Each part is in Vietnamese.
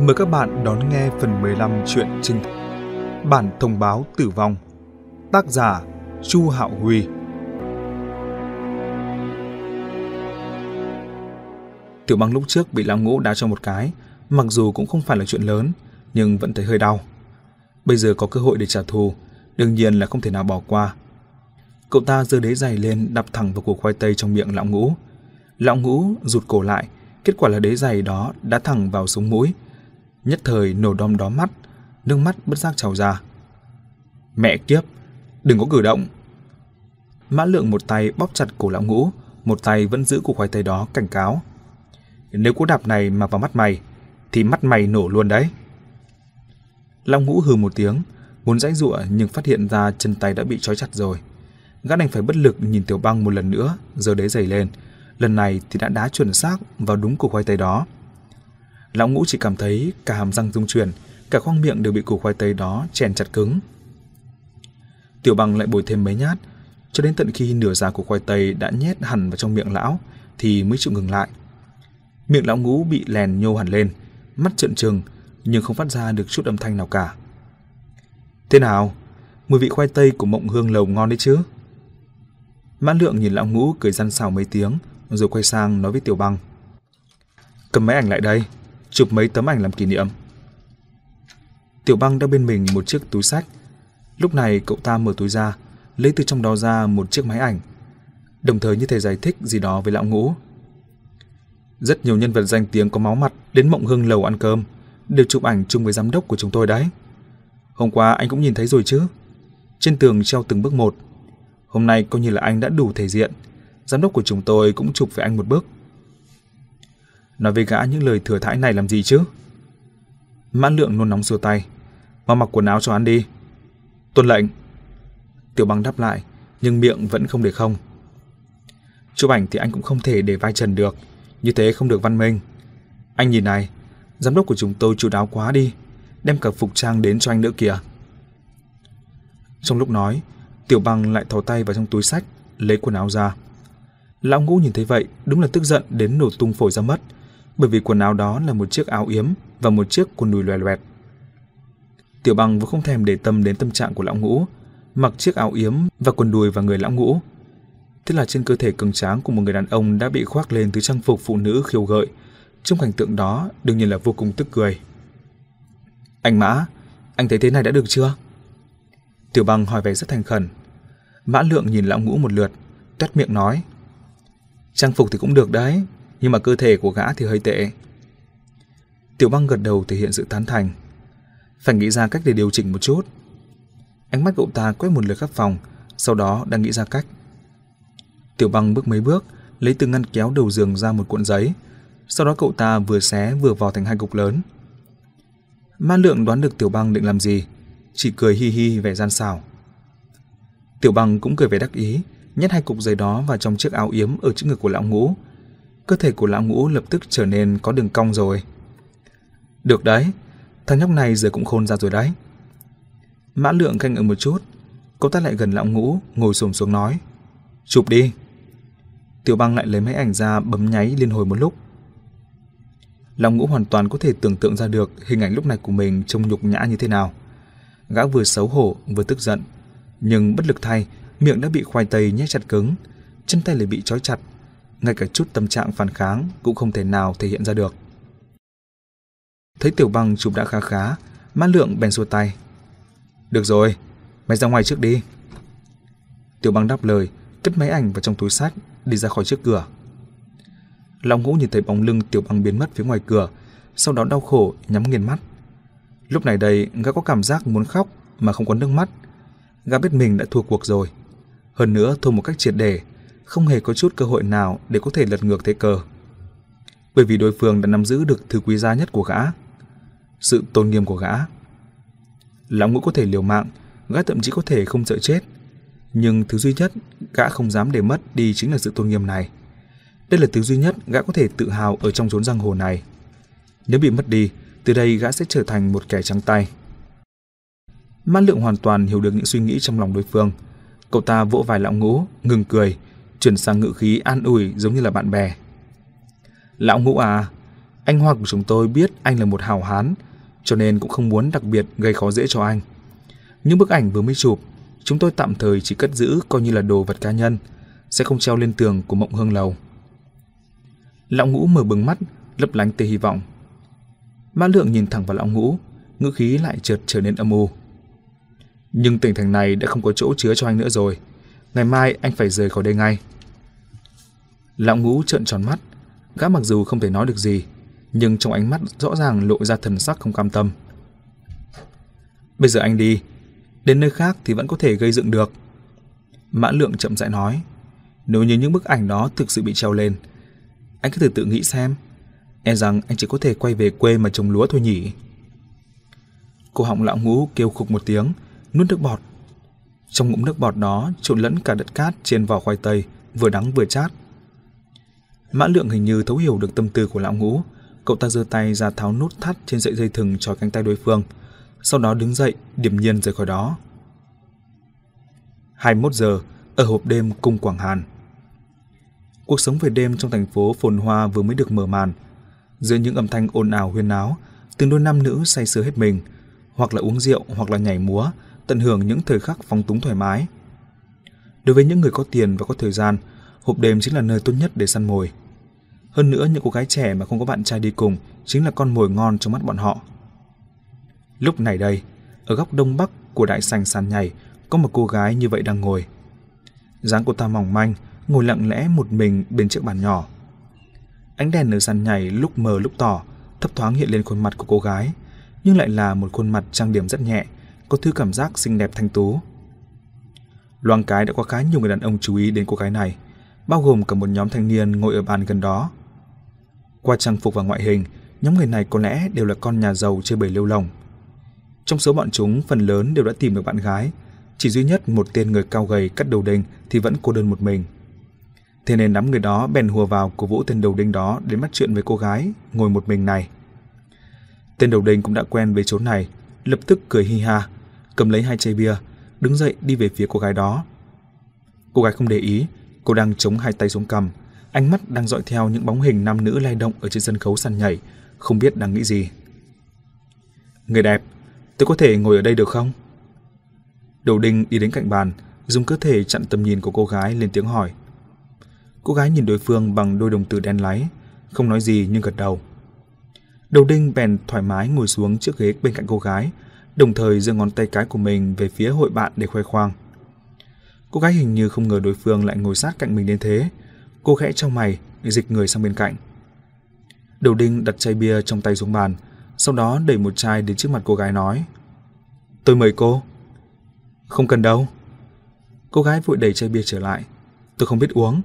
Mời các bạn đón nghe phần 15 chuyện trinh. Bản thông báo tử vong. Tác giả Chu Hạo Huy. Tiểu băng lúc trước bị lão ngũ đá cho một cái, Mặc dù cũng không phải là chuyện lớn, Nhưng vẫn thấy hơi đau. Bây giờ có cơ hội để trả thù, Đương nhiên là không thể nào bỏ qua. Cậu ta giơ đế giày lên đập thẳng vào củ khoai tây trong miệng lão ngũ. Lão ngũ rụt cổ lại, Kết quả là đế giày đó đã thẳng vào sống mũi nhất thời nổ đom đóm mắt, nước mắt bất giác trào ra. Mẹ kiếp, đừng có cử động. Mã lượng một tay bóp chặt cổ lão ngũ, một tay vẫn giữ cục khoai tây đó cảnh cáo. Nếu cú đạp này mà vào mắt mày, thì mắt mày nổ luôn đấy. Lão ngũ hừ một tiếng, muốn dãy giụa nhưng phát hiện ra chân tay đã bị trói chặt rồi. Gã đành phải bất lực nhìn tiểu băng một lần nữa, giờ đế dày lên. Lần này thì đã đá chuẩn xác vào đúng cục khoai tây đó. Lão ngũ chỉ cảm thấy cả hàm răng rung chuyển, cả khoang miệng đều bị củ khoai tây đó chèn chặt cứng. Tiểu bằng lại bồi thêm mấy nhát, cho đến tận khi nửa giá của khoai tây đã nhét hẳn vào trong miệng lão, thì mới chịu ngừng lại. Miệng lão ngũ bị lèn nhô hẳn lên, mắt trợn trừng, nhưng không phát ra được chút âm thanh nào cả. Thế nào? Mùi vị khoai tây của mộng hương lầu ngon đấy chứ? Mã lượng nhìn lão ngũ cười răn xào mấy tiếng, rồi quay sang nói với tiểu băng. Cầm máy ảnh lại đây, chụp mấy tấm ảnh làm kỷ niệm. Tiểu băng đeo bên mình một chiếc túi sách. Lúc này cậu ta mở túi ra, lấy từ trong đó ra một chiếc máy ảnh, đồng thời như thể giải thích gì đó với lão ngũ. Rất nhiều nhân vật danh tiếng có máu mặt đến mộng hương lầu ăn cơm, đều chụp ảnh chung với giám đốc của chúng tôi đấy. Hôm qua anh cũng nhìn thấy rồi chứ. Trên tường treo từng bước một. Hôm nay coi như là anh đã đủ thể diện. Giám đốc của chúng tôi cũng chụp với anh một bước. Nói với gã những lời thừa thãi này làm gì chứ? Mãn lượng nôn nóng xua tay. Mau mặc quần áo cho hắn đi. Tuân lệnh. Tiểu băng đáp lại, nhưng miệng vẫn không để không. Chụp ảnh thì anh cũng không thể để vai trần được. Như thế không được văn minh. Anh nhìn này, giám đốc của chúng tôi chu đáo quá đi. Đem cả phục trang đến cho anh nữa kìa. Trong lúc nói, Tiểu băng lại thò tay vào trong túi sách, lấy quần áo ra. Lão ngũ nhìn thấy vậy, đúng là tức giận đến nổ tung phổi ra mất bởi vì quần áo đó là một chiếc áo yếm và một chiếc quần đùi loè loẹt. Tiểu bằng vẫn không thèm để tâm đến tâm trạng của lão ngũ, mặc chiếc áo yếm và quần đùi và người lão ngũ. Thế là trên cơ thể cường tráng của một người đàn ông đã bị khoác lên thứ trang phục phụ nữ khiêu gợi. Trong cảnh tượng đó đương nhiên là vô cùng tức cười. Anh Mã, anh thấy thế này đã được chưa? Tiểu bằng hỏi vẻ rất thành khẩn. Mã lượng nhìn lão ngũ một lượt, tét miệng nói. Trang phục thì cũng được đấy, nhưng mà cơ thể của gã thì hơi tệ. Tiểu băng gật đầu thể hiện sự tán thành. Phải nghĩ ra cách để điều chỉnh một chút. Ánh mắt cậu ta quét một lượt khắp phòng, sau đó đang nghĩ ra cách. Tiểu băng bước mấy bước, lấy từ ngăn kéo đầu giường ra một cuộn giấy. Sau đó cậu ta vừa xé vừa vò thành hai cục lớn. Ma lượng đoán được tiểu băng định làm gì, chỉ cười hi hi vẻ gian xảo. Tiểu băng cũng cười vẻ đắc ý, nhét hai cục giấy đó vào trong chiếc áo yếm ở trước ngực của lão ngũ, cơ thể của lão ngũ lập tức trở nên có đường cong rồi. Được đấy, thằng nhóc này giờ cũng khôn ra rồi đấy. Mã lượng canh ở một chút, cậu ta lại gần lão ngũ, ngồi xổm xuống nói. Chụp đi. Tiểu băng lại lấy máy ảnh ra bấm nháy liên hồi một lúc. Lão ngũ hoàn toàn có thể tưởng tượng ra được hình ảnh lúc này của mình trông nhục nhã như thế nào. Gã vừa xấu hổ vừa tức giận, nhưng bất lực thay, miệng đã bị khoai tây nhét chặt cứng, chân tay lại bị trói chặt ngay cả chút tâm trạng phản kháng cũng không thể nào thể hiện ra được. Thấy Tiểu Băng chụp đã khá khá, Mã Lượng bèn xua tay. Được rồi, mày ra ngoài trước đi. Tiểu Băng đáp lời, cất máy ảnh vào trong túi sách, đi ra khỏi trước cửa. Long Ngũ nhìn thấy bóng lưng Tiểu Băng biến mất phía ngoài cửa, sau đó đau khổ nhắm nghiền mắt. Lúc này đây, gã có cảm giác muốn khóc mà không có nước mắt. Gã biết mình đã thua cuộc rồi. Hơn nữa, thua một cách triệt để, không hề có chút cơ hội nào để có thể lật ngược thế cờ. Bởi vì đối phương đã nắm giữ được thứ quý giá nhất của gã, sự tôn nghiêm của gã. Lão ngũ có thể liều mạng, gã thậm chí có thể không sợ chết, nhưng thứ duy nhất gã không dám để mất đi chính là sự tôn nghiêm này. Đây là thứ duy nhất gã có thể tự hào ở trong chốn giang hồ này. Nếu bị mất đi, từ đây gã sẽ trở thành một kẻ trắng tay. Mã Lượng hoàn toàn hiểu được những suy nghĩ trong lòng đối phương. Cậu ta vỗ vai lão ngũ, ngừng cười, chuyển sang ngữ khí an ủi giống như là bạn bè. Lão ngũ à, Anh Hoa của chúng tôi biết anh là một hào hán, cho nên cũng không muốn đặc biệt gây khó dễ cho anh. Những bức ảnh vừa mới chụp, chúng tôi tạm thời chỉ cất giữ coi như là đồ vật cá nhân, sẽ không treo lên tường của mộng hương lầu. Lão ngũ mở bừng mắt, lấp lánh tia hy vọng. Mã lượng nhìn thẳng vào lão ngũ, ngữ khí lại chợt trở nên âm u. Nhưng tỉnh thành này đã không có chỗ chứa cho anh nữa rồi. Ngày mai anh phải rời khỏi đây ngay. Lão ngũ trợn tròn mắt, gã mặc dù không thể nói được gì, nhưng trong ánh mắt rõ ràng lộ ra thần sắc không cam tâm. Bây giờ anh đi, đến nơi khác thì vẫn có thể gây dựng được. Mã lượng chậm rãi nói, nếu như những bức ảnh đó thực sự bị treo lên, anh cứ từ tự nghĩ xem, e rằng anh chỉ có thể quay về quê mà trồng lúa thôi nhỉ. Cô họng lão ngũ kêu khục một tiếng, nuốt nước bọt. Trong ngụm nước bọt đó trộn lẫn cả đất cát trên vỏ khoai tây, vừa đắng vừa chát. Mã lượng hình như thấu hiểu được tâm tư của lão ngũ, cậu ta giơ tay ra tháo nút thắt trên sợi dây thừng trói cánh tay đối phương, sau đó đứng dậy, điềm nhiên rời khỏi đó. 21 giờ, ở hộp đêm cung Quảng Hàn. Cuộc sống về đêm trong thành phố phồn hoa vừa mới được mở màn. Giữa những âm thanh ồn ào huyên náo, từng đôi nam nữ say sưa hết mình, hoặc là uống rượu hoặc là nhảy múa, tận hưởng những thời khắc phóng túng thoải mái. Đối với những người có tiền và có thời gian, hộp đêm chính là nơi tốt nhất để săn mồi. Hơn nữa những cô gái trẻ mà không có bạn trai đi cùng chính là con mồi ngon trong mắt bọn họ. Lúc này đây, ở góc đông bắc của đại sảnh sàn nhảy có một cô gái như vậy đang ngồi. dáng cô ta mỏng manh, ngồi lặng lẽ một mình bên chiếc bàn nhỏ. Ánh đèn ở sàn nhảy lúc mờ lúc tỏ, thấp thoáng hiện lên khuôn mặt của cô gái, nhưng lại là một khuôn mặt trang điểm rất nhẹ, có thứ cảm giác xinh đẹp thanh tú. Loang cái đã có khá nhiều người đàn ông chú ý đến cô gái này, bao gồm cả một nhóm thanh niên ngồi ở bàn gần đó. Qua trang phục và ngoại hình, nhóm người này có lẽ đều là con nhà giàu chơi bời lêu lồng. Trong số bọn chúng, phần lớn đều đã tìm được bạn gái, chỉ duy nhất một tên người cao gầy cắt đầu đinh thì vẫn cô đơn một mình. Thế nên đám người đó bèn hùa vào cổ vũ tên đầu đinh đó đến bắt chuyện với cô gái ngồi một mình này. Tên đầu đinh cũng đã quen với chỗ này, lập tức cười hi ha, cầm lấy hai chai bia, đứng dậy đi về phía cô gái đó. Cô gái không để ý, cô đang chống hai tay xuống cầm, ánh mắt đang dõi theo những bóng hình nam nữ lay động ở trên sân khấu săn nhảy, không biết đang nghĩ gì. Người đẹp, tôi có thể ngồi ở đây được không? Đầu đinh đi đến cạnh bàn, dùng cơ thể chặn tầm nhìn của cô gái lên tiếng hỏi. Cô gái nhìn đối phương bằng đôi đồng tử đen láy, không nói gì nhưng gật đầu. Đầu đinh bèn thoải mái ngồi xuống trước ghế bên cạnh cô gái, đồng thời giơ ngón tay cái của mình về phía hội bạn để khoe khoang. Cô gái hình như không ngờ đối phương lại ngồi sát cạnh mình đến thế. Cô khẽ trong mày, dịch người sang bên cạnh. Đầu đinh đặt chai bia trong tay xuống bàn, sau đó đẩy một chai đến trước mặt cô gái nói. Tôi mời cô. Không cần đâu. Cô gái vội đẩy chai bia trở lại. Tôi không biết uống.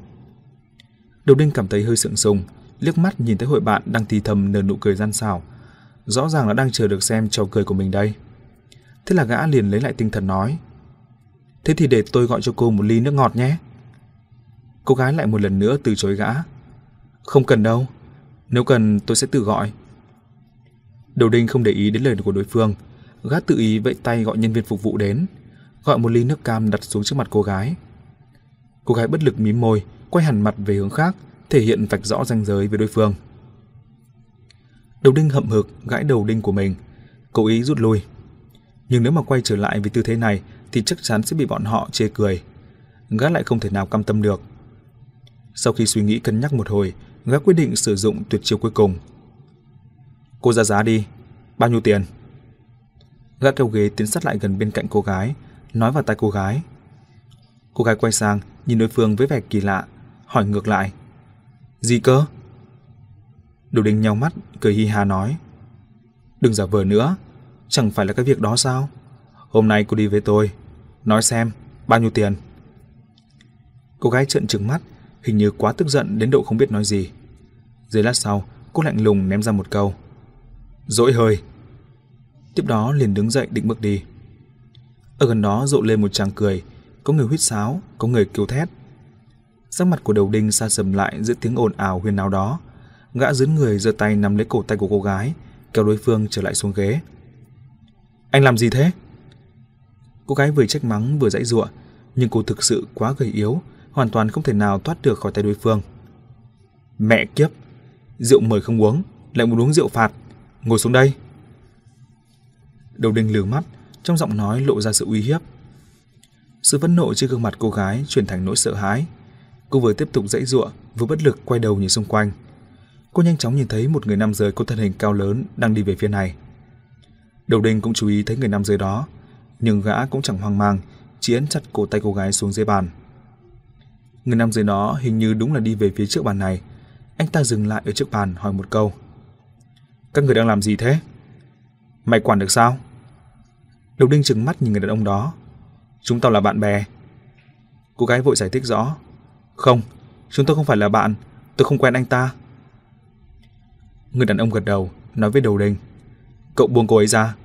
Đầu đinh cảm thấy hơi sượng sùng, liếc mắt nhìn thấy hội bạn đang thì thầm nở nụ cười gian xảo. Rõ ràng là đang chờ được xem trò cười của mình đây. Thế là gã liền lấy lại tinh thần nói. Thế thì để tôi gọi cho cô một ly nước ngọt nhé. Cô gái lại một lần nữa từ chối gã. Không cần đâu, nếu cần tôi sẽ tự gọi. Đầu đinh không để ý đến lời của đối phương, gã tự ý vẫy tay gọi nhân viên phục vụ đến, gọi một ly nước cam đặt xuống trước mặt cô gái. Cô gái bất lực mím môi, quay hẳn mặt về hướng khác, thể hiện vạch rõ ranh giới với đối phương. Đầu đinh hậm hực gãi đầu đinh của mình, cố ý rút lui. Nhưng nếu mà quay trở lại với tư thế này thì chắc chắn sẽ bị bọn họ chê cười. Gã lại không thể nào cam tâm được. Sau khi suy nghĩ cân nhắc một hồi, gã quyết định sử dụng tuyệt chiêu cuối cùng. Cô ra giá đi, bao nhiêu tiền? Gã kéo ghế tiến sát lại gần bên cạnh cô gái, nói vào tai cô gái. Cô gái quay sang, nhìn đối phương với vẻ kỳ lạ, hỏi ngược lại. Gì cơ? Đồ đình nhau mắt, cười hi ha nói. Đừng giả vờ nữa, chẳng phải là cái việc đó sao? Hôm nay cô đi với tôi, nói xem, bao nhiêu tiền? Cô gái trợn trừng mắt, hình như quá tức giận đến độ không biết nói gì. Giây lát sau, cô lạnh lùng ném ra một câu. Dỗi hơi. Tiếp đó liền đứng dậy định bước đi. Ở gần đó rộ lên một tràng cười, có người huýt sáo, có người kêu thét. Sắc mặt của đầu đinh xa sầm lại giữa tiếng ồn ào huyền náo đó. Gã dướn người giơ tay nắm lấy cổ tay của cô gái, kéo đối phương trở lại xuống ghế. Anh làm gì thế? Cô gái vừa trách mắng vừa dãy giụa, nhưng cô thực sự quá gầy yếu, hoàn toàn không thể nào thoát được khỏi tay đối phương. Mẹ kiếp, rượu mời không uống, lại muốn uống rượu phạt. Ngồi xuống đây. Đầu đinh lừa mắt, trong giọng nói lộ ra sự uy hiếp. Sự phẫn nộ trên gương mặt cô gái chuyển thành nỗi sợ hãi. Cô vừa tiếp tục dãy giụa, vừa bất lực quay đầu nhìn xung quanh. Cô nhanh chóng nhìn thấy một người nam giới có thân hình cao lớn đang đi về phía này. Đầu đinh cũng chú ý thấy người nam giới đó, nhưng gã cũng chẳng hoang mang, chỉ ấn chặt cổ tay cô gái xuống dưới bàn. Người nam giới đó hình như đúng là đi về phía trước bàn này. Anh ta dừng lại ở trước bàn hỏi một câu. Các người đang làm gì thế? Mày quản được sao? Đầu đinh trừng mắt nhìn người đàn ông đó. Chúng tao là bạn bè. Cô gái vội giải thích rõ. Không, chúng tôi không phải là bạn, tôi không quen anh ta. Người đàn ông gật đầu, nói với đầu đinh. Cậu buông cô ấy ra.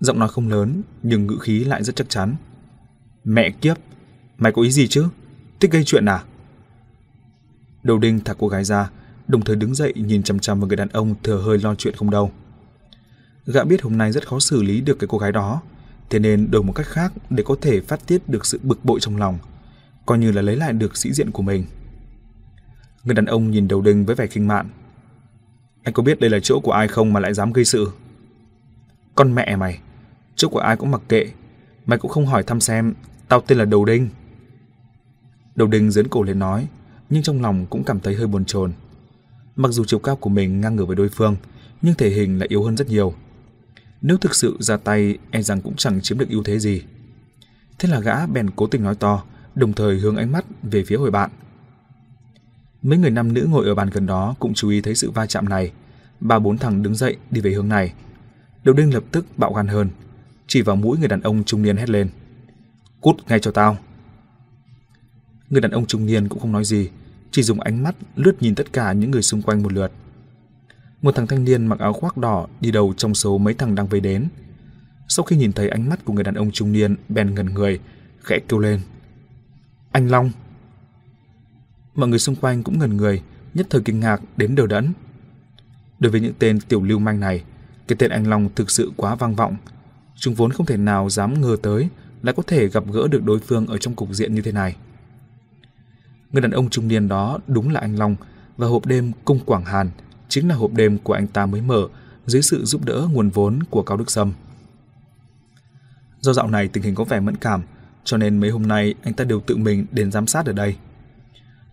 Giọng nói không lớn, nhưng ngữ khí lại rất chắc chắn. Mẹ kiếp, mày có ý gì chứ? Thích gây chuyện à? Đầu đinh thả cô gái ra, đồng thời đứng dậy nhìn chằm chằm vào người đàn ông thừa hơi lo chuyện không đâu. Gã biết hôm nay rất khó xử lý được cái cô gái đó, thế nên đổi một cách khác để có thể phát tiết được sự bực bội trong lòng, coi như là lấy lại được sĩ diện của mình. Người đàn ông nhìn đầu đinh với vẻ kinh mạn. Anh có biết đây là chỗ của ai không mà lại dám gây sự? Con mẹ mày, chỗ của ai cũng mặc kệ, mày cũng không hỏi thăm xem, tao tên là Đầu Đinh. Đầu Đinh dấn cổ lên nói, nhưng trong lòng cũng cảm thấy hơi buồn chồn. Mặc dù chiều cao của mình ngang ngửa với đối phương, nhưng thể hình lại yếu hơn rất nhiều. Nếu thực sự ra tay, e rằng cũng chẳng chiếm được ưu thế gì. Thế là gã bèn cố tình nói to, đồng thời hướng ánh mắt về phía hồi bạn. Mấy người nam nữ ngồi ở bàn gần đó cũng chú ý thấy sự va chạm này. Ba bốn thằng đứng dậy đi về hướng này. Đầu đinh lập tức bạo gan hơn, chỉ vào mũi người đàn ông trung niên hét lên. Cút ngay cho tao. Người đàn ông trung niên cũng không nói gì, chỉ dùng ánh mắt lướt nhìn tất cả những người xung quanh một lượt. Một thằng thanh niên mặc áo khoác đỏ đi đầu trong số mấy thằng đang về đến. Sau khi nhìn thấy ánh mắt của người đàn ông trung niên, bèn ngẩn người, khẽ kêu lên. Anh Long! Mọi người xung quanh cũng ngần người, nhất thời kinh ngạc đến đờ đẫn. Đối với những tên tiểu lưu manh này, cái tên anh Long thực sự quá vang vọng. Chúng vốn không thể nào dám ngờ tới lại có thể gặp gỡ được đối phương ở trong cục diện như thế này. Người đàn ông trung niên đó đúng là anh Long và hộp đêm Cung Quảng Hàn chính là hộp đêm của anh ta mới mở dưới sự giúp đỡ nguồn vốn của Cao Đức Sâm. Do dạo này tình hình có vẻ mẫn cảm, cho nên mấy hôm nay anh ta đều tự mình đến giám sát ở đây.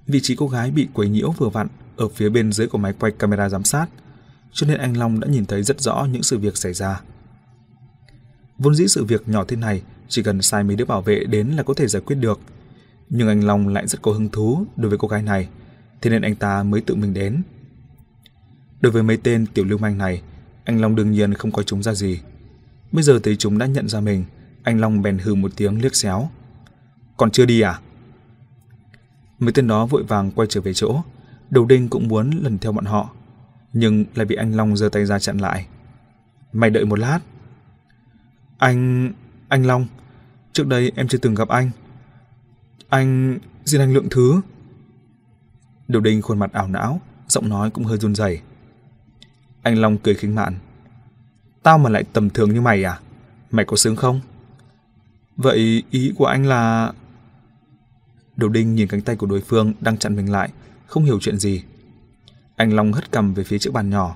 Vị trí cô gái bị quấy nhiễu vừa vặn ở phía bên dưới của máy quay camera giám sát, cho nên anh Long đã nhìn thấy rất rõ những sự việc xảy ra. Vốn dĩ sự việc nhỏ thế này chỉ cần sai mấy đứa bảo vệ đến là có thể giải quyết được. Nhưng anh Long lại rất có hứng thú đối với cô gái này, thế nên anh ta mới tự mình đến. Đối với mấy tên tiểu lưu manh này, anh Long đương nhiên không coi chúng ra gì. Bây giờ thấy chúng đã nhận ra mình, anh Long bèn hừ một tiếng liếc xéo. Còn chưa đi à? Mấy tên đó vội vàng quay trở về chỗ, đầu đinh cũng muốn lần theo bọn họ, nhưng lại bị anh Long giơ tay ra chặn lại. Mày đợi một lát. Anh... anh Long, trước đây em chưa từng gặp anh. Anh... xin anh lượng thứ. Đầu đinh khuôn mặt ảo não, giọng nói cũng hơi run rẩy. Anh Long cười khinh mạn. Tao mà lại tầm thường như mày à? Mày có sướng không? Vậy ý của anh là... Đầu đinh nhìn cánh tay của đối phương đang chặn mình lại, không hiểu chuyện gì. Anh Long hất cầm về phía chiếc bàn nhỏ.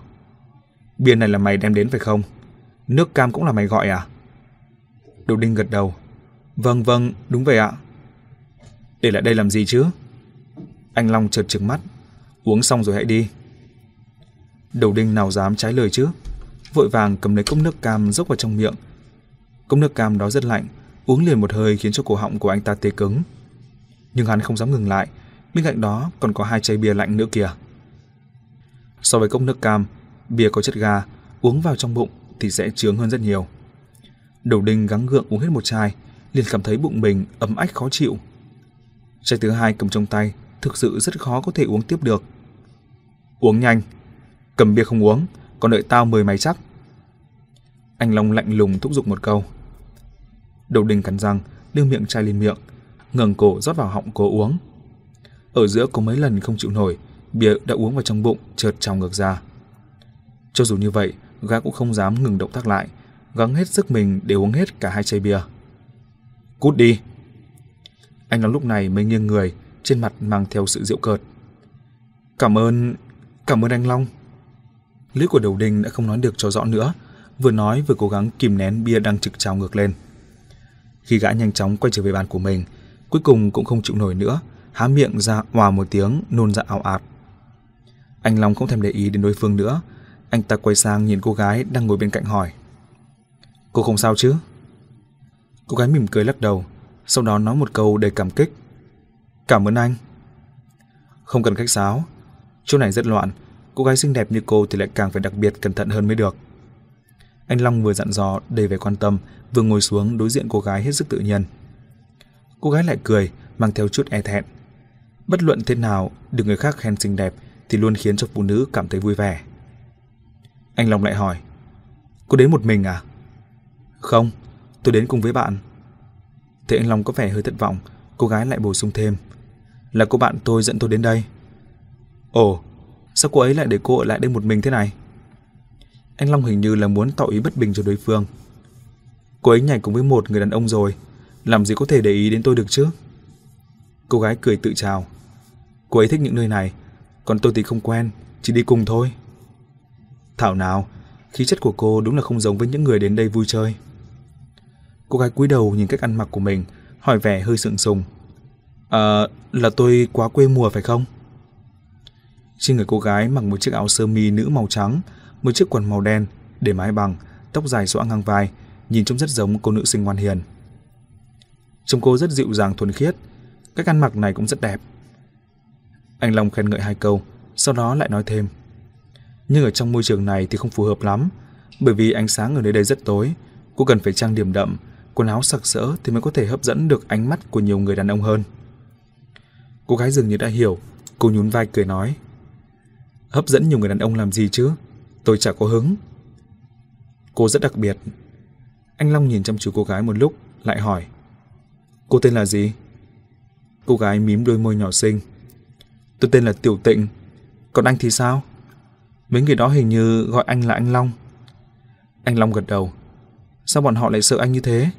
Bia này là mày đem đến phải không? Nước cam cũng là mày gọi à? Đồ đinh gật đầu. Vâng vâng, đúng vậy ạ. Để lại đây làm gì chứ? Anh Long chợt trừng mắt. Uống xong rồi hãy đi. Đầu đinh nào dám trái lời chứ? Vội vàng cầm lấy cốc nước cam dốc vào trong miệng. Cốc nước cam đó rất lạnh, uống liền một hơi khiến cho cổ họng của anh ta tê cứng. Nhưng hắn không dám ngừng lại, bên cạnh đó còn có hai chai bia lạnh nữa kìa. So với cốc nước cam, bia có chất ga, uống vào trong bụng thì sẽ chướng hơn rất nhiều. Đầu đinh gắng gượng uống hết một chai, liền cảm thấy bụng mình ấm ách khó chịu. Chai thứ hai cầm trong tay, thực sự rất khó có thể uống tiếp được. Uống nhanh, cầm bia không uống, còn đợi tao mời mày chắc. Anh Long lạnh lùng thúc giục một câu. Đầu đình cắn răng, đưa miệng chai lên miệng, ngẩng cổ rót vào họng cố uống. Ở giữa có mấy lần không chịu nổi, bia đã uống vào trong bụng chợt trào ngược ra. Cho dù như vậy, gã cũng không dám ngừng động tác lại, gắng hết sức mình để uống hết cả hai chai bia. Cút đi! Anh Long lúc này mới nghiêng người, trên mặt mang theo sự diệu cợt. Cảm ơn... cảm ơn anh Long. Lưỡi của đầu đinh đã không nói được cho rõ nữa, vừa nói vừa cố gắng kìm nén bia đang trực trào ngược lên. Khi gã nhanh chóng quay trở về bàn của mình, cuối cùng cũng không chịu nổi nữa, há miệng ra hòa một tiếng nôn ra ảo ạt. Anh Long không thèm để ý đến đối phương nữa, anh ta quay sang nhìn cô gái đang ngồi bên cạnh hỏi. Cô không sao chứ? Cô gái mỉm cười lắc đầu, sau đó nói một câu đầy cảm kích. Cảm ơn anh. Không cần khách sáo. Chỗ này rất loạn, cô gái xinh đẹp như cô thì lại càng phải đặc biệt cẩn thận hơn mới được. Anh Long vừa dặn dò đầy vẻ quan tâm, vừa ngồi xuống đối diện cô gái hết sức tự nhiên. Cô gái lại cười, mang theo chút e thẹn. Bất luận thế nào, được người khác khen xinh đẹp thì luôn khiến cho phụ nữ cảm thấy vui vẻ. Anh Long lại hỏi, cô đến một mình à? Không, tôi đến cùng với bạn. Thế anh Long có vẻ hơi thất vọng, cô gái lại bổ sung thêm. Là cô bạn tôi dẫn tôi đến đây. Ồ, sao cô ấy lại để cô ở lại đây một mình thế này? Anh Long hình như là muốn tỏ ý bất bình cho đối phương. Cô ấy nhảy cùng với một người đàn ông rồi, làm gì có thể để ý đến tôi được chứ? Cô gái cười tự chào. Cô ấy thích những nơi này, còn tôi thì không quen, chỉ đi cùng thôi. Thảo nào, khí chất của cô đúng là không giống với những người đến đây vui chơi. Cô gái cúi đầu nhìn cách ăn mặc của mình, hỏi vẻ hơi sượng sùng. À, là tôi quá quê mùa phải không? Trên người cô gái mặc một chiếc áo sơ mi nữ màu trắng, một chiếc quần màu đen, để mái bằng, tóc dài xõa ngang vai, nhìn trông rất giống cô nữ sinh ngoan hiền. Trông cô rất dịu dàng thuần khiết, cách ăn mặc này cũng rất đẹp. Anh Long khen ngợi hai câu, sau đó lại nói thêm. Nhưng ở trong môi trường này thì không phù hợp lắm, bởi vì ánh sáng ở nơi đây rất tối, cô cần phải trang điểm đậm, quần áo sặc sỡ thì mới có thể hấp dẫn được ánh mắt của nhiều người đàn ông hơn. Cô gái dường như đã hiểu, cô nhún vai cười nói. Hấp dẫn nhiều người đàn ông làm gì chứ? Tôi chả có hứng. Cô rất đặc biệt. Anh Long nhìn chăm chú cô gái một lúc, lại hỏi. Cô tên là gì? Cô gái mím đôi môi nhỏ xinh. Tôi tên là Tiểu Tịnh. Còn anh thì sao? Mấy người đó hình như gọi anh là anh Long. Anh Long gật đầu. Sao bọn họ lại sợ anh như thế?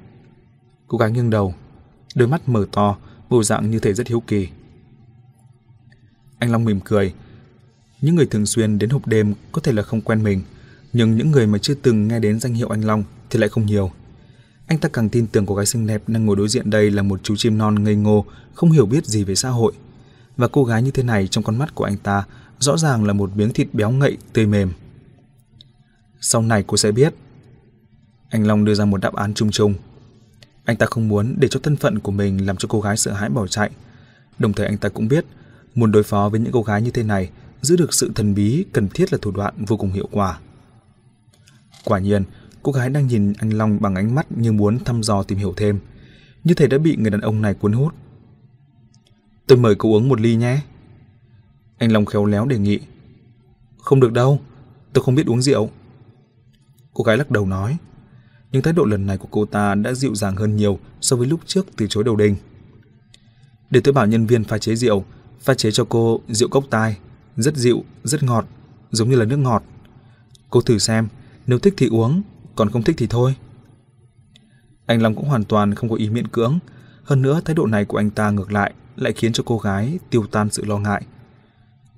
Cô gái nghiêng đầu, đôi mắt mở to, bộ dạng như thể rất hiếu kỳ. Anh Long mỉm cười. Những người thường xuyên đến hộp đêm có thể là không quen mình, nhưng những người mà chưa từng nghe đến danh hiệu anh Long thì lại không nhiều. Anh ta càng tin tưởng cô gái xinh đẹp đang ngồi đối diện đây là một chú chim non ngây ngô, không hiểu biết gì về xã hội. Và cô gái như thế này trong con mắt của anh ta rõ ràng là một miếng thịt béo ngậy, tươi mềm. Sau này cô sẽ biết. Anh Long đưa ra một đáp án chung chung. Anh ta không muốn để cho thân phận của mình làm cho cô gái sợ hãi bỏ chạy. Đồng thời anh ta cũng biết, muốn đối phó với những cô gái như thế này, giữ được sự thần bí cần thiết là thủ đoạn vô cùng hiệu quả. Quả nhiên, cô gái đang nhìn anh Long bằng ánh mắt như muốn thăm dò tìm hiểu thêm. Như thể đã bị người đàn ông này cuốn hút. Tôi mời cô uống một ly nhé. Anh Long khéo léo đề nghị. Không được đâu, tôi không biết uống rượu. Cô gái lắc đầu nói. Nhưng thái độ lần này của cô ta đã dịu dàng hơn nhiều so với lúc trước từ chối đầu đinh. Để tôi bảo nhân viên pha chế rượu, pha chế cho cô rượu cốc tai, rất dịu, rất ngọt, giống như là nước ngọt. Cô thử xem, nếu thích thì uống, còn không thích thì thôi. Anh Long cũng hoàn toàn không có ý miễn cưỡng, hơn nữa thái độ này của anh ta ngược lại lại khiến cho cô gái tiêu tan sự lo ngại.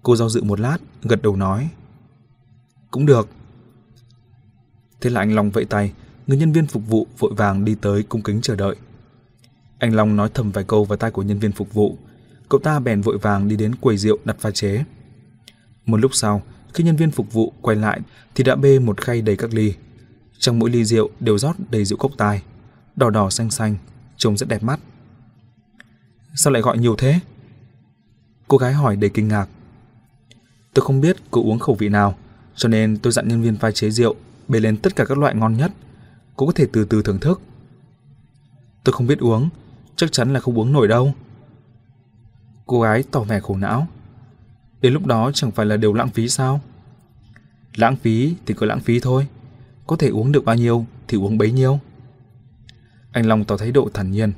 Cô do dự một lát, gật đầu nói. Cũng được. Thế là anh Long vẫy tay, người nhân viên phục vụ vội vàng đi tới cung kính chờ đợi. Anh Long nói thầm vài câu vào tai của nhân viên phục vụ, cậu ta bèn vội vàng đi đến quầy rượu đặt pha chế. Một lúc sau, khi nhân viên phục vụ quay lại thì đã bê một khay đầy các ly. Trong mỗi ly rượu đều rót đầy rượu cốc tai, đỏ đỏ xanh xanh, trông rất đẹp mắt. Sao lại gọi nhiều thế? Cô gái hỏi đầy kinh ngạc. Tôi không biết cô uống khẩu vị nào, cho nên tôi dặn nhân viên pha chế rượu bê lên tất cả các loại ngon nhất. Cô có thể từ từ thưởng thức. Tôi không biết uống, chắc chắn là không uống nổi đâu. Cô gái tỏ vẻ khổ não. Đến lúc đó chẳng phải là đều lãng phí sao? Lãng phí thì cứ lãng phí thôi. Có thể uống được bao nhiêu thì uống bấy nhiêu. Anh Long tỏ thái độ thản nhiên.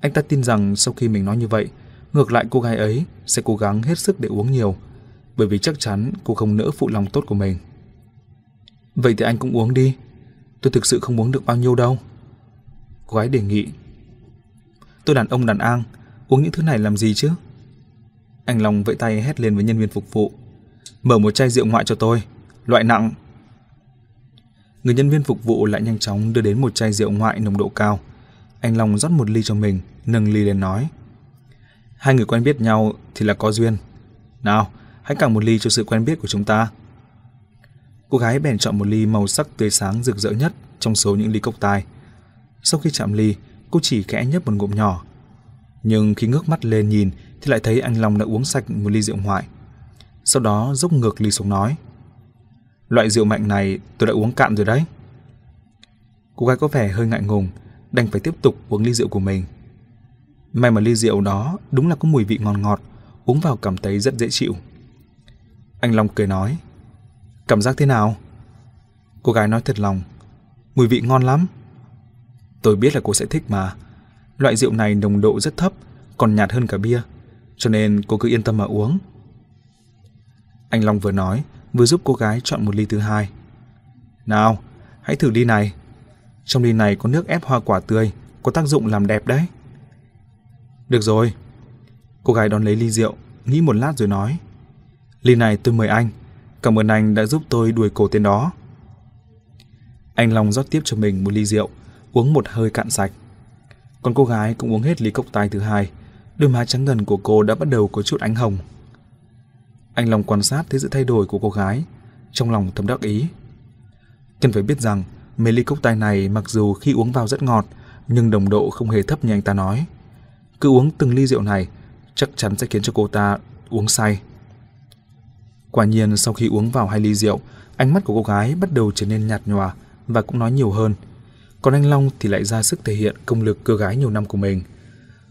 Anh ta tin rằng sau khi mình nói như vậy, ngược lại cô gái ấy sẽ cố gắng hết sức để uống nhiều, bởi vì chắc chắn cô không nỡ phụ lòng tốt của mình. Vậy thì anh cũng uống đi. Tôi thực sự không uống được bao nhiêu đâu. Cô gái đề nghị. Tôi đàn ông đàn an, uống những thứ này làm gì chứ? Anh Long vẫy tay hét lên với nhân viên phục vụ. Mở một chai rượu ngoại cho tôi. loại nặng. Người nhân viên phục vụ lại nhanh chóng đưa đến một chai rượu ngoại nồng độ cao. Anh Long rót một ly cho mình, nâng ly lên nói. Hai người quen biết nhau thì là có duyên. Nào, hãy cạn một ly cho sự quen biết của chúng ta. Cô gái bèn chọn một ly màu sắc tươi sáng rực rỡ nhất trong số những ly cốc tai. Sau khi chạm ly, cô chỉ khẽ nhấp một ngụm nhỏ. Nhưng khi ngước mắt lên nhìn thì lại thấy anh Long đã uống sạch một ly rượu ngoại. Sau đó dốc ngược ly xuống nói. Loại rượu mạnh này tôi đã uống cạn rồi đấy. Cô gái có vẻ hơi ngại ngùng, đành phải tiếp tục uống ly rượu của mình. May mà ly rượu đó đúng là có mùi vị ngon ngọt, uống vào cảm thấy rất dễ chịu. Anh Long cười nói, cảm giác thế nào? Cô gái nói thật lòng, mùi vị ngon lắm. Tôi biết là cô sẽ thích mà. Loại rượu này nồng độ rất thấp, còn nhạt hơn cả bia, cho nên cô cứ yên tâm mà uống. Anh Long vừa nói, vừa giúp cô gái chọn một ly thứ hai. Nào, hãy thử ly này. Trong ly này có nước ép hoa quả tươi, có tác dụng làm đẹp đấy. Được rồi. Cô gái đón lấy ly rượu, nghĩ một lát rồi nói. Ly này tôi mời anh, cảm ơn anh đã giúp tôi đuổi cổ tên đó. Anh Long rót tiếp cho mình một ly rượu, uống một hơi cạn sạch. Còn cô gái cũng uống hết ly cốc tai thứ hai, đôi má trắng ngần của cô đã bắt đầu có chút ánh hồng. Anh Long quan sát thấy sự thay đổi của cô gái, trong lòng thầm đắc ý. Cần phải biết rằng, mê ly cốc tai này mặc dù khi uống vào rất ngọt, nhưng đồng độ không hề thấp như anh ta nói. Cứ uống từng ly rượu này, chắc chắn sẽ khiến cho cô ta uống say. Quả nhiên sau khi uống vào hai ly rượu, ánh mắt của cô gái bắt đầu trở nên nhạt nhòa và cũng nói nhiều hơn. Còn anh Long thì lại ra sức thể hiện công lực cơ gái nhiều năm của mình.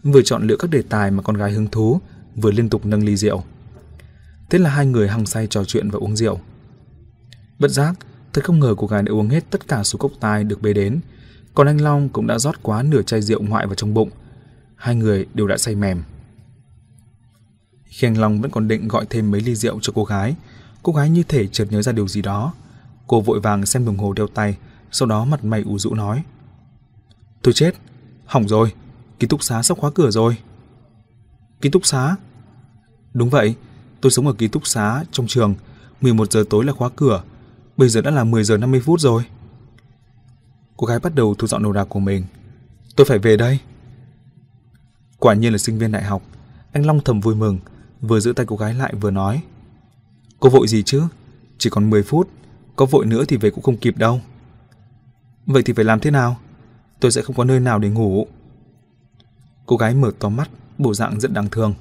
Vừa chọn lựa các đề tài mà con gái hứng thú, vừa liên tục nâng ly rượu. Thế là hai người hăng say trò chuyện và uống rượu. Bất giác, thật không ngờ cô gái đã uống hết tất cả số cốc tai được bê đến, còn anh Long cũng đã rót quá nửa chai rượu ngoại vào trong bụng. Hai người đều đã say mềm. Khi anh Long vẫn còn định gọi thêm mấy ly rượu cho cô gái, cô gái như thể chợt nhớ ra điều gì đó. Cô vội vàng xem đồng hồ đeo tay, sau đó mặt mày ủ rũ nói. Tôi chết, hỏng rồi, ký túc xá sắp khóa cửa rồi. Ký túc xá? Đúng vậy, tôi sống ở ký túc xá trong trường, 11 giờ tối là khóa cửa, bây giờ đã là 10 giờ 50 phút rồi. Cô gái bắt đầu thu dọn đồ đạc của mình. Tôi phải về đây. Quả nhiên là sinh viên đại học, anh Long thầm vui mừng, vừa giữ tay cô gái lại vừa nói. Cô vội gì chứ? Chỉ còn 10 phút, có vội nữa thì về cũng không kịp đâu. Vậy thì phải làm thế nào? Tôi sẽ không có nơi nào để ngủ. Cô gái mở to mắt, bộ dạng rất đáng thương.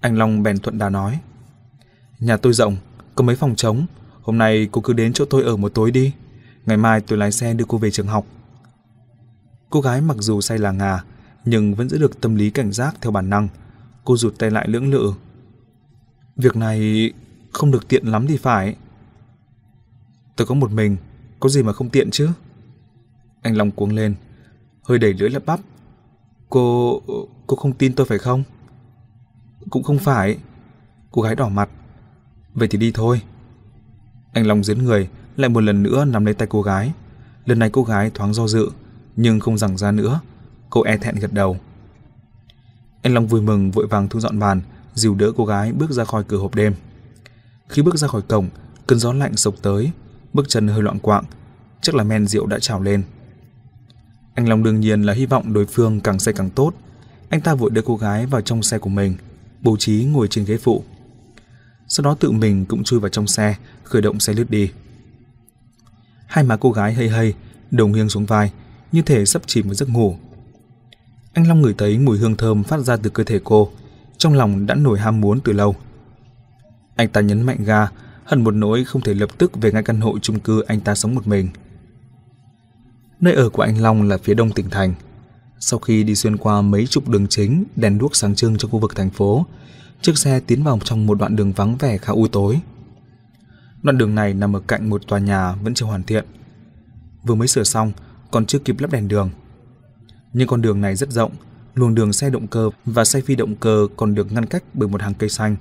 Anh Long bèn thuận đà nói. Nhà tôi rộng, có mấy phòng trống. Hôm nay cô cứ đến chỗ tôi ở một tối đi. Ngày mai tôi lái xe đưa cô về trường học. Cô gái mặc dù say là ngà, nhưng vẫn giữ được tâm lý cảnh giác theo bản năng. Cô rụt tay lại lưỡng lự. Việc này không được tiện lắm thì phải. Tôi có một mình, có gì mà không tiện chứ? Anh Long cuống lên, hơi đẩy lưỡi lắp bắp. Cô... cô không tin tôi phải không? Cũng không phải. Cô gái đỏ mặt. Vậy thì đi thôi. Anh Long giến người, lại một lần nữa nắm lấy tay cô gái. Lần này cô gái thoáng do dự, nhưng không rằng ra nữa. Cô e thẹn gật đầu. Anh Long vui mừng vội vàng thu dọn bàn, dìu đỡ cô gái bước ra khỏi cửa hộp đêm. Khi bước ra khỏi cổng, cơn gió lạnh sộc tới, bước chân hơi loạn quạng, chắc là men rượu đã trào lên. Anh Long đương nhiên là hy vọng đối phương càng say càng tốt. Anh ta vội đưa cô gái vào trong xe của mình, bố trí ngồi trên ghế phụ. Sau đó tự mình cũng chui vào trong xe, khởi động xe lướt đi. Hai má cô gái hơi hơi, đầu nghiêng xuống vai, như thể sắp chìm vào giấc ngủ. Anh Long ngửi thấy mùi hương thơm phát ra từ cơ thể cô, trong lòng đã nổi ham muốn từ lâu. Anh ta nhấn mạnh ga, hận một nỗi không thể lập tức về ngay căn hộ chung cư anh ta sống một mình. Nơi ở của anh Long là phía đông tỉnh thành. Sau khi đi xuyên qua mấy chục đường chính, đèn đuốc sáng trưng trong khu vực thành phố, chiếc xe tiến vào trong một đoạn đường vắng vẻ khá u tối. Đoạn đường này nằm ở cạnh một tòa nhà vẫn chưa hoàn thiện. Vừa mới sửa xong, còn chưa kịp lắp đèn đường. Nhưng con đường này rất rộng, luồng đường xe động cơ và xe phi động cơ còn được ngăn cách bởi một hàng cây xanh,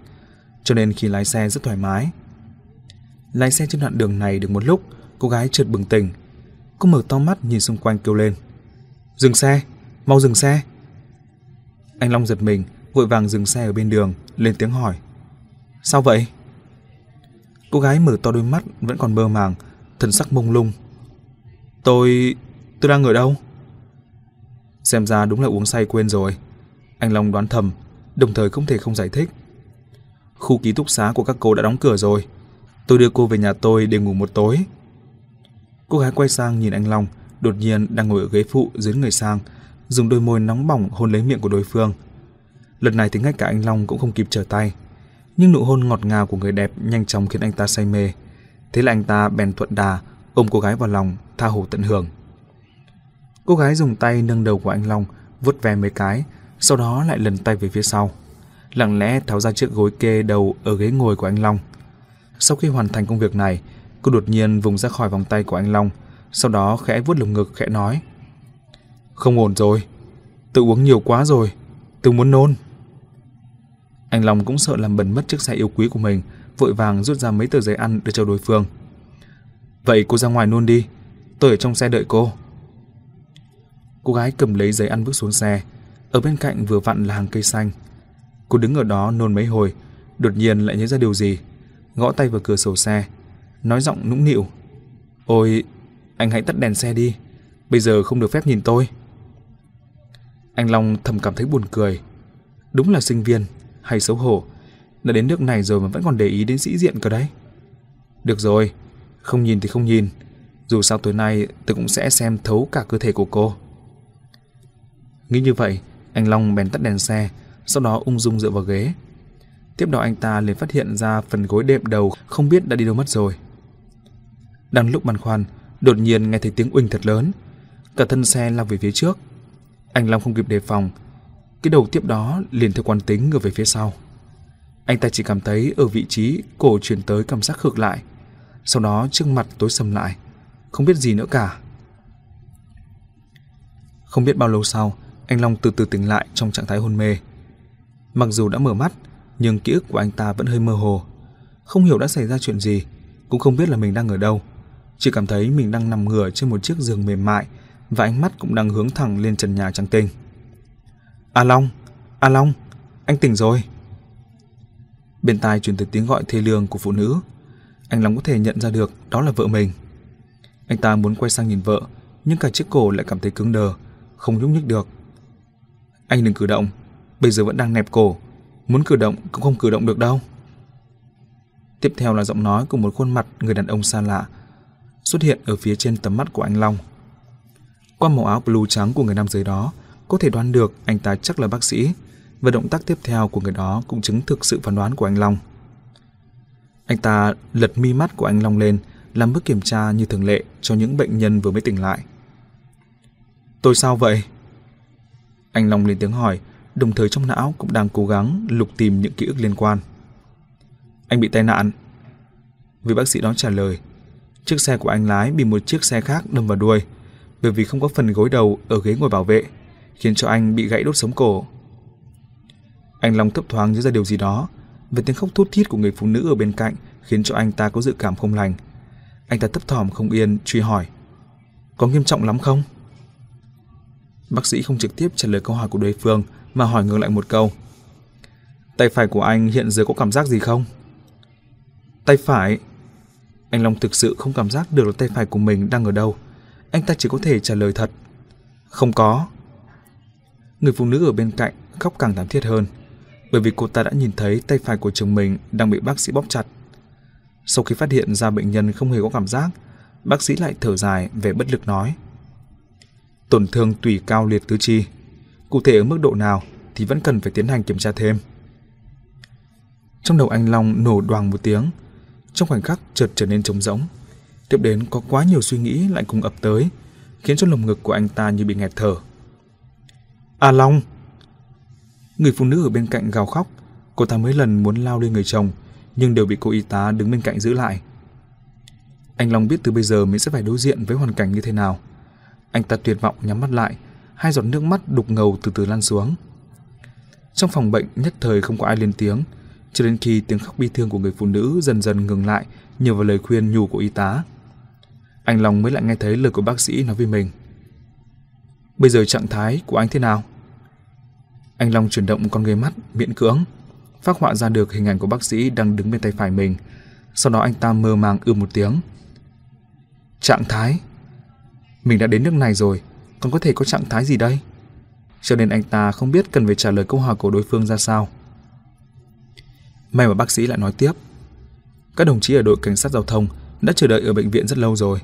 cho nên khi lái xe rất thoải mái. Lái xe trên đoạn đường này được một lúc, cô gái chợt bừng tỉnh. Cô mở to mắt nhìn xung quanh kêu lên. Dừng xe, mau dừng xe. Anh Long giật mình, vội vàng dừng xe ở bên đường, lên tiếng hỏi. Sao vậy? Cô gái mở to đôi mắt vẫn còn mơ màng, thần sắc mông lung. Tôi... tôi đang ở đâu? Xem ra đúng là uống say quên rồi. Anh Long đoán thầm, đồng thời không thể không giải thích. Khu ký túc xá của các cô đã đóng cửa rồi. Tôi đưa cô về nhà tôi để ngủ một tối. Cô gái quay sang nhìn anh Long, đột nhiên đang ngồi ở ghế phụ dưới người sang, dùng đôi môi nóng bỏng hôn lấy miệng của đối phương. Lần này thì ngay cả anh Long cũng không kịp trở tay. Nhưng nụ hôn ngọt ngào của người đẹp nhanh chóng khiến anh ta say mê. Thế là anh ta bèn thuận đà, ôm cô gái vào lòng, tha hồ tận hưởng. Cô gái dùng tay nâng đầu của anh Long, vuốt ve mấy cái, sau đó lại lần tay về phía sau. Lặng lẽ tháo ra chiếc gối kê đầu ở ghế ngồi của anh Long. Sau khi hoàn thành công việc này, cô đột nhiên vùng ra khỏi vòng tay của anh Long, sau đó khẽ vuốt lồng ngực khẽ nói. Không ổn rồi, tự uống nhiều quá rồi, tôi muốn nôn. Anh Long cũng sợ làm bẩn mất chiếc xe yêu quý của mình, vội vàng rút ra mấy tờ giấy ăn đưa cho đối phương. Vậy cô ra ngoài nôn đi, tôi ở trong xe đợi cô. Cô gái cầm lấy giấy ăn bước xuống xe, ở bên cạnh vừa vặn là hàng cây xanh. Cô đứng ở đó nôn mấy hồi, đột nhiên lại nhớ ra điều gì, gõ tay vào cửa sổ xe, nói giọng nũng nịu. Ôi, anh hãy tắt đèn xe đi, bây giờ không được phép nhìn tôi. Anh Long thầm cảm thấy buồn cười. Đúng là sinh viên, hay xấu hổ, đã đến nước này rồi mà vẫn còn để ý đến sĩ diện cơ đấy. Được rồi, không nhìn thì không nhìn, dù sao tối nay tôi cũng sẽ xem thấu cả cơ thể của cô. Nghĩ như vậy, anh Long bèn tắt đèn xe, sau đó ung dung dựa vào ghế. Tiếp đó anh ta liền phát hiện ra phần gối đệm đầu không biết đã đi đâu mất rồi. Đang lúc băn khoăn, đột nhiên nghe thấy tiếng uỳnh thật lớn. Cả thân xe lao về phía trước. Anh Long không kịp đề phòng. Cái đầu tiếp đó liền theo quan tính ngược về phía sau. Anh ta chỉ cảm thấy ở vị trí cổ chuyển tới cảm giác ngược lại. Sau đó trước mặt tối sầm lại. Không biết gì nữa cả. Không biết bao lâu sau, anh Long từ từ tỉnh lại trong trạng thái hôn mê. Mặc dù đã mở mắt, nhưng ký ức của anh ta vẫn hơi mơ hồ. Không hiểu đã xảy ra chuyện gì, cũng không biết là mình đang ở đâu. Chỉ cảm thấy mình đang nằm ngửa trên một chiếc giường mềm mại và ánh mắt cũng đang hướng thẳng lên trần nhà trắng tinh. A Long, A Long, anh tỉnh rồi. Bên tai truyền tới tiếng gọi thê lương của phụ nữ. Anh Long có thể nhận ra được đó là vợ mình. Anh ta muốn quay sang nhìn vợ, nhưng cả chiếc cổ lại cảm thấy cứng đờ, không nhúc nhích được. Anh đừng cử động, bây giờ vẫn đang nẹp cổ, muốn cử động cũng không cử động được đâu. Tiếp theo là giọng nói của một khuôn mặt người đàn ông xa lạ xuất hiện ở phía trên tầm mắt của anh Long. Qua màu áo blue trắng của người nam giới đó, có thể đoán được anh ta chắc là bác sĩ, và động tác tiếp theo của người đó cũng chứng thực sự phán đoán của anh Long. Anh ta lật mi mắt của anh Long lên, làm bước kiểm tra như thường lệ cho những bệnh nhân vừa mới tỉnh lại. Tôi sao vậy? Anh Long lên tiếng hỏi, đồng thời trong não cũng đang cố gắng lục tìm những ký ức liên quan. Anh bị tai nạn. Vị bác sĩ đó trả lời, chiếc xe của anh lái bị một chiếc xe khác đâm vào đuôi, bởi vì không có phần gối đầu ở ghế ngồi bảo vệ, khiến cho anh bị gãy đốt sống cổ. Anh Long thấp thoáng nhớ ra điều gì đó, về tiếng khóc thút thít của người phụ nữ ở bên cạnh khiến cho anh ta có dự cảm không lành. Anh ta thấp thỏm không yên, truy hỏi. Có nghiêm trọng lắm không? Bác sĩ không trực tiếp trả lời câu hỏi của đối phương mà hỏi ngược lại một câu. Tay phải của anh hiện giờ có cảm giác gì không? Tay phải? Anh Long thực sự không cảm giác được là tay phải của mình đang ở đâu. Anh ta chỉ có thể trả lời thật. Không có. Người phụ nữ ở bên cạnh khóc càng thảm thiết hơn, bởi vì cô ta đã nhìn thấy tay phải của chồng mình đang bị bác sĩ bóp chặt. Sau khi phát hiện ra bệnh nhân không hề có cảm giác, bác sĩ lại thở dài về bất lực nói. Tổn thương tủy cao liệt tứ chi, cụ thể ở mức độ nào thì vẫn cần phải tiến hành kiểm tra thêm. Trong đầu anh Long nổ đoàng một tiếng, trong khoảnh khắc chợt trở nên trống rỗng. Tiếp đến có quá nhiều suy nghĩ lại cùng ập tới, khiến cho lồng ngực của anh ta như bị nghẹt thở. A Long! Người phụ nữ ở bên cạnh gào khóc, cô ta mấy lần muốn lao lên người chồng, nhưng đều bị cô y tá đứng bên cạnh giữ lại. Anh Long biết từ bây giờ mình sẽ phải đối diện với hoàn cảnh như thế nào. Anh ta tuyệt vọng nhắm mắt lại, hai giọt nước mắt đục ngầu từ từ lan xuống. Trong phòng bệnh nhất thời không có ai lên tiếng, cho đến khi tiếng khóc bi thương của người phụ nữ dần dần ngừng lại nhờ vào lời khuyên nhủ của y tá. Anh Long mới lại nghe thấy lời của bác sĩ nói với mình. Bây giờ trạng thái của anh thế nào? Anh Long chuyển động con người mắt miễn cưỡng, phát họa ra được hình ảnh của bác sĩ đang đứng bên tay phải mình. Sau đó anh ta mơ màng ư một tiếng. Trạng thái? Mình đã đến nước này rồi, còn có thể có trạng thái gì đây? Cho nên anh ta không biết cần phải trả lời câu hỏi của đối phương ra sao. May mà bác sĩ lại nói tiếp. Các đồng chí ở đội cảnh sát giao thông đã chờ đợi ở bệnh viện rất lâu rồi.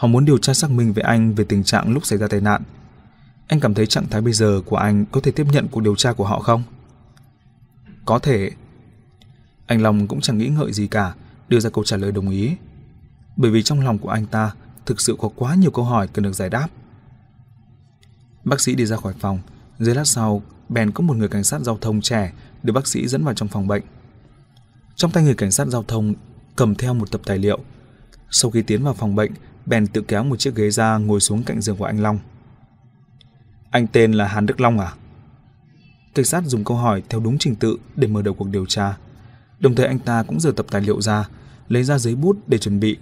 Họ muốn điều tra xác minh với anh về tình trạng lúc xảy ra tai nạn. Anh cảm thấy trạng thái bây giờ của anh có thể tiếp nhận cuộc điều tra của họ không? Có thể. Anh Long cũng chẳng nghĩ ngợi gì cả, đưa ra câu trả lời đồng ý. Bởi vì trong lòng của anh ta thực sự có quá nhiều câu hỏi cần được giải đáp. Bác sĩ đi ra khỏi phòng, dưới lát sau, bèn có một người cảnh sát giao thông trẻ được bác sĩ dẫn vào trong phòng bệnh. Trong tay người cảnh sát giao thông cầm theo một tập tài liệu. Sau khi tiến vào phòng bệnh, bèn tự kéo một chiếc ghế ra ngồi xuống cạnh giường của anh Long. Anh tên là Hàn Đức Long à? Cảnh sát dùng câu hỏi theo đúng trình tự để mở đầu cuộc điều tra. Đồng thời anh ta cũng giờ tập tài liệu ra, lấy ra giấy bút để chuẩn bị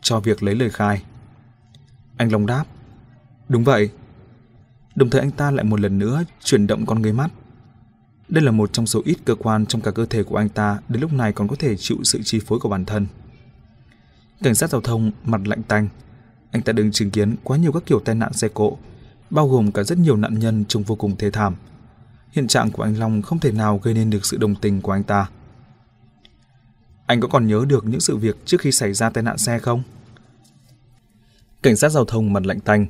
cho việc lấy lời khai. Anh Long đáp, đúng vậy. Đồng thời anh ta lại một lần nữa chuyển động con người mắt. Đây là một trong số ít cơ quan trong cả cơ thể của anh ta đến lúc này còn có thể chịu sự chi phối của bản thân. Cảnh sát giao thông mặt lạnh tanh. Anh ta đừng chứng kiến quá nhiều các kiểu tai nạn xe cộ, bao gồm cả rất nhiều nạn nhân trông vô cùng thê thảm. Hiện trạng của anh Long không thể nào gây nên được sự đồng tình của anh ta. Anh có còn nhớ được những sự việc trước khi xảy ra tai nạn xe không? Cảnh sát giao thông mặt lạnh tanh,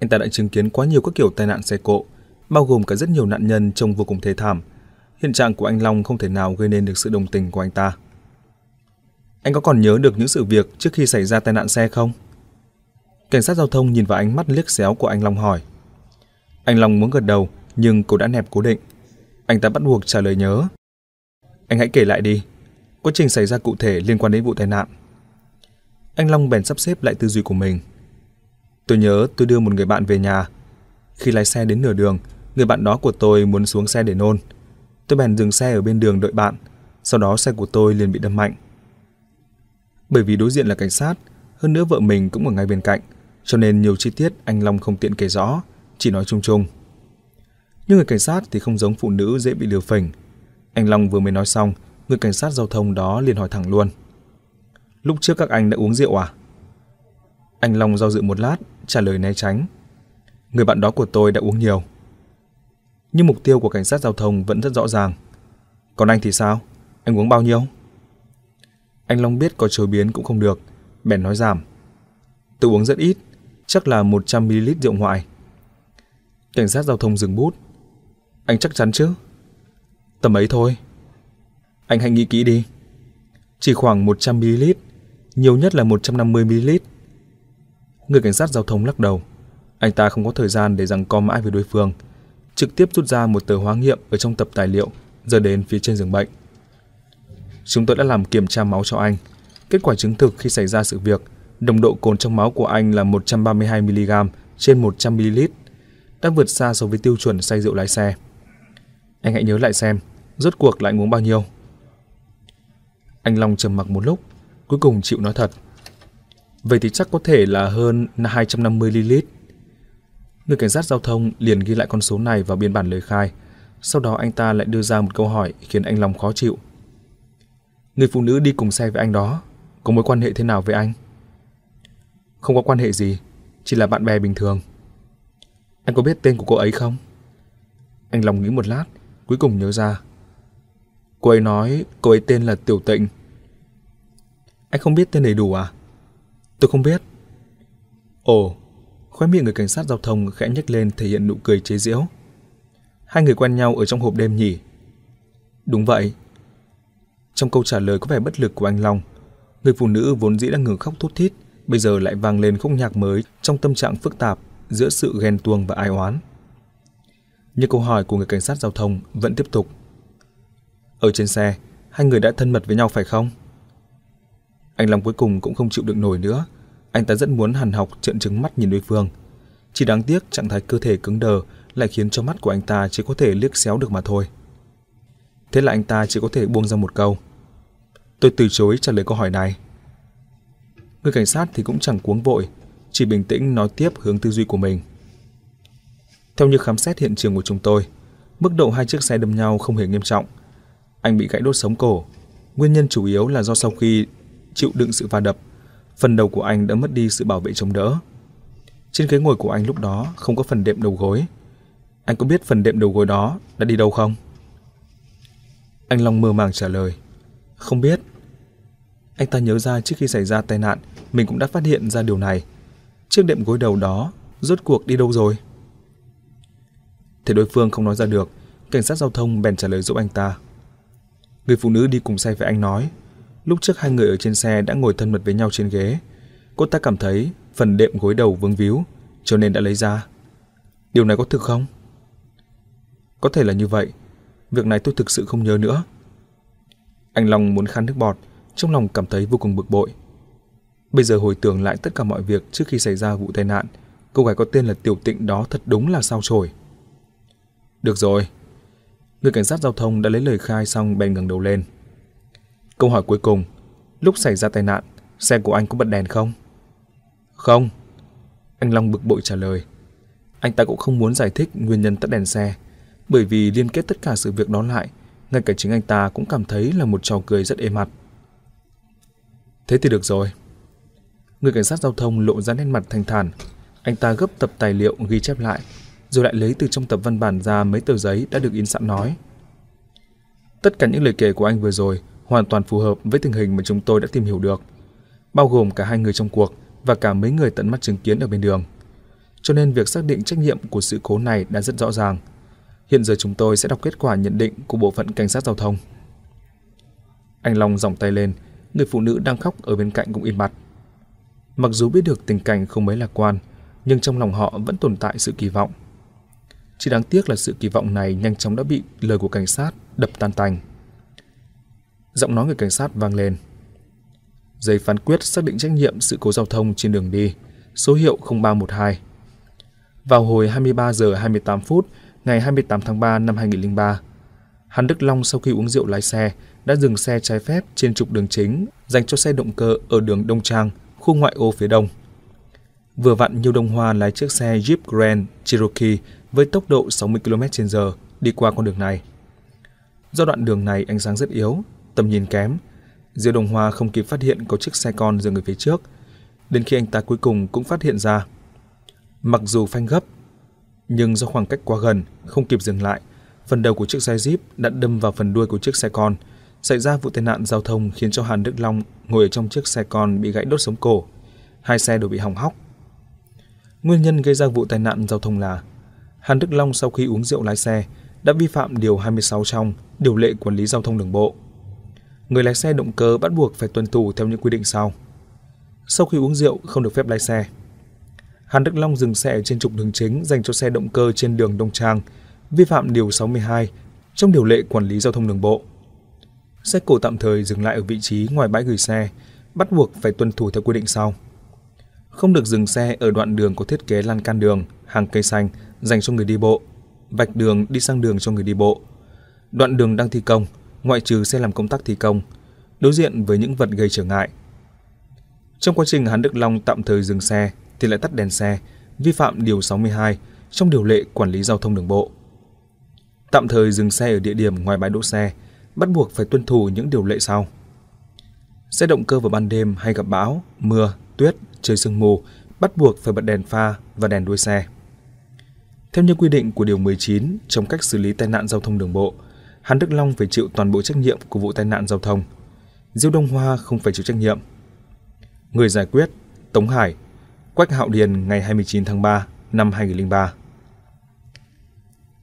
anh ta đã chứng kiến quá nhiều các kiểu tai nạn xe cộ, bao gồm cả rất nhiều nạn nhân trông vô cùng thê thảm. Hiện trạng của anh Long không thể nào gây nên được sự đồng tình của anh ta. Anh có còn nhớ được những sự việc trước khi xảy ra tai nạn xe không? Cảnh sát giao thông nhìn vào ánh mắt liếc xéo của anh Long hỏi. Anh Long muốn gật đầu, nhưng cô đã nẹp cố định. Anh ta bắt buộc trả lời nhớ. Anh hãy kể lại đi. Quá trình xảy ra cụ thể liên quan đến vụ tai nạn. Anh Long bèn sắp xếp lại tư duy của mình. Tôi nhớ tôi đưa một người bạn về nhà. Khi lái xe đến nửa đường, người bạn đó của tôi muốn xuống xe để nôn. Tôi bèn dừng xe ở bên đường đợi bạn, sau đó xe của tôi liền bị đâm mạnh. Bởi vì đối diện là cảnh sát, hơn nữa vợ mình cũng ở ngay bên cạnh, cho nên nhiều chi tiết anh Long không tiện kể rõ, chỉ nói chung chung. Nhưng người cảnh sát thì không giống phụ nữ dễ bị lừa phỉnh. Anh Long vừa mới nói xong, người cảnh sát giao thông đó liền hỏi thẳng luôn. Lúc trước các anh đã uống rượu à? Anh Long do dự một lát, trả lời né tránh. Người bạn đó của tôi đã uống nhiều. Nhưng mục tiêu của cảnh sát giao thông vẫn rất rõ ràng. Còn anh thì sao? Anh uống bao nhiêu? Anh Long biết có chối biến cũng không được, bèn nói giảm. tự uống rất ít, chắc là 100ml rượu ngoại. Cảnh sát giao thông dừng bút. Anh chắc chắn chứ? Tầm ấy thôi. Anh hãy nghĩ kỹ đi. Chỉ khoảng 100ml, nhiều nhất là 150ml. Người cảnh sát giao thông lắc đầu. Anh ta không có thời gian để rằng co mãi với đối phương. Trực tiếp rút ra một tờ hóa nghiệm ở trong tập tài liệu, giờ đến phía trên giường bệnh. Chúng tôi đã làm kiểm tra máu cho anh. Kết quả chứng thực khi xảy ra sự việc, nồng độ cồn trong máu của anh là 132mg trên 100ml, đã vượt xa so với tiêu chuẩn say rượu lái xe. Anh hãy nhớ lại xem, rốt cuộc lại uống bao nhiêu. Anh Long trầm mặc một lúc, cuối cùng chịu nói thật. Vậy thì chắc có thể là hơn 250ml. Người cảnh sát giao thông liền ghi lại con số này vào biên bản lời khai. Sau đó anh ta lại đưa ra một câu hỏi khiến anh Long khó chịu. Người phụ nữ đi cùng xe với anh đó có mối quan hệ thế nào với anh? Không có quan hệ gì, chỉ là bạn bè bình thường. Anh có biết tên của cô ấy không? Anh lòng nghĩ một lát, cuối cùng nhớ ra. Cô ấy nói cô ấy tên là Tiểu Tịnh. Anh không biết tên đầy đủ à? Tôi không biết. Ồ, khóe miệng người cảnh sát giao thông khẽ nhếch lên thể hiện nụ cười chế giễu. Hai người quen nhau ở trong hộp đêm nhỉ? Đúng vậy. Trong câu trả lời có vẻ bất lực của anh Long, người phụ nữ vốn dĩ đang ngừng khóc thút thít, bây giờ lại vang lên khúc nhạc mới trong tâm trạng phức tạp giữa sự ghen tuông và ai oán. Nhưng câu hỏi của người cảnh sát giao thông vẫn tiếp tục. Ở trên xe, hai người đã thân mật với nhau phải không? Anh Long cuối cùng cũng không chịu đựng nổi nữa. Anh ta rất muốn hàn học trợn trừng mắt nhìn đối phương. Chỉ đáng tiếc trạng thái cơ thể cứng đờ lại khiến cho mắt của anh ta chỉ có thể liếc xéo được mà thôi. Thế là anh ta chỉ có thể buông ra một câu. Tôi từ chối trả lời câu hỏi này. Người cảnh sát thì cũng chẳng cuống vội, chỉ bình tĩnh nói tiếp hướng tư duy của mình. Theo như khám xét hiện trường của chúng tôi, mức độ hai chiếc xe đâm nhau không hề nghiêm trọng. Anh bị gãy đốt sống cổ. Nguyên nhân chủ yếu là do sau khi chịu đựng sự va đập, phần đầu của anh đã mất đi sự bảo vệ chống đỡ. Trên ghế ngồi của anh lúc đó không có phần đệm đầu gối. Anh có biết phần đệm đầu gối đó đã đi đâu không? Anh Long mơ màng trả lời. Không biết. Anh ta nhớ ra trước khi xảy ra tai nạn, mình cũng đã phát hiện ra điều này. Chiếc đệm gối đầu đó rốt cuộc đi đâu rồi? Thế đối phương không nói ra được, cảnh sát giao thông bèn trả lời giúp anh ta. Người phụ nữ đi cùng xe với anh nói, lúc trước hai người ở trên xe đã ngồi thân mật với nhau trên ghế. Cô ta cảm thấy phần đệm gối đầu vương víu, cho nên đã lấy ra. Điều này có thực không? Có thể là như vậy. Việc này tôi thực sự không nhớ nữa. Anh Long muốn khăn nước bọt, trong lòng cảm thấy vô cùng bực bội. Bây giờ hồi tưởng lại tất cả mọi việc trước khi xảy ra vụ tai nạn, cô gái có tên là Tiểu Tịnh đó thật đúng là sao chổi. Được rồi. Người cảnh sát giao thông đã lấy lời khai xong bèn ngẩng đầu lên. Câu hỏi cuối cùng, lúc xảy ra tai nạn, xe của anh có bật đèn không? Không. Anh Long bực bội trả lời. Anh ta cũng không muốn giải thích nguyên nhân tắt đèn xe, bởi vì liên kết tất cả sự việc đó lại, ngay cả chính anh ta cũng cảm thấy là một trò cười rất êm mặt. Thế thì được rồi. Người cảnh sát giao thông lộ ra nét mặt thanh thản. Anh ta gấp tập tài liệu ghi chép lại, rồi lại lấy từ trong tập văn bản ra mấy tờ giấy đã được in sẵn nói. Tất cả những lời kể của anh vừa rồi hoàn toàn phù hợp với tình hình mà chúng tôi đã tìm hiểu được, bao gồm cả hai người trong cuộc và cả mấy người tận mắt chứng kiến ở bên đường. Cho nên việc xác định trách nhiệm của sự cố này đã rất rõ ràng. Hiện giờ chúng tôi sẽ đọc kết quả nhận định của bộ phận cảnh sát giao thông. Anh Long dòng tay lên, người phụ nữ đang khóc ở bên cạnh cũng im mặt. Mặc dù biết được tình cảnh không mấy lạc quan, nhưng trong lòng họ vẫn tồn tại sự kỳ vọng. Chỉ đáng tiếc là sự kỳ vọng này nhanh chóng đã bị lời của cảnh sát đập tan tành. Giọng nói người cảnh sát vang lên. Giấy phán quyết xác định trách nhiệm sự cố giao thông trên đường đi, số hiệu 0312. Vào hồi 23 giờ 28 phút ngày 28 tháng 3 năm 2003, Hàn Đức Long sau khi uống rượu lái xe đã dừng xe trái phép trên trục đường chính dành cho xe động cơ ở đường Đông Trang, khu ngoại ô phía đông. Vừa vặn Nhiêu Đông Hoa lái chiếc xe Jeep Grand Cherokee với tốc độ 60 km/h đi qua con đường này. Do đoạn đường này ánh sáng rất yếu, tầm nhìn kém, Diêu đồng Hoa không kịp phát hiện có chiếc xe con dừng ở phía trước, đến khi anh ta cuối cùng cũng phát hiện ra. Mặc dù phanh gấp, nhưng do khoảng cách quá gần, không kịp dừng lại, phần đầu của chiếc xe Jeep đã đâm vào phần đuôi của chiếc xe con, xảy ra vụ tai nạn giao thông khiến cho Hàn Đức Long ngồi ở trong chiếc xe con bị gãy đốt sống cổ. Hai xe đều bị hỏng hóc. Nguyên nhân gây ra vụ tai nạn giao thông là Hàn Đức Long sau khi uống rượu lái xe đã vi phạm điều 26 trong điều lệ quản lý giao thông đường bộ. Người lái xe động cơ bắt buộc phải tuân thủ theo những quy định sau. Sau khi uống rượu không được phép lái xe. Hàn Đức Long dừng xe ở trên trục đường chính dành cho xe động cơ trên đường Đông Trang, vi phạm điều 62 trong điều lệ quản lý giao thông đường bộ. Xe cổ tạm thời dừng lại ở vị trí ngoài bãi gửi xe, bắt buộc phải tuân thủ theo quy định sau. Không được dừng xe ở đoạn đường có thiết kế lan can đường, hàng cây xanh dành cho người đi bộ, vạch đường đi sang đường cho người đi bộ. Đoạn đường đang thi công, ngoại trừ xe làm công tác thi công, đối diện với những vật gây trở ngại. Trong quá trình Hán Đức Long tạm thời dừng xe thì lại tắt đèn xe, vi phạm điều 62 trong điều lệ quản lý giao thông đường bộ. Tạm thời dừng xe ở địa điểm ngoài bãi đỗ xe, bắt buộc phải tuân thủ những điều lệ sau. Xe động cơ vào ban đêm hay gặp bão, mưa, tuyết, trời sương mù, bắt buộc phải bật đèn pha và đèn đuôi xe. Theo như quy định của Điều 19 trong cách xử lý tai nạn giao thông đường bộ, Hàn Đức Long phải chịu toàn bộ trách nhiệm của vụ tai nạn giao thông. Diêu Đông Hoa không phải chịu trách nhiệm. Người giải quyết, Tống Hải, Quách Hạo Điền ngày 29 tháng 3 năm 2003.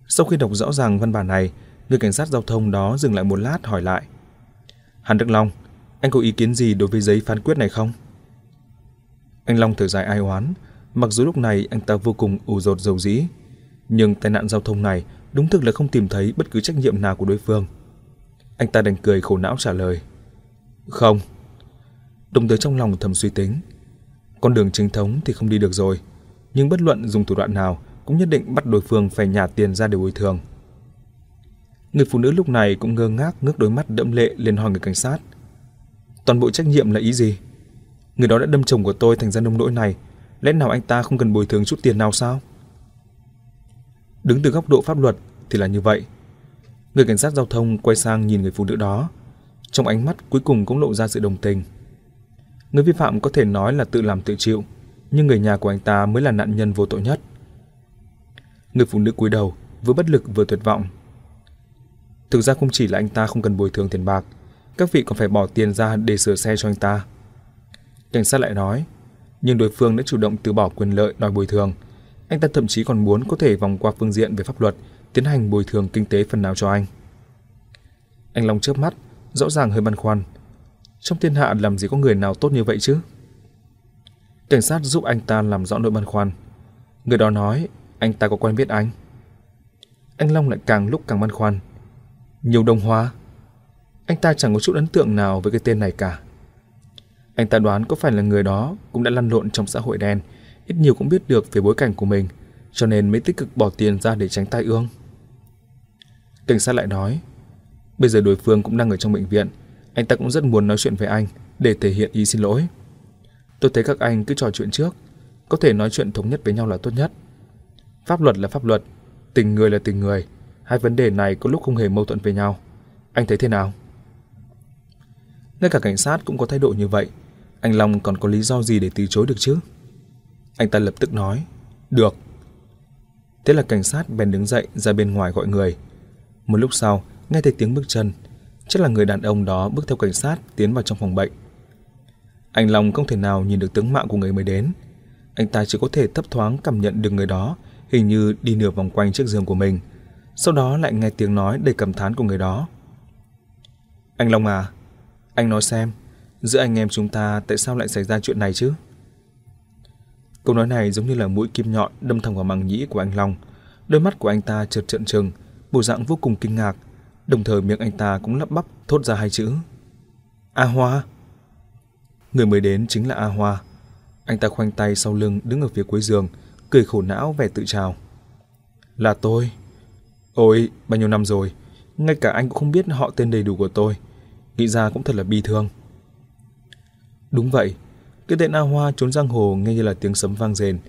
Sau khi đọc rõ ràng văn bản này, người cảnh sát giao thông đó dừng lại một lát hỏi lại. Hàn Đức Long, anh có ý kiến gì đối với giấy phán quyết này không? Anh Long thở dài ai oán, mặc dù lúc này anh ta vô cùng ủ rột dầu dĩ, nhưng tai nạn giao thông này đúng thực là không tìm thấy bất cứ trách nhiệm nào của đối phương. Anh ta đành cười khổ não trả lời. Không. Đồng thời trong lòng thầm suy tính. Con đường chính thống thì không đi được rồi, nhưng bất luận dùng thủ đoạn nào cũng nhất định bắt đối phương phải nhả tiền ra để bồi thường. Người phụ nữ lúc này cũng ngơ ngác ngước đôi mắt đẫm lệ lên hỏi người cảnh sát. Toàn bộ trách nhiệm là ý gì? Người đó đã đâm chồng của tôi thành ra nông nỗi này, lẽ nào anh ta không cần bồi thường chút tiền nào sao? Đứng từ góc độ pháp luật thì là như vậy. Người cảnh sát giao thông quay sang nhìn người phụ nữ đó. Trong ánh mắt cuối cùng cũng lộ ra sự đồng tình. Người vi phạm có thể nói là tự làm tự chịu, nhưng người nhà của anh ta mới là nạn nhân vô tội nhất. Người phụ nữ cúi đầu, vừa bất lực vừa tuyệt vọng. Thực ra không chỉ là anh ta không cần bồi thường tiền bạc, các vị còn phải bỏ tiền ra để sửa xe cho anh ta. Cảnh sát lại nói, nhưng đối phương đã chủ động từ bỏ quyền lợi đòi bồi thường. Anh ta thậm chí còn muốn có thể vòng qua phương diện về pháp luật, tiến hành bồi thường kinh tế phần nào cho anh. Anh Long chớp mắt, rõ ràng hơi băn khoăn. Trong thiên hạ làm gì có người nào tốt như vậy chứ? Cảnh sát giúp anh ta làm rõ nỗi băn khoăn. Người đó nói anh ta có quen biết anh. Anh Long lại càng lúc càng băn khoăn. Nhiều đồng hoa. Anh ta chẳng có chút ấn tượng nào với cái tên này cả. Anh ta đoán có phải là người đó cũng đã lăn lộn trong xã hội đen, ít nhiều cũng biết được về bối cảnh của mình, cho nên mới tích cực bỏ tiền ra để tránh tai ương. Cảnh sát lại nói, bây giờ đối phương cũng đang ở trong bệnh viện, anh ta cũng rất muốn nói chuyện với anh để thể hiện ý xin lỗi. Tôi thấy các anh cứ trò chuyện trước, có thể nói chuyện thống nhất với nhau là tốt nhất. Pháp luật là pháp luật, tình người là tình người, hai vấn đề này có lúc không hề mâu thuẫn với nhau. Anh thấy thế nào? Ngay cả cảnh sát cũng có thái độ như vậy, anh Long còn có lý do gì để từ chối được chứ? Anh ta lập tức nói, được. Thế là cảnh sát bèn đứng dậy ra bên ngoài gọi người. Một lúc sau, nghe thấy tiếng bước chân, chắc là người đàn ông đó bước theo cảnh sát tiến vào trong phòng bệnh. Anh Long không thể nào nhìn được tướng mạo của người mới đến. Anh ta chỉ có thể thấp thoáng cảm nhận được người đó hình như đi nửa vòng quanh chiếc giường của mình. Sau đó lại nghe tiếng nói đầy cảm thán của người đó. Anh Long à, anh nói xem, giữa anh em chúng ta tại sao lại xảy ra chuyện này chứ? Câu nói này giống như là mũi kim nhọn đâm thẳng vào màng nhĩ của anh Long. Đôi mắt của anh ta chợt trợn trừng, bộ dạng vô cùng kinh ngạc, đồng thời miệng anh ta cũng lắp bắp thốt ra hai chữ. A Hoa. Người mới đến chính là A Hoa. Anh ta khoanh tay sau lưng đứng ở phía cuối giường, cười khổ não vẻ tự trào. Là tôi. Ôi, bao nhiêu năm rồi, ngay cả anh cũng không biết họ tên đầy đủ của tôi. Nghĩ ra cũng thật là bi thương. Đúng vậy, cái tên A Hoa trốn giang hồ nghe như là tiếng sấm vang rền.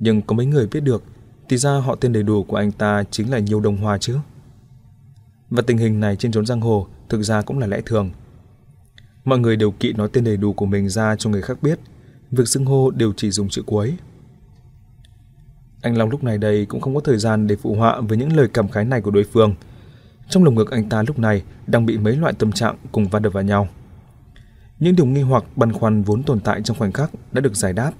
Nhưng có mấy người biết được, thì ra họ tên đầy đủ của anh ta chính là Nhiêu Đông Hoa chứ. Và tình hình này trên trốn giang hồ thực ra cũng là lẽ thường. Mọi người đều kỵ nói tên đầy đủ của mình ra cho người khác biết, việc xưng hô đều chỉ dùng chữ cuối. Anh Long lúc này đây cũng không có thời gian để phụ họa với những lời cảm khái này của đối phương. Trong lồng ngực anh ta lúc này đang bị mấy loại tâm trạng cùng va đập vào nhau. Những điều nghi hoặc băn khoăn vốn tồn tại trong khoảnh khắc đã được giải đáp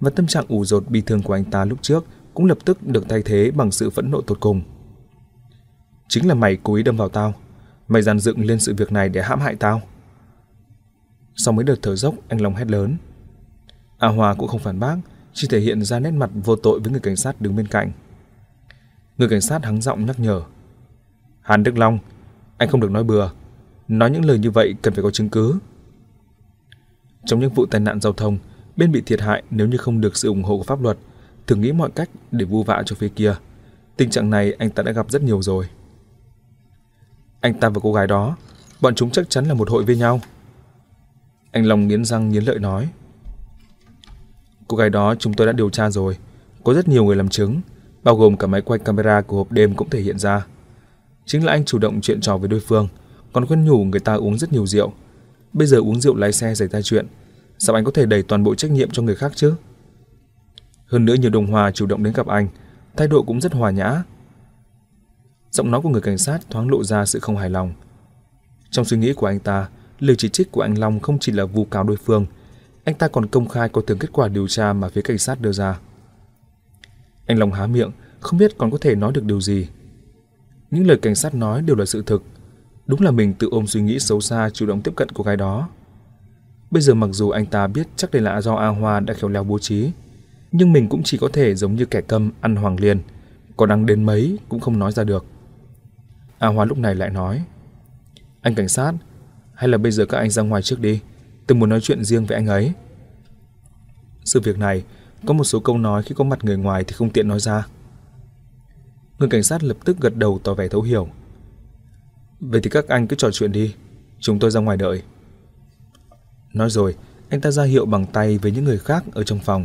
và tâm trạng ủ rột bi thương của anh ta lúc trước cũng lập tức được thay thế bằng sự phẫn nộ tột cùng. Chính là mày cố ý đâm vào tao, mày dàn dựng lên sự việc này để hãm hại tao. Sau mấy đợt thở dốc, anh Long hét lớn. A Hòa cũng không phản bác, chỉ thể hiện ra nét mặt vô tội với người cảnh sát đứng bên cạnh. Người cảnh sát hắng giọng nhắc nhở. Hàn Đức Long, anh không được nói bừa. Nói những lời như vậy cần phải có chứng cứ. Trong những vụ tai nạn giao thông, bên bị thiệt hại nếu như không được sự ủng hộ của pháp luật, thường nghĩ mọi cách để vu vạ cho phía kia. Tình trạng này anh ta đã gặp rất nhiều rồi. Anh ta và cô gái đó, bọn chúng chắc chắn là một hội với nhau. Anh Long nghiến răng nghiến lợi nói. Cô gái đó chúng tôi đã điều tra rồi, có rất nhiều người làm chứng, bao gồm cả máy quay camera của hộp đêm cũng thể hiện ra. Chính là anh chủ động chuyện trò với đối phương, còn khuyên nhủ người ta uống rất nhiều rượu. Bây giờ uống rượu lái xe xảy ra chuyện, sao anh có thể đẩy toàn bộ trách nhiệm cho người khác chứ? Hơn nữa nhiều đồng hòa chủ động đến gặp anh, thái độ cũng rất hòa nhã. Giọng nói của người cảnh sát thoáng lộ ra sự không hài lòng. Trong suy nghĩ của anh ta, lời chỉ trích của anh Long không chỉ là vu cáo đối phương, anh ta còn công khai coi thường kết quả điều tra mà phía cảnh sát đưa ra. Anh Long há miệng, không biết còn có thể nói được điều gì. Những lời cảnh sát nói đều là sự thực. Đúng là mình tự ôm suy nghĩ xấu xa chủ động tiếp cận cô gái đó. Bây giờ mặc dù anh ta biết chắc đây là do A Hoa đã khéo léo bố trí, nhưng mình cũng chỉ có thể giống như kẻ câm ăn hoàng liên, có đang đến mấy cũng không nói ra được. A Hoa lúc này lại nói, anh cảnh sát, hay là bây giờ các anh ra ngoài trước đi, tôi muốn nói chuyện riêng với anh ấy. Sự việc này, có một số câu nói khi có mặt người ngoài thì không tiện nói ra. Người cảnh sát lập tức gật đầu tỏ vẻ thấu hiểu. Vậy thì các anh cứ trò chuyện đi, chúng tôi ra ngoài đợi. Nói rồi, anh ta ra hiệu bằng tay với những người khác ở trong phòng.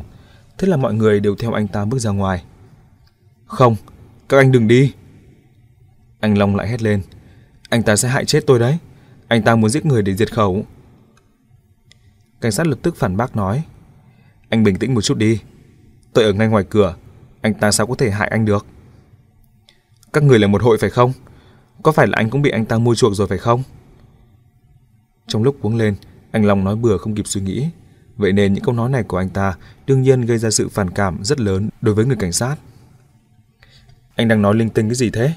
Thế là mọi người đều theo anh ta bước ra ngoài. Không, các anh đừng đi. Anh Long lại hét lên. Anh ta sẽ hại chết tôi đấy. Anh ta muốn giết người để diệt khẩu. Cảnh sát lập tức phản bác nói. Anh bình tĩnh một chút đi. Tôi ở ngay ngoài cửa. Anh ta sao có thể hại anh được? Các người là một hội phải không? Có phải là anh cũng bị anh ta mua chuộc rồi phải không? Trong lúc cuống lên, anh Long nói bừa không kịp suy nghĩ. Vậy nên những câu nói này của anh ta đương nhiên gây ra sự phản cảm rất lớn đối với người cảnh sát. Anh đang nói linh tinh cái gì thế?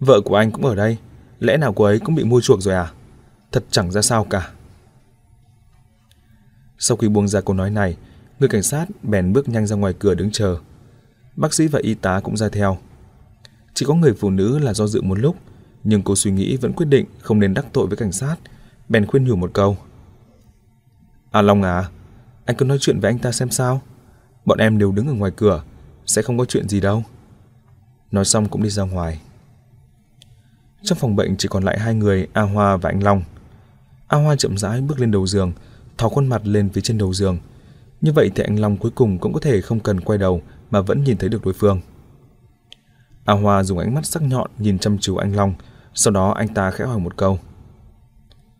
Vợ của anh cũng ở đây, lẽ nào cô ấy cũng bị mua chuộc rồi à? Thật chẳng ra sao cả. Sau khi buông ra câu nói này, người cảnh sát bèn bước nhanh ra ngoài cửa đứng chờ. Bác sĩ và y tá cũng ra theo. Chỉ có người phụ nữ là do dự một lúc, nhưng cô suy nghĩ vẫn quyết định không nên đắc tội với cảnh sát, bèn khuyên nhủ một câu. À Long à, anh cứ nói chuyện với anh ta xem sao. Bọn em đều đứng ở ngoài cửa, sẽ không có chuyện gì đâu. Nói xong cũng đi ra ngoài. Trong phòng bệnh chỉ còn lại hai người, A Hoa và anh Long. A Hoa chậm rãi bước lên đầu giường, thò khuôn mặt lên phía trên đầu giường. Như vậy thì anh Long cuối cùng cũng có thể không cần quay đầu mà vẫn nhìn thấy được đối phương. A Hoa dùng ánh mắt sắc nhọn nhìn chăm chú anh Long, sau đó anh ta khẽ hỏi một câu.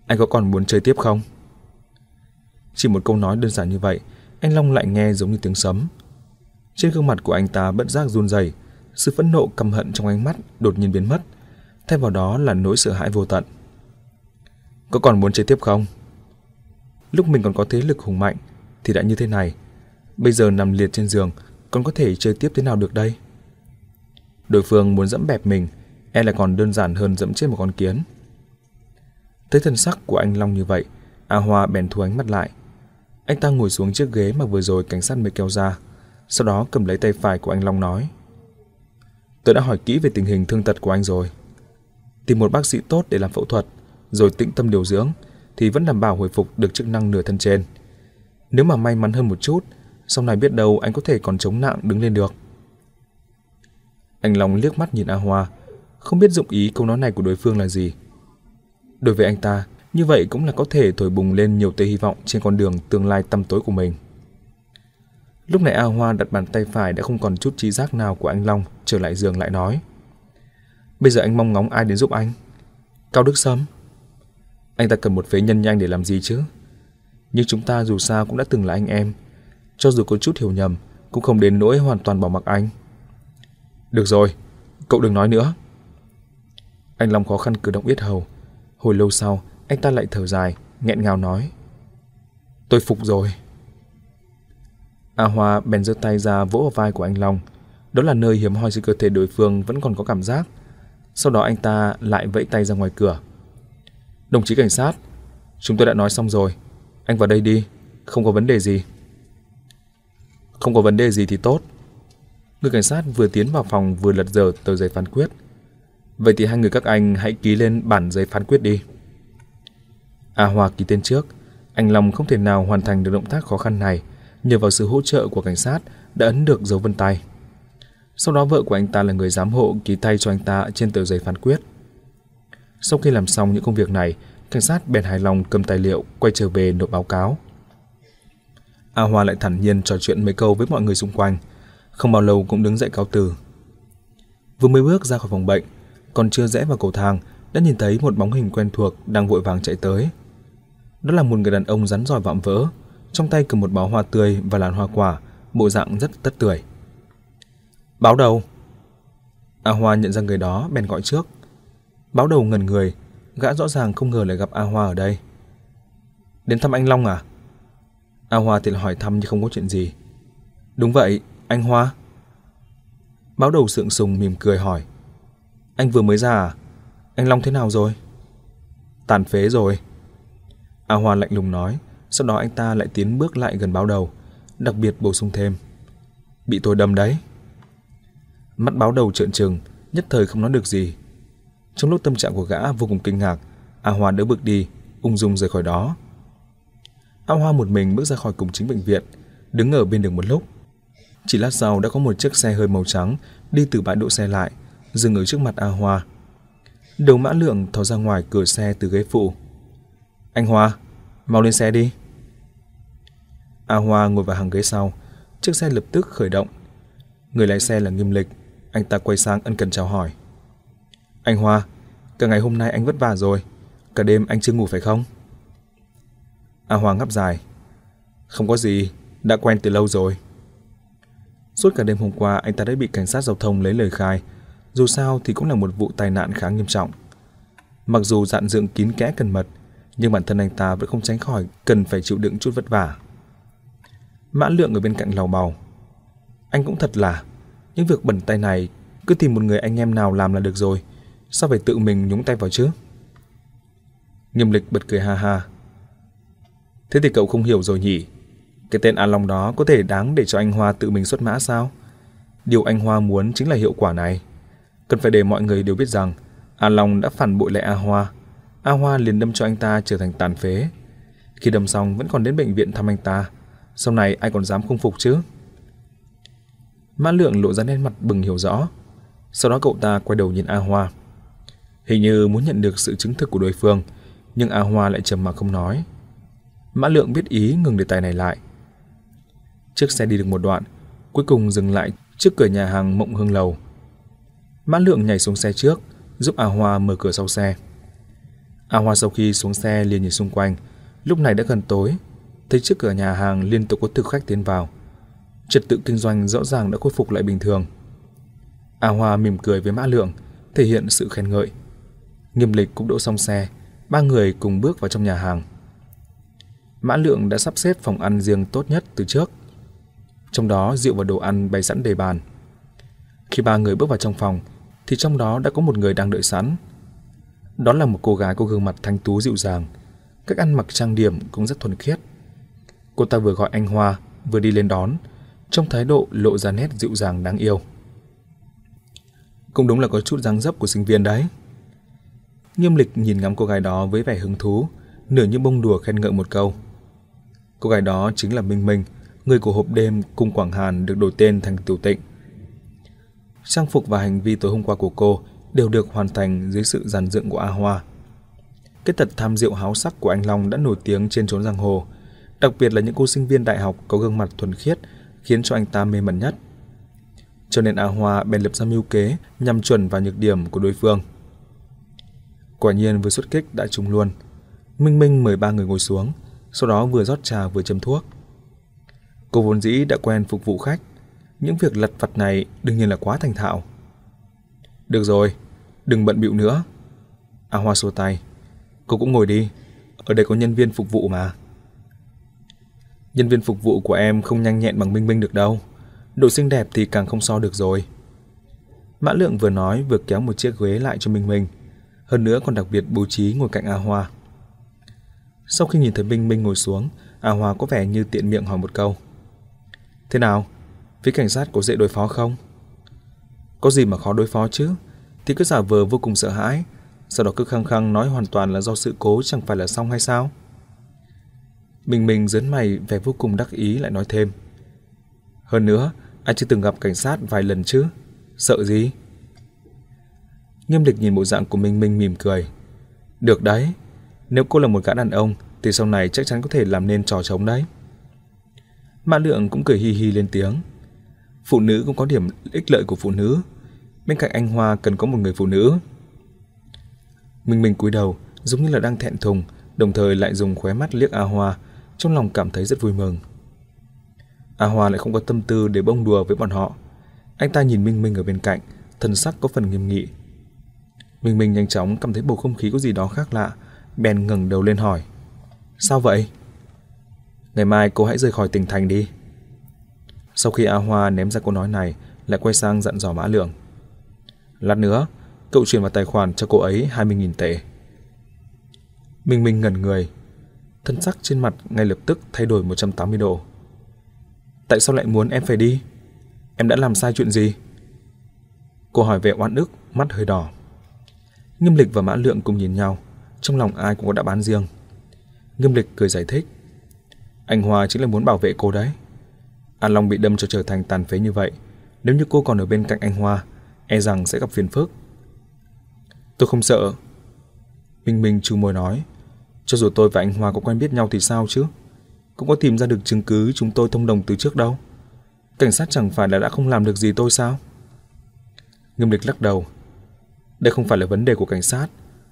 Anh có còn muốn chơi tiếp không? Chỉ một câu nói đơn giản như vậy, anh Long lại nghe giống như tiếng sấm. Trên gương mặt của anh ta bất giác run rẩy, sự phẫn nộ căm hận trong ánh mắt đột nhiên biến mất, thay vào đó là nỗi sợ hãi vô tận. Có còn muốn chơi tiếp không? Lúc mình còn có thế lực hùng mạnh thì đã như thế này, bây giờ nằm liệt trên giường, còn có thể chơi tiếp thế nào được đây? Đối phương muốn dẫm bẹp mình, e là còn đơn giản hơn dẫm chết một con kiến. Thấy thân sắc của anh Long như vậy, A Hoa bèn thu ánh mắt lại. Anh ta ngồi xuống chiếc ghế mà vừa rồi cảnh sát mới kéo ra, sau đó cầm lấy tay phải của anh Long nói. Tôi đã hỏi kỹ về tình hình thương tật của anh rồi. Tìm một bác sĩ tốt để làm phẫu thuật, rồi tĩnh tâm điều dưỡng, thì vẫn đảm bảo hồi phục được chức năng nửa thân trên. Nếu mà may mắn hơn một chút, sau này biết đâu anh có thể còn chống nặng đứng lên được. Anh Long liếc mắt nhìn A Hoa, không biết dụng ý câu nói này của đối phương là gì. Đối với anh ta, như vậy cũng là có thể thổi bùng lên nhiều tia hy vọng trên con đường tương lai tăm tối của mình. Lúc này A Hoa đặt bàn tay phải đã không còn chút trí giác nào của anh Long trở lại giường lại nói. Bây giờ anh mong ngóng ai đến giúp anh? Cao Đức Sâm? Anh ta cần một phế nhân nhanh để làm gì chứ? Nhưng chúng ta dù sao cũng đã từng là anh em. Cho dù có chút hiểu nhầm, cũng không đến nỗi hoàn toàn bỏ mặc anh. Được rồi, cậu đừng nói nữa. Anh Long khó khăn cử động yết hầu. Hồi lâu sau, anh ta lại thở dài, nghẹn ngào nói. Tôi phục rồi. A Hoa bèn giơ tay ra vỗ vào vai của anh Long. Đó là nơi hiếm hoi trên cơ thể đối phương vẫn còn có cảm giác. Sau đó anh ta lại vẫy tay ra ngoài cửa. Đồng chí cảnh sát, chúng tôi đã nói xong rồi. Anh vào đây đi, không có vấn đề gì. Không có vấn đề gì thì tốt. Người cảnh sát vừa tiến vào phòng vừa lật dở tờ giấy phán quyết. Vậy thì hai người các anh hãy ký lên bản giấy phán quyết đi. A hòa ký tên trước. Anh Long không thể nào hoàn thành được động tác khó khăn này nhờ vào sự hỗ trợ của cảnh sát đã ấn được dấu vân tay. Sau đó vợ của anh ta là người giám hộ ký tay cho anh ta trên tờ giấy phán quyết. Sau khi làm xong những công việc này, cảnh sát bèn hài lòng cầm tài liệu quay trở về nộp báo cáo. A Hoa lại thản nhiên trò chuyện mấy câu với mọi người xung quanh, không bao lâu cũng đứng dậy cáo từ. Vừa mới bước ra khỏi phòng bệnh, còn chưa rẽ vào cầu thang, đã nhìn thấy một bóng hình quen thuộc đang vội vàng chạy tới. Đó là một người đàn ông rắn giỏi vạm vỡ, trong tay cầm một bó hoa tươi và làn hoa quả, bộ dạng rất tất tưởi. Báo đầu. A Hoa nhận ra người đó bèn gọi trước. Báo đầu ngẩn người, gã rõ ràng không ngờ lại gặp A Hoa ở đây. Đến thăm anh Long à? A Hoa thì hỏi thăm nhưng không có chuyện gì. Đúng vậy, anh Hoa. Báo đầu sượng sùng mỉm cười hỏi. Anh vừa mới ra à? Anh Long thế nào rồi? Tàn phế rồi. A Hoa lạnh lùng nói, sau đó anh ta lại tiến bước lại gần báo đầu, đặc biệt bổ sung thêm. Bị tôi đâm đấy. Mắt báo đầu trợn trừng, nhất thời không nói được gì. Trong lúc tâm trạng của gã vô cùng kinh ngạc, A Hoa đỡ bước đi, ung dung rời khỏi đó. A Hoa một mình bước ra khỏi cổng chính bệnh viện, đứng ở bên đường một lúc. Chỉ lát sau đã có một chiếc xe hơi màu trắng đi từ bãi đỗ xe lại, dừng ở trước mặt A Hoa. Đầu mã lượng thò ra ngoài cửa xe từ ghế phụ. Anh Hoa, mau lên xe đi. A Hoa ngồi vào hàng ghế sau, chiếc xe lập tức khởi động. Người lái xe là Nghiêm Lịch, anh ta quay sang ân cần chào hỏi. Anh Hoa, cả ngày hôm nay anh vất vả rồi, cả đêm anh chưa ngủ phải không? A Hoa ngáp dài. Không có gì, đã quen từ lâu rồi. Suốt cả đêm hôm qua anh ta đã bị cảnh sát giao thông lấy lời khai. Dù sao thì cũng là một vụ tai nạn khá nghiêm trọng. Mặc dù dạn dựng kín kẽ cẩn mật, nhưng bản thân anh ta vẫn không tránh khỏi cần phải chịu đựng chút vất vả. Mã Lượng ở bên cạnh lầu bầu. Anh cũng thật là, những việc bẩn tay này cứ tìm một người anh em nào làm là được rồi, sao phải tự mình nhúng tay vào chứ? Nghiêm lịch bật cười ha ha. Thế thì cậu không hiểu rồi nhỉ? Cái tên A Long đó có thể đáng để cho anh Hoa tự mình xuất mã sao? Điều anh Hoa muốn chính là hiệu quả này. Cần phải để mọi người đều biết rằng A Long đã phản bội lại A Hoa. A Hoa liền đâm cho anh ta trở thành tàn phế. Khi đâm xong vẫn còn đến bệnh viện thăm anh ta. Sau này ai còn dám không phục chứ? Mã Lượng lộ ra nét mặt bừng hiểu rõ. Sau đó cậu ta quay đầu nhìn A Hoa. Hình như muốn nhận được sự chứng thực của đối phương, nhưng A Hoa lại trầm mặc không nói. Mã Lượng biết ý ngừng đề tài này lại. Chiếc xe đi được một đoạn, cuối cùng dừng lại trước cửa nhà hàng Mộng Hương Lầu. Mã Lượng nhảy xuống xe trước, giúp A Hoa mở cửa sau xe. A Hoa sau khi xuống xe liền nhìn xung quanh, lúc này đã gần tối, thấy trước cửa nhà hàng liên tục có thực khách tiến vào. Trật tự kinh doanh rõ ràng đã khôi phục lại bình thường. A Hoa mỉm cười với Mã Lượng, thể hiện sự khen ngợi. Nghiêm Lịch cũng đỗ xong xe, ba người cùng bước vào trong nhà hàng. Mã Lượng đã sắp xếp phòng ăn riêng tốt nhất từ trước. Trong đó rượu và đồ ăn bày sẵn đầy bàn. Khi ba người bước vào trong phòng, thì trong đó đã có một người đang đợi sẵn. Đó là một cô gái có gương mặt thanh tú dịu dàng, cách ăn mặc trang điểm cũng rất thuần khiết. Cô ta vừa gọi anh Hoa, vừa đi lên đón, trong thái độ lộ ra nét dịu dàng đáng yêu. Cũng đúng là có chút dáng dấp của sinh viên đấy. Nghiêm lịch nhìn ngắm cô gái đó với vẻ hứng thú, nửa như bông đùa khen ngợi một câu. Cô gái đó chính là Minh Minh, người của hộp đêm cung Quảng Hàn được đổi tên thành Tiểu Tịnh. Trang phục và hành vi tối hôm qua của cô đều được hoàn thành dưới sự giàn dựng của A Hoa. Cái tật tham rượu háo sắc của anh Long đã nổi tiếng trên chốn giang hồ, đặc biệt là những cô sinh viên đại học có gương mặt thuần khiết khiến cho anh ta mê mẩn nhất. Cho nên A Hoa bèn lập ra mưu kế nhằm chuẩn vào nhược điểm của đối phương. Quả nhiên vừa xuất kích đã trúng luôn. Minh Minh mời ba người ngồi xuống, sau đó vừa rót trà vừa châm thuốc. Cô vốn dĩ đã quen phục vụ khách, những việc lặt vặt này đương nhiên là quá thành thạo. Được rồi, đừng bận bịu nữa. A Hoa xua tay. Cô cũng ngồi đi, ở đây có nhân viên phục vụ mà. Nhân viên phục vụ của em không nhanh nhẹn bằng Minh Minh được đâu. Độ xinh đẹp thì càng không so được rồi. Mã Lượng vừa nói vừa kéo một chiếc ghế lại cho Minh Minh. Hơn nữa còn đặc biệt bố trí ngồi cạnh A Hoa. Sau khi nhìn thấy Minh Minh ngồi xuống, A Hoa có vẻ như tiện miệng hỏi một câu. Thế nào? Phía cảnh sát có dễ đối phó không? Có gì mà khó đối phó chứ? Thì cứ giả vờ vô cùng sợ hãi, sau đó cứ khăng khăng nói hoàn toàn là do sự cố chẳng phải là xong hay sao? Minh Minh dấn mày vẻ vô cùng đắc ý lại nói thêm. Hơn nữa, anh chưa từng gặp cảnh sát vài lần chứ? Sợ gì? Nghiêm địch nhìn bộ dạng của Minh Minh mỉm cười. Được đấy, nếu cô là một gã đàn ông thì sau này chắc chắn có thể làm nên trò trống đấy. Mã Lượng cũng cười hi hi lên tiếng. Phụ nữ cũng có điểm ích lợi của phụ nữ. Bên cạnh anh Hoa cần có một người phụ nữ. Minh Minh cúi đầu, giống như là đang thẹn thùng, đồng thời lại dùng khóe mắt liếc A Hoa, trong lòng cảm thấy rất vui mừng. A Hoa lại không có tâm tư để bông đùa với bọn họ. Anh ta nhìn Minh Minh ở bên cạnh, thần sắc có phần nghiêm nghị. Minh Minh nhanh chóng cảm thấy bầu không khí có gì đó khác lạ, bèn ngẩng đầu lên hỏi. Sao vậy? Ngày mai cô hãy rời khỏi tỉnh thành đi. Sau khi A Hoa ném ra câu nói này, lại quay sang dặn dò Mã Lượng. Lát nữa, cậu chuyển vào tài khoản cho cô ấy 20.000 tệ. Minh Minh ngẩn người, thân sắc trên mặt ngay lập tức thay đổi 180 độ. Tại sao lại muốn em phải đi? Em đã làm sai chuyện gì? Cô hỏi vẻ oan ức, mắt hơi đỏ. Nghiêm Lịch và Mã Lượng cùng nhìn nhau, trong lòng ai cũng có đã bán riêng. Nghiêm Lịch cười giải thích. Anh Hoa chính là muốn bảo vệ cô đấy. An Long bị đâm cho trở thành tàn phế như vậy. Nếu như cô còn ở bên cạnh anh Hoa, e rằng sẽ gặp phiền phức. Tôi không sợ. Minh Minh chu môi nói. Cho dù tôi và anh Hoa có quen biết nhau thì sao chứ? Cũng có tìm ra được chứng cứ chúng tôi thông đồng từ trước đâu. Cảnh sát chẳng phải là đã không làm được gì tôi sao? Nghiêm lịch lắc đầu. Đây không phải là vấn đề của cảnh sát,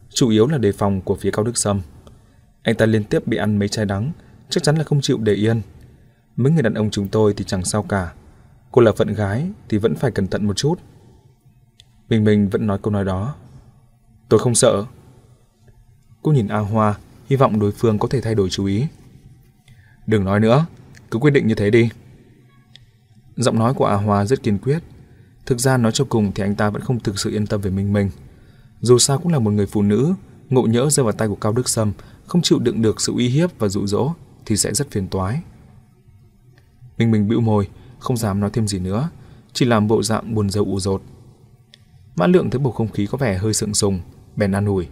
chủ yếu là đề phòng của phía Cao Đức Sâm. Anh ta liên tiếp bị ăn mấy chai đắng, chắc chắn là không chịu để yên. Mấy người đàn ông chúng tôi thì chẳng sao cả. Cô là phận gái thì vẫn phải cẩn thận một chút. Mình mình vẫn nói câu nói đó. Tôi không sợ. Cô nhìn A Hoa, hy vọng đối phương có thể thay đổi chú ý. Đừng nói nữa, cứ quyết định như thế đi. Giọng nói của A Hoa rất kiên quyết. Thực ra nói cho cùng thì anh ta vẫn không thực sự yên tâm về Minh Minh. Dù sao cũng là một người phụ nữ, ngộ nhỡ rơi vào tay của Cao Đức Sâm, không chịu đựng được sự uy hiếp và dụ dỗ thì sẽ rất phiền toái. Minh Minh bĩu môi, không dám nói thêm gì nữa, chỉ làm bộ dạng buồn rầu ủ rột. Mã Lượng thấy bầu không khí có vẻ hơi sượng sùng, bèn an ủi.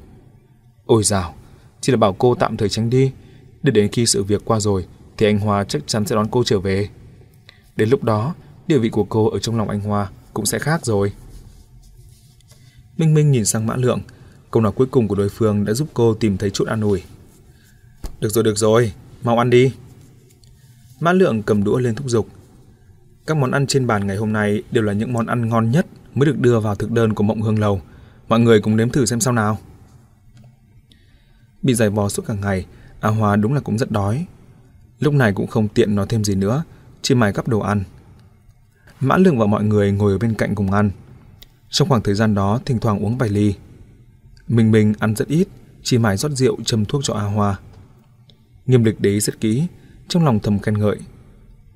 Ôi dào, chỉ là bảo cô tạm thời tránh đi, để đến khi sự việc qua rồi thì anh Hoa chắc chắn sẽ đón cô trở về. Đến lúc đó, địa vị của cô ở trong lòng anh Hoa cũng sẽ khác rồi. Minh Minh nhìn sang Mã Lượng, câu nói cuối cùng của đối phương đã giúp cô tìm thấy chút an ủi. Được rồi, được rồi, mau ăn đi. Mã Lượng cầm đũa lên thúc giục. Các món ăn trên bàn ngày hôm nay đều là những món ăn ngon nhất mới được đưa vào thực đơn của Mộng Hương Lầu. Mọi người cùng nếm thử xem sao nào. Bị giải vò suốt cả ngày, A Hoa đúng là cũng rất đói. Lúc này cũng không tiện nói thêm gì nữa, chỉ mài gắp đồ ăn. Mã Lượng và mọi người ngồi ở bên cạnh cùng ăn. Trong khoảng thời gian đó thỉnh thoảng uống vài ly. Mình mình ăn rất ít, chỉ mải rót rượu châm thuốc cho A Hoa. Nghiêm lịch đấy rất kỹ, trong lòng thầm khen ngợi.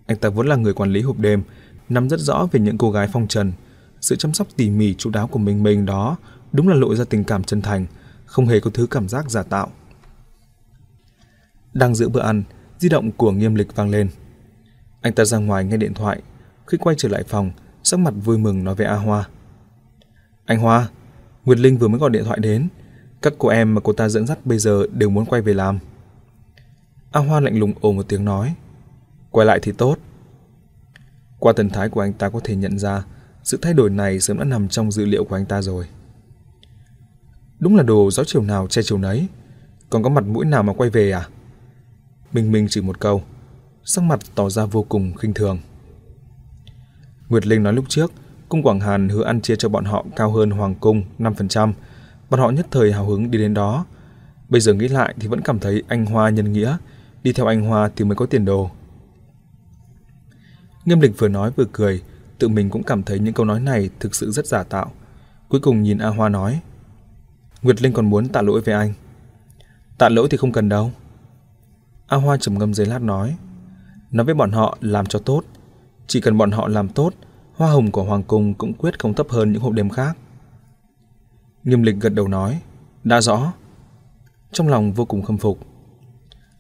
Anh ta vốn là người quản lý hộp đêm, nắm rất rõ về những cô gái phong trần. Sự chăm sóc tỉ mỉ chu đáo của mình mình đó đúng là lộ ra tình cảm chân thành, không hề có thứ cảm giác giả tạo. Đang giữ bữa ăn, di động của nghiêm lịch vang lên. Anh ta ra ngoài nghe điện thoại, khi quay trở lại phòng, sắc mặt vui mừng nói với A Hoa. Anh Hoa, Nguyệt Linh vừa mới gọi điện thoại đến, các cô em mà cô ta dẫn dắt bây giờ đều muốn quay về làm. A Hoa lạnh lùng ồ một tiếng nói. Quay lại thì tốt. Qua thần thái của anh ta có thể nhận ra sự thay đổi này sớm đã nằm trong dữ liệu của anh ta rồi. Đúng là đồ gió chiều nào che chiều nấy. Còn có mặt mũi nào mà quay về à? Minh Minh chỉ một câu, sắc mặt tỏ ra vô cùng khinh thường. Nguyệt Linh nói lúc trước, cung Quảng Hàn hứa ăn chia cho bọn họ cao hơn Hoàng cung 5%, bọn họ nhất thời hào hứng đi đến đó. Bây giờ nghĩ lại thì vẫn cảm thấy anh Hoa nhân nghĩa, đi theo anh Hoa thì mới có tiền đồ. Nghiêm Lịch vừa nói vừa cười, tự mình cũng cảm thấy những câu nói này thực sự rất giả tạo. Cuối cùng nhìn A Hoa nói, Nguyệt Linh còn muốn tạ lỗi với anh. Tạ lỗi thì không cần đâu. A Hoa trầm ngâm giây lát nói, nói với bọn họ làm cho tốt, chỉ cần bọn họ làm tốt, hoa hồng của Hoàng Cung cũng quyết không thấp hơn những hộp đêm khác. Nghiêm lịch gật đầu nói, đã rõ. Trong lòng vô cùng khâm phục.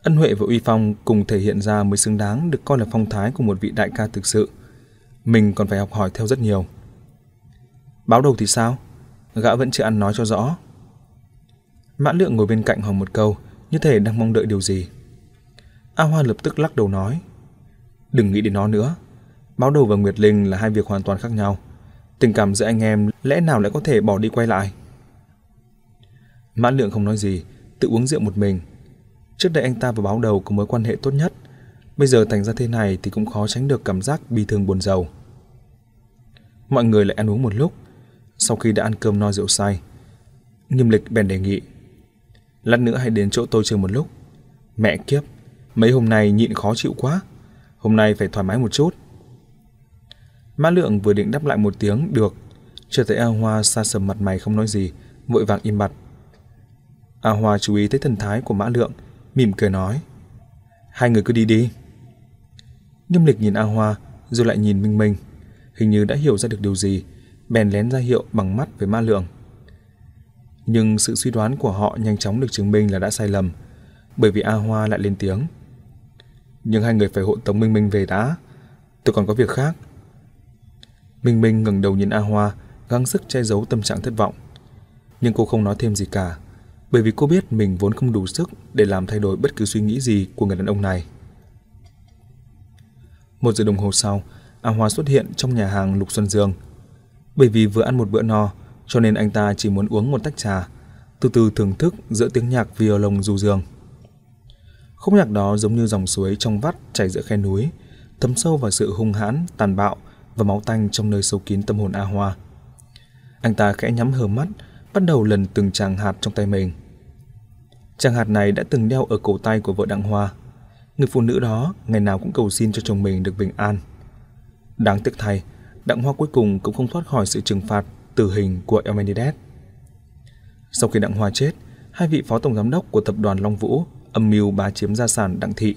Ân huệ và uy phong cùng thể hiện ra mới xứng đáng được coi là phong thái của một vị đại ca thực sự. Mình còn phải học hỏi theo rất nhiều. Báo đầu thì sao? Gã vẫn chưa ăn nói cho rõ. Mã lượng ngồi bên cạnh hỏi một câu, như thể đang mong đợi điều gì. A Hoa lập tức lắc đầu nói, đừng nghĩ đến nó nữa. Báo đầu và Nguyệt Linh là hai việc hoàn toàn khác nhau. Tình cảm giữa anh em lẽ nào lại có thể bỏ đi quay lại? Mã Lượng không nói gì, tự uống rượu một mình. Trước đây anh ta và báo đầu có mối quan hệ tốt nhất. Bây giờ thành ra thế này thì cũng khó tránh được cảm giác bi thương buồn giàu. Mọi người lại ăn uống một lúc. Sau khi đã ăn cơm no rượu say, Nghiêm lịch bèn đề nghị. Lát nữa hãy đến chỗ tôi chơi một lúc. Mẹ kiếp, mấy hôm nay nhịn khó chịu quá. Hôm nay phải thoải mái một chút. Mã Lượng vừa định đáp lại một tiếng được, chợt thấy A Hoa xa sầm mặt mày không nói gì, vội vàng im bặt. A Hoa chú ý thấy thần thái của Mã Lượng, mỉm cười nói: "Hai người cứ đi đi." Nghiêm Lịch nhìn A Hoa, rồi lại nhìn Minh Minh, hình như đã hiểu ra được điều gì, bèn lén ra hiệu bằng mắt với Mã Lượng. Nhưng sự suy đoán của họ nhanh chóng được chứng minh là đã sai lầm, bởi vì A Hoa lại lên tiếng. "Nhưng hai người phải hộ tống Minh Minh về đã, tôi còn có việc khác." Minh Minh ngẩng đầu nhìn A Hoa, gắng sức che giấu tâm trạng thất vọng. Nhưng cô không nói thêm gì cả, bởi vì cô biết mình vốn không đủ sức để làm thay đổi bất cứ suy nghĩ gì của người đàn ông này. Một giờ đồng hồ sau, A Hoa xuất hiện trong nhà hàng Lục Xuân Dương. Bởi vì vừa ăn một bữa no, cho nên anh ta chỉ muốn uống một tách trà, từ từ thưởng thức giữa tiếng nhạc violon du dương. Khúc nhạc đó giống như dòng suối trong vắt chảy giữa khe núi, thấm sâu vào sự hung hãn, tàn bạo và máu tanh trong nơi sâu kín tâm hồn A Hoa. Anh ta khẽ nhắm hờ mắt, bắt đầu lần từng tràng hạt trong tay mình. Tràng hạt này đã từng đeo ở cổ tay của vợ Đặng Hoa. Người phụ nữ đó ngày nào cũng cầu xin cho chồng mình được bình an. Đáng tiếc thay, Đặng Hoa cuối cùng cũng không thoát khỏi sự trừng phạt tử hình của Elmenides. Sau khi Đặng Hoa chết, hai vị phó tổng giám đốc của tập đoàn Long Vũ âm mưu bá chiếm gia sản Đặng Thị.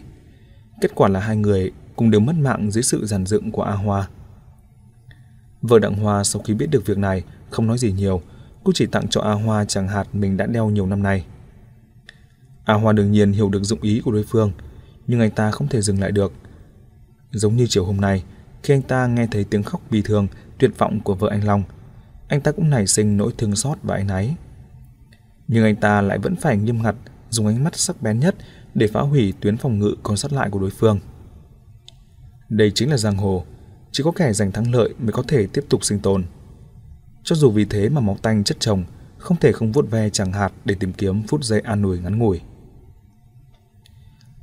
Kết quả là hai người cùng đều mất mạng dưới sự giàn dựng của A Hoa. Vợ Đặng Hoa sau khi biết được việc này không nói gì nhiều, cô chỉ tặng cho A Hoa chàng hạt mình đã đeo nhiều năm nay. A Hoa đương nhiên hiểu được dụng ý của đối phương, nhưng anh ta không thể dừng lại được. Giống như chiều hôm nay, khi anh ta nghe thấy tiếng khóc bi thương, tuyệt vọng của vợ anh Long, anh ta cũng nảy sinh nỗi thương xót và áy náy. Nhưng anh ta lại vẫn phải nghiêm ngặt dùng ánh mắt sắc bén nhất để phá hủy tuyến phòng ngự còn sót lại của đối phương. Đây chính là giang hồ, chỉ có kẻ giành thắng lợi mới có thể tiếp tục sinh tồn. Cho dù vì thế mà máu tanh chất chồng, không thể không vuốt ve chẳng hạt để tìm kiếm phút giây an ủi ngắn ngủi.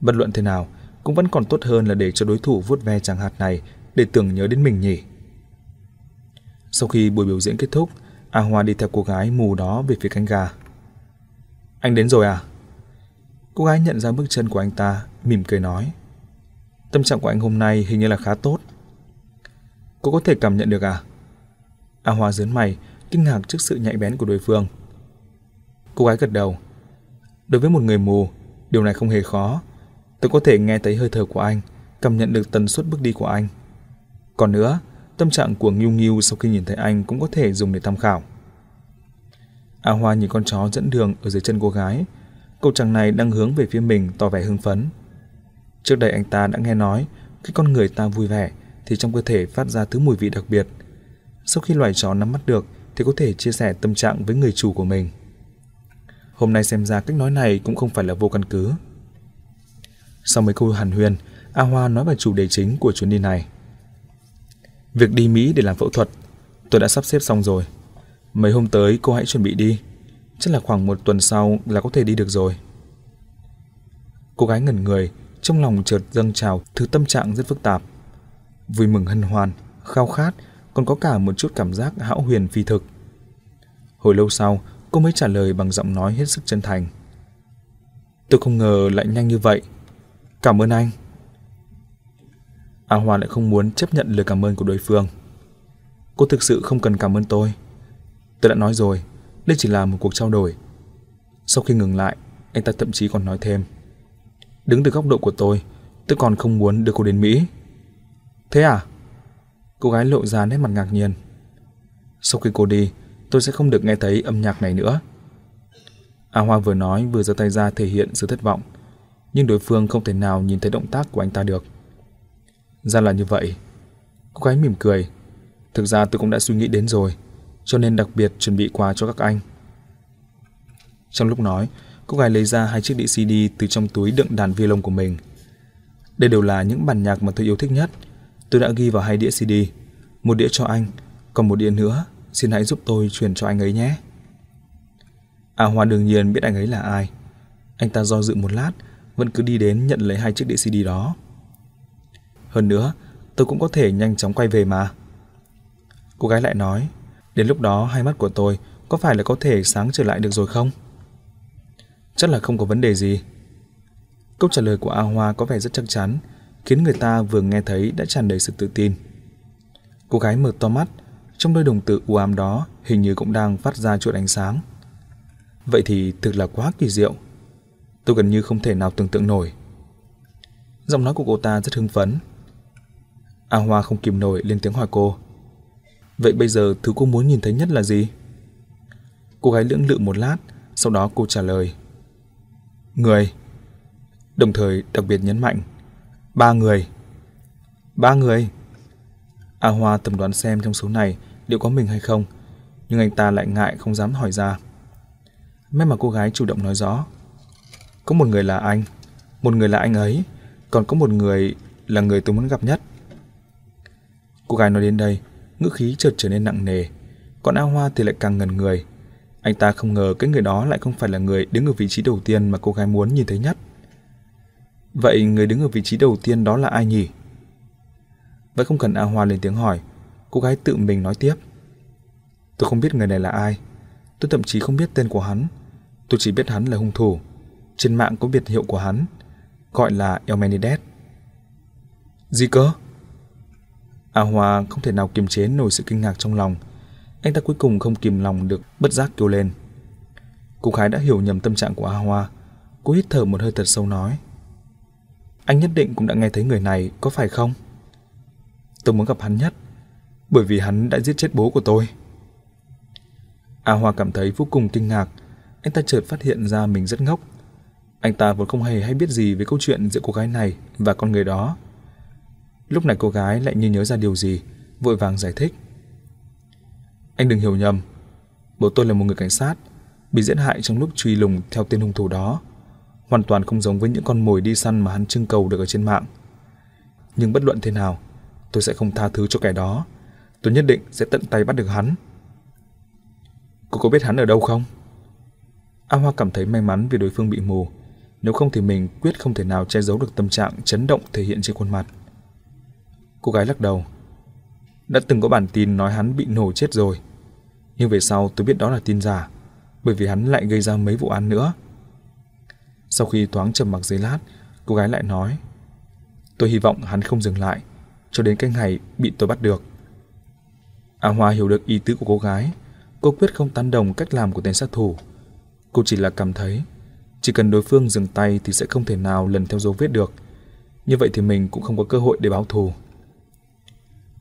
Bất luận thế nào, cũng vẫn còn tốt hơn là để cho đối thủ vuốt ve chẳng hạt này để tưởng nhớ đến mình nhỉ. Sau khi buổi biểu diễn kết thúc, A Hoa đi theo cô gái mù đó về phía cánh gà. Anh đến rồi à? Cô gái nhận ra bước chân của anh ta, mỉm cười nói. Tâm trạng của anh hôm nay hình như là khá tốt. Cô có thể cảm nhận được à? A Hoa dướn mày, kinh ngạc trước sự nhạy bén của đối phương. Cô gái gật đầu. Đối với một người mù, điều này không hề khó. Tôi có thể nghe thấy hơi thở của anh, cảm nhận được tần suất bước đi của anh. Còn nữa, tâm trạng của Nghiêu Nghiêu sau khi nhìn thấy anh cũng có thể dùng để tham khảo. A Hoa nhìn con chó dẫn đường ở dưới chân cô gái. Cậu chàng này đang hướng về phía mình tỏ vẻ hưng phấn. Trước đây anh ta đã nghe nói, khi con người ta vui vẻ thì trong cơ thể phát ra thứ mùi vị đặc biệt. Sau khi loài chó nắm bắt được thì có thể chia sẻ tâm trạng với người chủ của mình. Hôm nay xem ra cách nói này cũng không phải là vô căn cứ. Sau mấy câu hàn huyên, A Hoa nói về chủ đề chính của chuyến đi này. Việc đi Mỹ để làm phẫu thuật, tôi đã sắp xếp xong rồi. Mấy hôm tới cô hãy chuẩn bị đi. Chắc là khoảng một tuần sau là có thể đi được rồi. Cô gái ngẩn người, trong lòng chợt dâng trào thứ tâm trạng rất phức tạp. Vui mừng hân hoan, khao khát, còn có cả một chút cảm giác hão huyền phi thực. Hồi lâu sau, cô mới trả lời bằng giọng nói hết sức chân thành. Tôi không ngờ lại nhanh như vậy. Cảm ơn anh. A Hoa lại không muốn chấp nhận lời cảm ơn của đối phương. Cô thực sự không cần cảm ơn tôi. Tôi đã nói rồi, đây chỉ là một cuộc trao đổi. Sau khi ngừng lại, anh ta thậm chí còn nói thêm. Đứng từ góc độ của tôi, tôi còn không muốn đưa cô đến Mỹ. Thế à? Cô gái lộ ra nét mặt ngạc nhiên. Sau khi cô đi, tôi sẽ không được nghe thấy âm nhạc này nữa. A Hoa vừa nói vừa giơ tay ra thể hiện sự thất vọng, nhưng đối phương không thể nào nhìn thấy động tác của anh ta được. Ra là như vậy. Cô gái mỉm cười. Thực ra tôi cũng đã suy nghĩ đến rồi, cho nên đặc biệt chuẩn bị quà cho các anh. Trong lúc nói, cô gái lấy ra hai chiếc đĩa CD từ trong túi đựng đàn violon của mình. Đây đều là những bản nhạc mà tôi yêu thích nhất. Tôi đã ghi vào hai đĩa CD, một đĩa cho anh, còn một đĩa nữa, xin hãy giúp tôi chuyển cho anh ấy nhé. A Hoa đương nhiên biết anh ấy là ai. Anh ta do dự một lát, vẫn cứ đi đến nhận lấy hai chiếc đĩa CD đó. Hơn nữa, tôi cũng có thể nhanh chóng quay về mà. Cô gái lại nói, đến lúc đó hai mắt của tôi có phải là có thể sáng trở lại được rồi không? Chắc là không có vấn đề gì. Câu trả lời của A Hoa có vẻ rất chắc chắn, khiến người ta vừa nghe thấy đã tràn đầy sự tự tin. Cô gái mở to mắt, trong đôi đồng tử u ám đó hình như cũng đang phát ra chuột ánh sáng. Vậy thì thực là quá kỳ diệu. Tôi gần như không thể nào tưởng tượng nổi. Giọng nói của cô ta rất hưng phấn. A Hoa không kìm nổi lên tiếng hỏi cô. Vậy bây giờ thứ cô muốn nhìn thấy nhất là gì? Cô gái lưỡng lự một lát, sau đó cô trả lời. Người. Đồng thời đặc biệt nhấn mạnh. Ba người. Ba người. A Hoa tầm đoán xem trong số này liệu có mình hay không, nhưng anh ta lại ngại không dám hỏi ra. May mà cô gái chủ động nói rõ. Có một người là anh, một người là anh ấy, còn có một người là người tôi muốn gặp nhất. Cô gái nói đến đây, ngữ khí chợt trở nên nặng nề, còn A Hoa thì lại càng ngần người. Anh ta không ngờ cái người đó lại không phải là người đứng ở vị trí đầu tiên mà cô gái muốn nhìn thấy nhất. Vậy người đứng ở vị trí đầu tiên đó là ai nhỉ? Vậy không cần A Hoa lên tiếng hỏi, cô gái tự mình nói tiếp. Tôi không biết người này là ai, tôi thậm chí không biết tên của hắn. Tôi chỉ biết hắn là hung thủ. Trên mạng có biệt hiệu của hắn. gọi là Elmenides. Gì cơ? À, A Hoa không thể nào kiềm chế nổi sự kinh ngạc trong lòng. Anh ta cuối cùng không kìm lòng được bất giác kêu lên. Cô gái đã hiểu nhầm tâm trạng của A Hoa. Cô hít thở một hơi thật sâu nói. Anh nhất định cũng đã nghe thấy người này, có phải không? Tôi muốn gặp hắn nhất, bởi vì hắn đã giết chết bố của tôi. A Hoa cảm thấy vô cùng kinh ngạc. Anh ta chợt phát hiện ra mình rất ngốc. Anh ta vốn không hề hay biết gì về câu chuyện giữa cô gái này và con người đó. Lúc này cô gái lại như nhớ ra điều gì, vội vàng giải thích. Anh đừng hiểu nhầm, bố tôi là một người cảnh sát, bị giết hại trong lúc truy lùng theo tên hung thủ đó, hoàn toàn không giống với những con mồi đi săn mà hắn trưng cầu được ở trên mạng. Nhưng bất luận thế nào, tôi sẽ không tha thứ cho kẻ đó. Tôi nhất định sẽ tận tay bắt được hắn. Cô có biết hắn ở đâu không? A Hoa cảm thấy may mắn vì đối phương bị mù, nếu không thì mình quyết không thể nào che giấu được tâm trạng chấn động thể hiện trên khuôn mặt. Cô gái lắc đầu. Đã từng có bản tin nói hắn bị nổ chết rồi. Nhưng về sau tôi biết đó là tin giả, bởi vì hắn lại gây ra mấy vụ án nữa. Sau khi thoáng trầm mặc giây lát, cô gái lại nói Tôi hy vọng hắn không dừng lại, cho đến cái ngày bị tôi bắt được. A Hoa hiểu được ý tứ của cô gái, cô quyết không tán đồng cách làm của tên sát thủ. Cô chỉ là cảm thấy, chỉ cần đối phương dừng tay thì sẽ không thể nào lần theo dấu vết được. Như vậy thì mình cũng không có cơ hội để báo thù.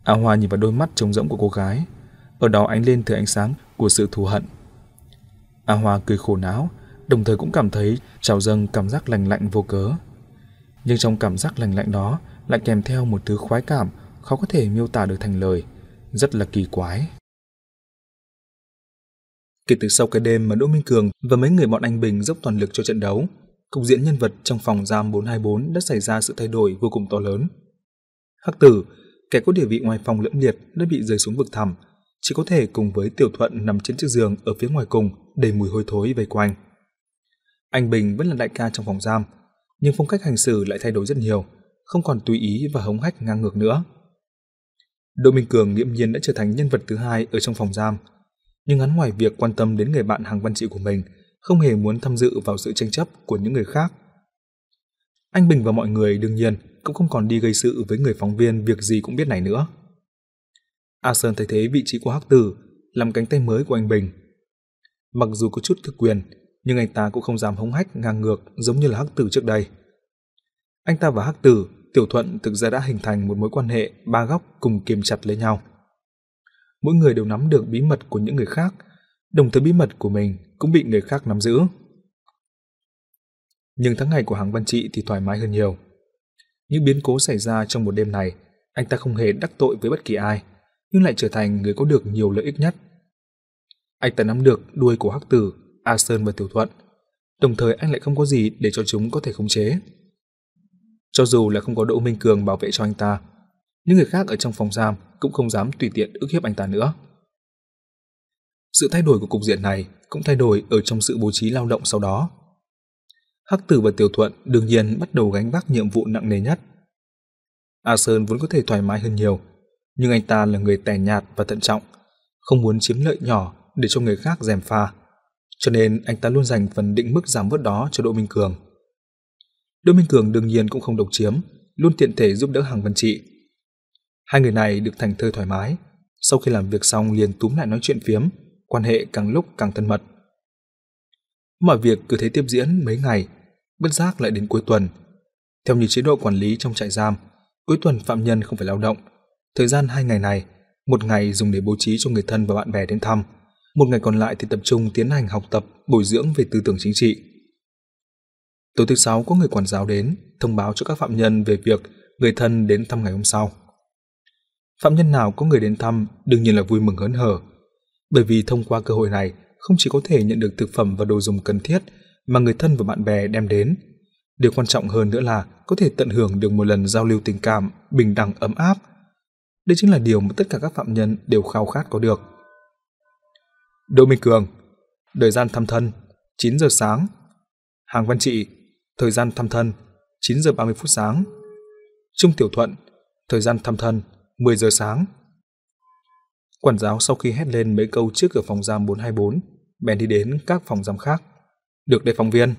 A Hoa nhìn vào đôi mắt trống rỗng của cô gái, ở đó ánh lên thứ ánh sáng của sự thù hận. A Hoa cười khổ não, đồng thời cũng cảm thấy trào dâng cảm giác lành lạnh vô cớ. Nhưng trong cảm giác lành lạnh đó lại kèm theo một thứ khoái cảm khó có thể miêu tả được thành lời, rất là kỳ quái. Kể từ sau cái đêm mà Đỗ Minh Cường và mấy người bọn anh Bình dốc toàn lực cho trận đấu, cục diện nhân vật trong phòng giam 424 đã xảy ra sự thay đổi vô cùng to lớn. Hắc Tử, kẻ có địa vị ngoài phòng lẫm liệt đã bị rơi xuống vực thẳm, chỉ có thể cùng với Tiểu Thuận nằm trên chiếc giường ở phía ngoài cùng đầy mùi hôi thối vây quanh. Anh Bình vẫn là đại ca trong phòng giam, nhưng phong cách hành xử lại thay đổi rất nhiều, không còn tùy ý và hống hách ngang ngược nữa. Đỗ Minh Cường nghiễm nhiên đã trở thành nhân vật thứ hai ở trong phòng giam, nhưng hắn ngoài việc quan tâm đến người bạn hàng văn trị của mình, không hề muốn tham dự vào sự tranh chấp của những người khác. Anh Bình và mọi người đương nhiên cũng không còn đi gây sự với người phóng viên việc gì cũng biết này nữa. A Sơn thay thế vị trí của Hắc Tử làm cánh tay mới của anh Bình. Mặc dù có chút thực quyền, nhưng anh ta cũng không dám hống hách ngang ngược giống như là Hắc Tử trước đây. Anh ta và Hắc Tử, Tiểu Thuận thực ra đã hình thành một mối quan hệ ba góc cùng kiềm chặt lấy nhau. Mỗi người đều nắm được bí mật của những người khác, đồng thời bí mật của mình cũng bị người khác nắm giữ. Nhưng tháng ngày của hàng văn trị thì thoải mái hơn nhiều. Những biến cố xảy ra trong một đêm này, anh ta không hề đắc tội với bất kỳ ai, nhưng lại trở thành người có được nhiều lợi ích nhất. Anh ta nắm được đuôi của Hắc Tử, A Sơn và Tiểu Thuận, đồng thời anh lại không có gì để cho chúng có thể khống chế. Cho dù là không có Đỗ Minh Cường bảo vệ cho anh ta, những người khác ở trong phòng giam cũng không dám tùy tiện ức hiếp anh ta nữa. Sự thay đổi của cục diện này cũng thay đổi ở trong sự bố trí lao động sau đó. Hắc Tử và Tiểu Thuận đương nhiên bắt đầu gánh vác nhiệm vụ nặng nề nhất. A Sơn vốn có thể thoải mái hơn nhiều, nhưng anh ta là người tẻ nhạt và thận trọng, không muốn chiếm lợi nhỏ để cho người khác dèm pha. Cho nên anh ta luôn dành phần định mức giảm bớt đó cho Đỗ Minh Cường. Đỗ Minh Cường đương nhiên cũng không độc chiếm, luôn tiện thể giúp đỡ hàng văn trị. Hai người này được thành thơi thoải mái, sau khi làm việc xong liền túm lại nói chuyện phiếm, quan hệ càng lúc càng thân mật. Mọi việc cứ thế tiếp diễn mấy ngày, bất giác lại đến cuối tuần. Theo như chế độ quản lý trong trại giam, cuối tuần phạm nhân không phải lao động. Thời gian hai ngày này, một ngày dùng để bố trí cho người thân và bạn bè đến thăm, một ngày còn lại thì tập trung tiến hành học tập, bồi dưỡng về tư tưởng chính trị. Tối thứ sáu có người quản giáo đến, thông báo cho các phạm nhân về việc người thân đến thăm ngày hôm sau. Phạm nhân nào có người đến thăm đương nhiên là vui mừng hớn hở, bởi vì thông qua cơ hội này không chỉ có thể nhận được thực phẩm và đồ dùng cần thiết mà người thân và bạn bè đem đến, điều quan trọng hơn nữa là có thể tận hưởng được một lần giao lưu tình cảm bình đẳng ấm áp. Đây chính là điều mà tất cả các phạm nhân đều khao khát có được. Đỗ Minh Cường, thời gian thăm thân 9 giờ sáng. Hàng Văn Trị, thời gian thăm thân 9 giờ 30 phút sáng. Trung Tiểu Thuận, thời gian thăm thân 10 giờ sáng. Quản giáo sau khi hét lên mấy câu trước cửa phòng giam 424, bèn đi đến các phòng giam khác. Được đây phóng viên,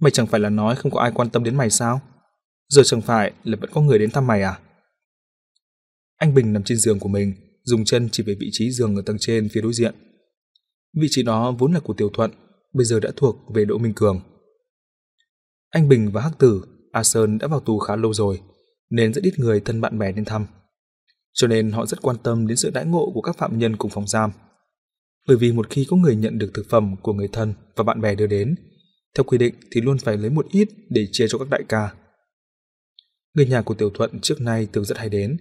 mày chẳng phải là nói không có ai quan tâm đến mày sao? Giờ chẳng phải là vẫn có người đến thăm mày à? Anh Bình nằm trên giường của mình, dùng chân chỉ về vị trí giường ở tầng trên phía đối diện. Vị trí đó vốn là của Tiểu Thuận, bây giờ đã thuộc về Đỗ Minh Cường. Anh Bình và Hắc Tử, A Sơn đã vào tù khá lâu rồi, nên rất ít người thân bạn bè đến thăm. Cho nên họ rất quan tâm đến sự đãi ngộ của các phạm nhân cùng phòng giam. Bởi vì một khi có người nhận được thực phẩm của người thân và bạn bè đưa đến, theo quy định thì luôn phải lấy một ít để chia cho các đại ca. Người nhà của Tiểu Thuận trước nay thường rất hay đến,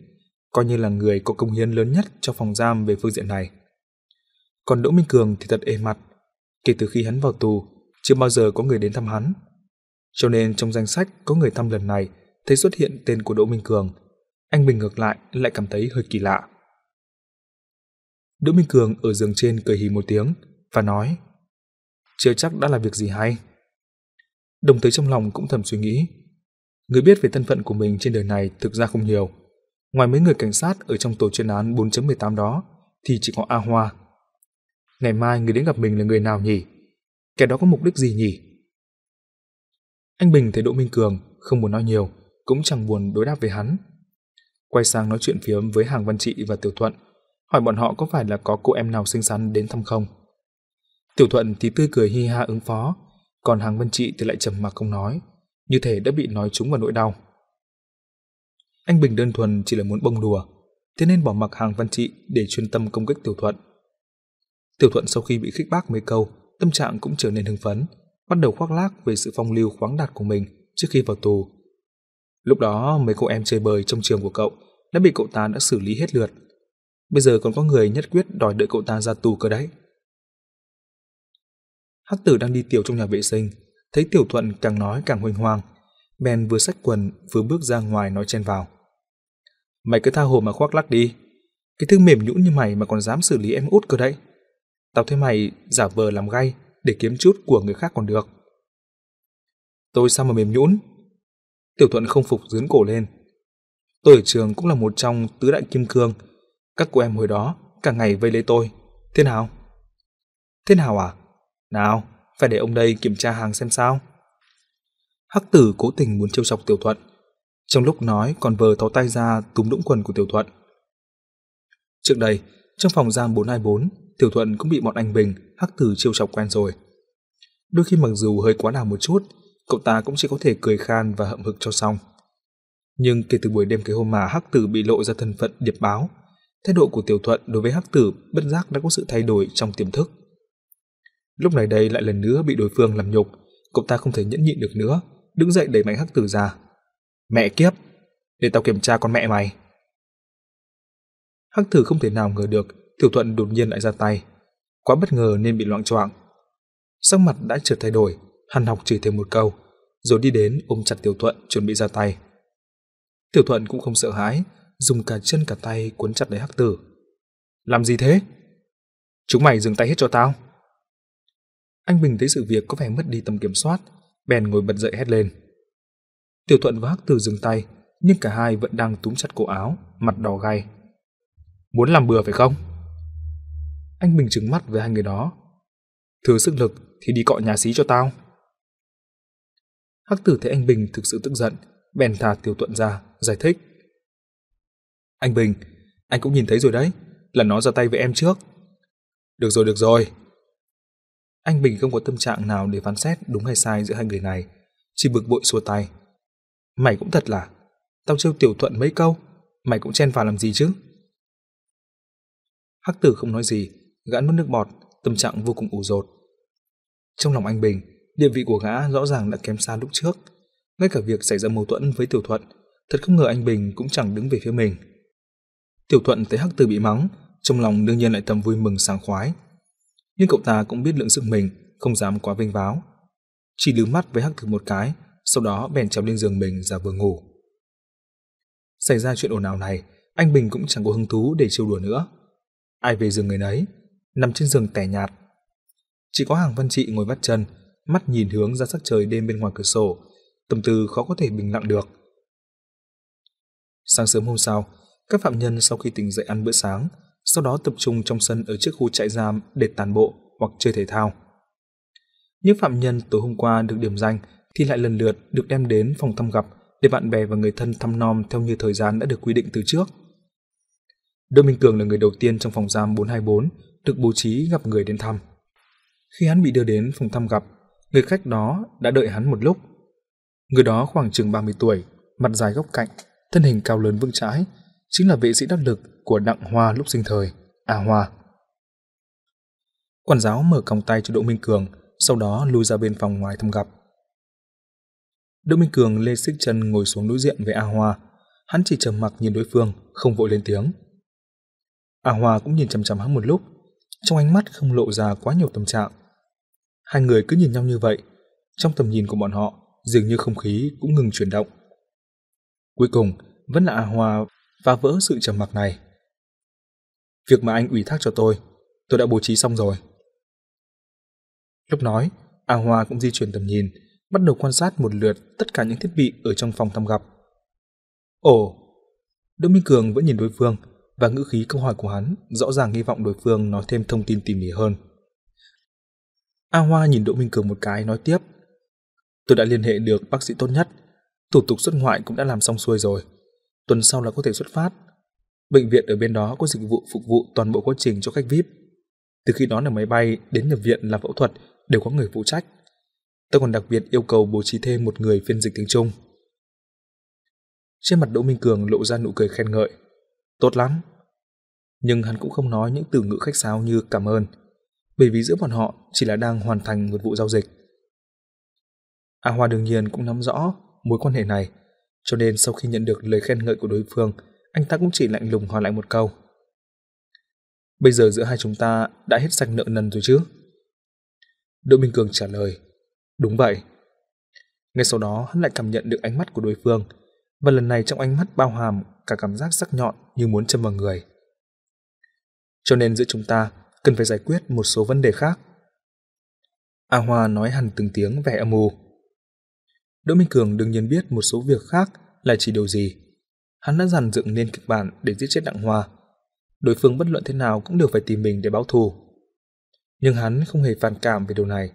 coi như là người có công hiến lớn nhất cho phòng giam về phương diện này. Còn Đỗ Minh Cường thì thật êm mặt, kể từ khi hắn vào tù, chưa bao giờ có người đến thăm hắn. Cho nên trong danh sách có người thăm lần này thấy xuất hiện tên của Đỗ Minh Cường, anh Bình ngược lại lại cảm thấy hơi kỳ lạ. Đỗ Minh Cường ở giường trên cười hì một tiếng và nói Chưa chắc đã là việc gì hay. Đồng thời trong lòng cũng thầm suy nghĩ Người biết về thân phận của mình trên đời này thực ra không nhiều. Ngoài mấy người cảnh sát ở trong tổ chuyên án 4.18 đó thì chỉ có A Hoa. Ngày mai người đến gặp mình là người nào nhỉ? Kẻ đó có mục đích gì nhỉ? Anh Bình thấy Đỗ Minh Cường không muốn nói nhiều, cũng chẳng buồn đối đáp với hắn. Quay sang nói chuyện phiếm với Hàng Văn Trị và Tiểu Thuận, hỏi bọn họ có phải là có cô em nào xinh xắn đến thăm không. Tiểu Thuận thì tươi cười hi ha ứng phó, còn Hàng Văn Trị thì lại trầm mặc không nói, như thể đã bị nói trúng vào nỗi đau. Anh Bình đơn thuần chỉ là muốn bông đùa, thế nên bỏ mặc Hàng Văn Trị để chuyên tâm công kích Tiểu Thuận. Tiểu Thuận sau khi bị khích bác mấy câu, tâm trạng cũng trở nên hưng phấn, bắt đầu khoác lác về sự phong lưu khoáng đạt của mình trước khi vào tù. Lúc đó mấy cô em chơi bời trong trường của cậu đã bị cậu ta đã xử lý hết lượt. Bây giờ còn có người nhất quyết đòi đợi cậu ta ra tù cơ đấy. Hắc tử đang đi tiểu trong nhà vệ sinh, thấy tiểu thuận càng nói càng huỳnh hoang. Ben vừa xách quần vừa bước ra ngoài nói chen vào. Mày cứ tha hồ mà khoác lắc đi. Cái thứ mềm nhũn như mày mà còn dám xử lý em út cơ đấy. Tao thấy mày giả vờ làm gay để kiếm chút của người khác còn được. Tôi sao mà mềm nhũn? Tiểu Thuận không phục dướn cổ lên. Tôi ở trường cũng là một trong tứ đại kim cương. Các cô em hồi đó cả ngày vây lấy tôi. Thế nào? Thế nào à? Nào, phải để ông đây kiểm tra hàng xem sao. Hắc tử cố tình muốn trêu chọc Tiểu Thuận. Trong lúc nói còn vờ thò tay ra túm đũng quần của Tiểu Thuận. Trước đây, trong phòng giam 424, Tiểu Thuận cũng bị bọn anh Bình, Hắc tử trêu chọc quen rồi. Đôi khi mặc dù hơi quá đà một chút, cậu ta cũng chỉ có thể cười khan và hậm hực cho xong. Nhưng kể từ buổi đêm cái hôm mà Hắc Tử bị lộ ra thân phận điệp báo, thái độ của Tiểu Thuận đối với Hắc Tử bất giác đã có sự thay đổi trong tiềm thức. Lúc này đây lại lần nữa bị đối phương làm nhục, cậu ta không thể nhẫn nhịn được nữa, đứng dậy đẩy mạnh Hắc Tử ra. Mẹ kiếp, để tao kiểm tra con mẹ mày. Hắc Tử không thể nào ngờ được Tiểu Thuận đột nhiên lại ra tay, quá bất ngờ nên bị loạn choạng. Sắc mặt đã chợt thay đổi, Hàn học chỉ thêm một câu, rồi đi đến ôm chặt Tiểu Thuận chuẩn bị ra tay. Tiểu Thuận cũng không sợ hãi, dùng cả chân cả tay cuốn chặt lấy Hắc Tử. Làm gì thế? Chúng mày dừng tay hết cho tao. Anh Bình thấy sự việc có vẻ mất đi tầm kiểm soát, bèn ngồi bật dậy hét lên. Tiểu Thuận và Hắc Tử dừng tay, nhưng cả hai vẫn đang túm chặt cổ áo, mặt đỏ gay. Muốn làm bừa phải không? Anh Bình trừng mắt với hai người đó. Thừa sức lực thì đi cọ nhà xí cho tao. Hắc tử thấy anh Bình thực sự tức giận, bèn thả Tiểu Thuận ra, giải thích. Anh Bình, anh cũng nhìn thấy rồi đấy, là nó ra tay với em trước. Được rồi, được rồi. Anh Bình không có tâm trạng nào để phán xét đúng hay sai giữa hai người này, chỉ bực bội xua tay. Mày cũng thật là, tao trêu Tiểu Thuận mấy câu, mày cũng chen vào làm gì chứ? Hắc tử không nói gì, gã nuốt nước bọt, tâm trạng vô cùng ủ rột. Trong lòng anh Bình, địa vị của gã rõ ràng đã kém xa lúc trước. Ngay cả việc xảy ra mâu thuẫn với Tiểu Thuận, thật không ngờ anh Bình cũng chẳng đứng về phía mình. Tiểu Thuận thấy Hắc Tử bị mắng, trong lòng đương nhiên lại thầm vui mừng sảng khoái. Nhưng cậu ta cũng biết lượng sức mình, không dám quá vinh váo. Chỉ lứ mắt với Hắc Tử một cái, sau đó bèn trèo lên giường mình ra vừa ngủ. Xảy ra chuyện ồn ào này, anh Bình cũng chẳng có hứng thú để trêu đùa nữa. Ai về giường người nấy, nằm trên giường tẻ nhạt. Chỉ có hàng văn trị ngồi vắt chân, mắt nhìn hướng ra sắc trời đêm bên ngoài cửa sổ, tâm tư khó có thể bình lặng được. Sáng sớm hôm sau, các phạm nhân sau khi tỉnh dậy ăn bữa sáng, sau đó tập trung trong sân ở trước khu trại giam để tàn bộ hoặc chơi thể thao. Những phạm nhân tối hôm qua được điểm danh thì lại lần lượt được đem đến phòng thăm gặp để bạn bè và người thân thăm nom theo như thời gian đã được quy định từ trước. Đỗ Minh Cường là người đầu tiên trong phòng giam 424 được bố trí gặp người đến thăm. Khi hắn bị đưa đến phòng thăm gặp, người khách đó đã đợi hắn một lúc. Người đó khoảng chừng 30 tuổi, mặt dài góc cạnh, thân hình cao lớn vững chãi, chính là vệ sĩ đắc lực của Đặng Hoa lúc sinh thời, A Hoa. Quản giáo mở còng tay cho Đỗ Minh Cường, sau đó lui ra bên phòng ngoài thăm gặp. Đỗ Minh Cường lê xích chân ngồi xuống đối diện với A Hoa, hắn chỉ trầm mặc nhìn đối phương, không vội lên tiếng. A Hoa cũng nhìn chằm chằm hắn một lúc, trong ánh mắt không lộ ra quá nhiều tâm trạng. Hai người cứ nhìn nhau như vậy, trong tầm nhìn của bọn họ dường như không khí cũng ngừng chuyển động. Cuối cùng, vẫn là A Hoa phá vỡ sự trầm mặc này. Việc mà anh ủy thác cho tôi, tôi đã bố trí xong rồi. Lúc nói, A Hoa cũng di chuyển tầm nhìn, bắt đầu quan sát một lượt tất cả những thiết bị ở trong phòng thăm gặp. Ồ, Đỗ Minh Cường vẫn nhìn đối phương và ngữ khí câu hỏi của hắn rõ ràng hy vọng đối phương nói thêm thông tin tỉ mỉ hơn. A Hoa nhìn Đỗ Minh Cường một cái nói tiếp. Tôi đã liên hệ được bác sĩ tốt nhất, thủ tục xuất ngoại cũng đã làm xong xuôi rồi. Tuần sau là có thể xuất phát. Bệnh viện ở bên đó có dịch vụ phục vụ toàn bộ quá trình cho khách VIP. Từ khi đón ở máy bay đến nhập viện làm phẫu thuật đều có người phụ trách. Tôi còn đặc biệt yêu cầu bố trí thêm một người phiên dịch tiếng Trung. Trên mặt Đỗ Minh Cường lộ ra nụ cười khen ngợi. Tốt lắm. Nhưng hắn cũng không nói những từ ngữ khách sáo như cảm ơn, bởi vì giữa bọn họ chỉ là đang hoàn thành một vụ giao dịch. A Hoa đương nhiên cũng nắm rõ mối quan hệ này, cho nên sau khi nhận được lời khen ngợi của đối phương, anh ta cũng chỉ lạnh lùng hỏi lại một câu. Bây giờ giữa hai chúng ta đã hết sạch nợ nần rồi chứ? Đỗ Minh Cường trả lời, đúng vậy. Ngay sau đó hắn lại cảm nhận được ánh mắt của đối phương, và lần này trong ánh mắt bao hàm cả cảm giác sắc nhọn như muốn châm vào người. Cho nên giữa chúng ta cần phải giải quyết một số vấn đề khác. A Hoa nói hẳn từng tiếng vẻ âm u. Đỗ Minh Cường đương nhiên biết một số việc khác là chỉ điều gì. Hắn đã dàn dựng nên kịch bản để giết chết Đặng Hoa. Đối phương bất luận thế nào cũng đều phải tìm mình để báo thù. Nhưng hắn không hề phản cảm về điều này.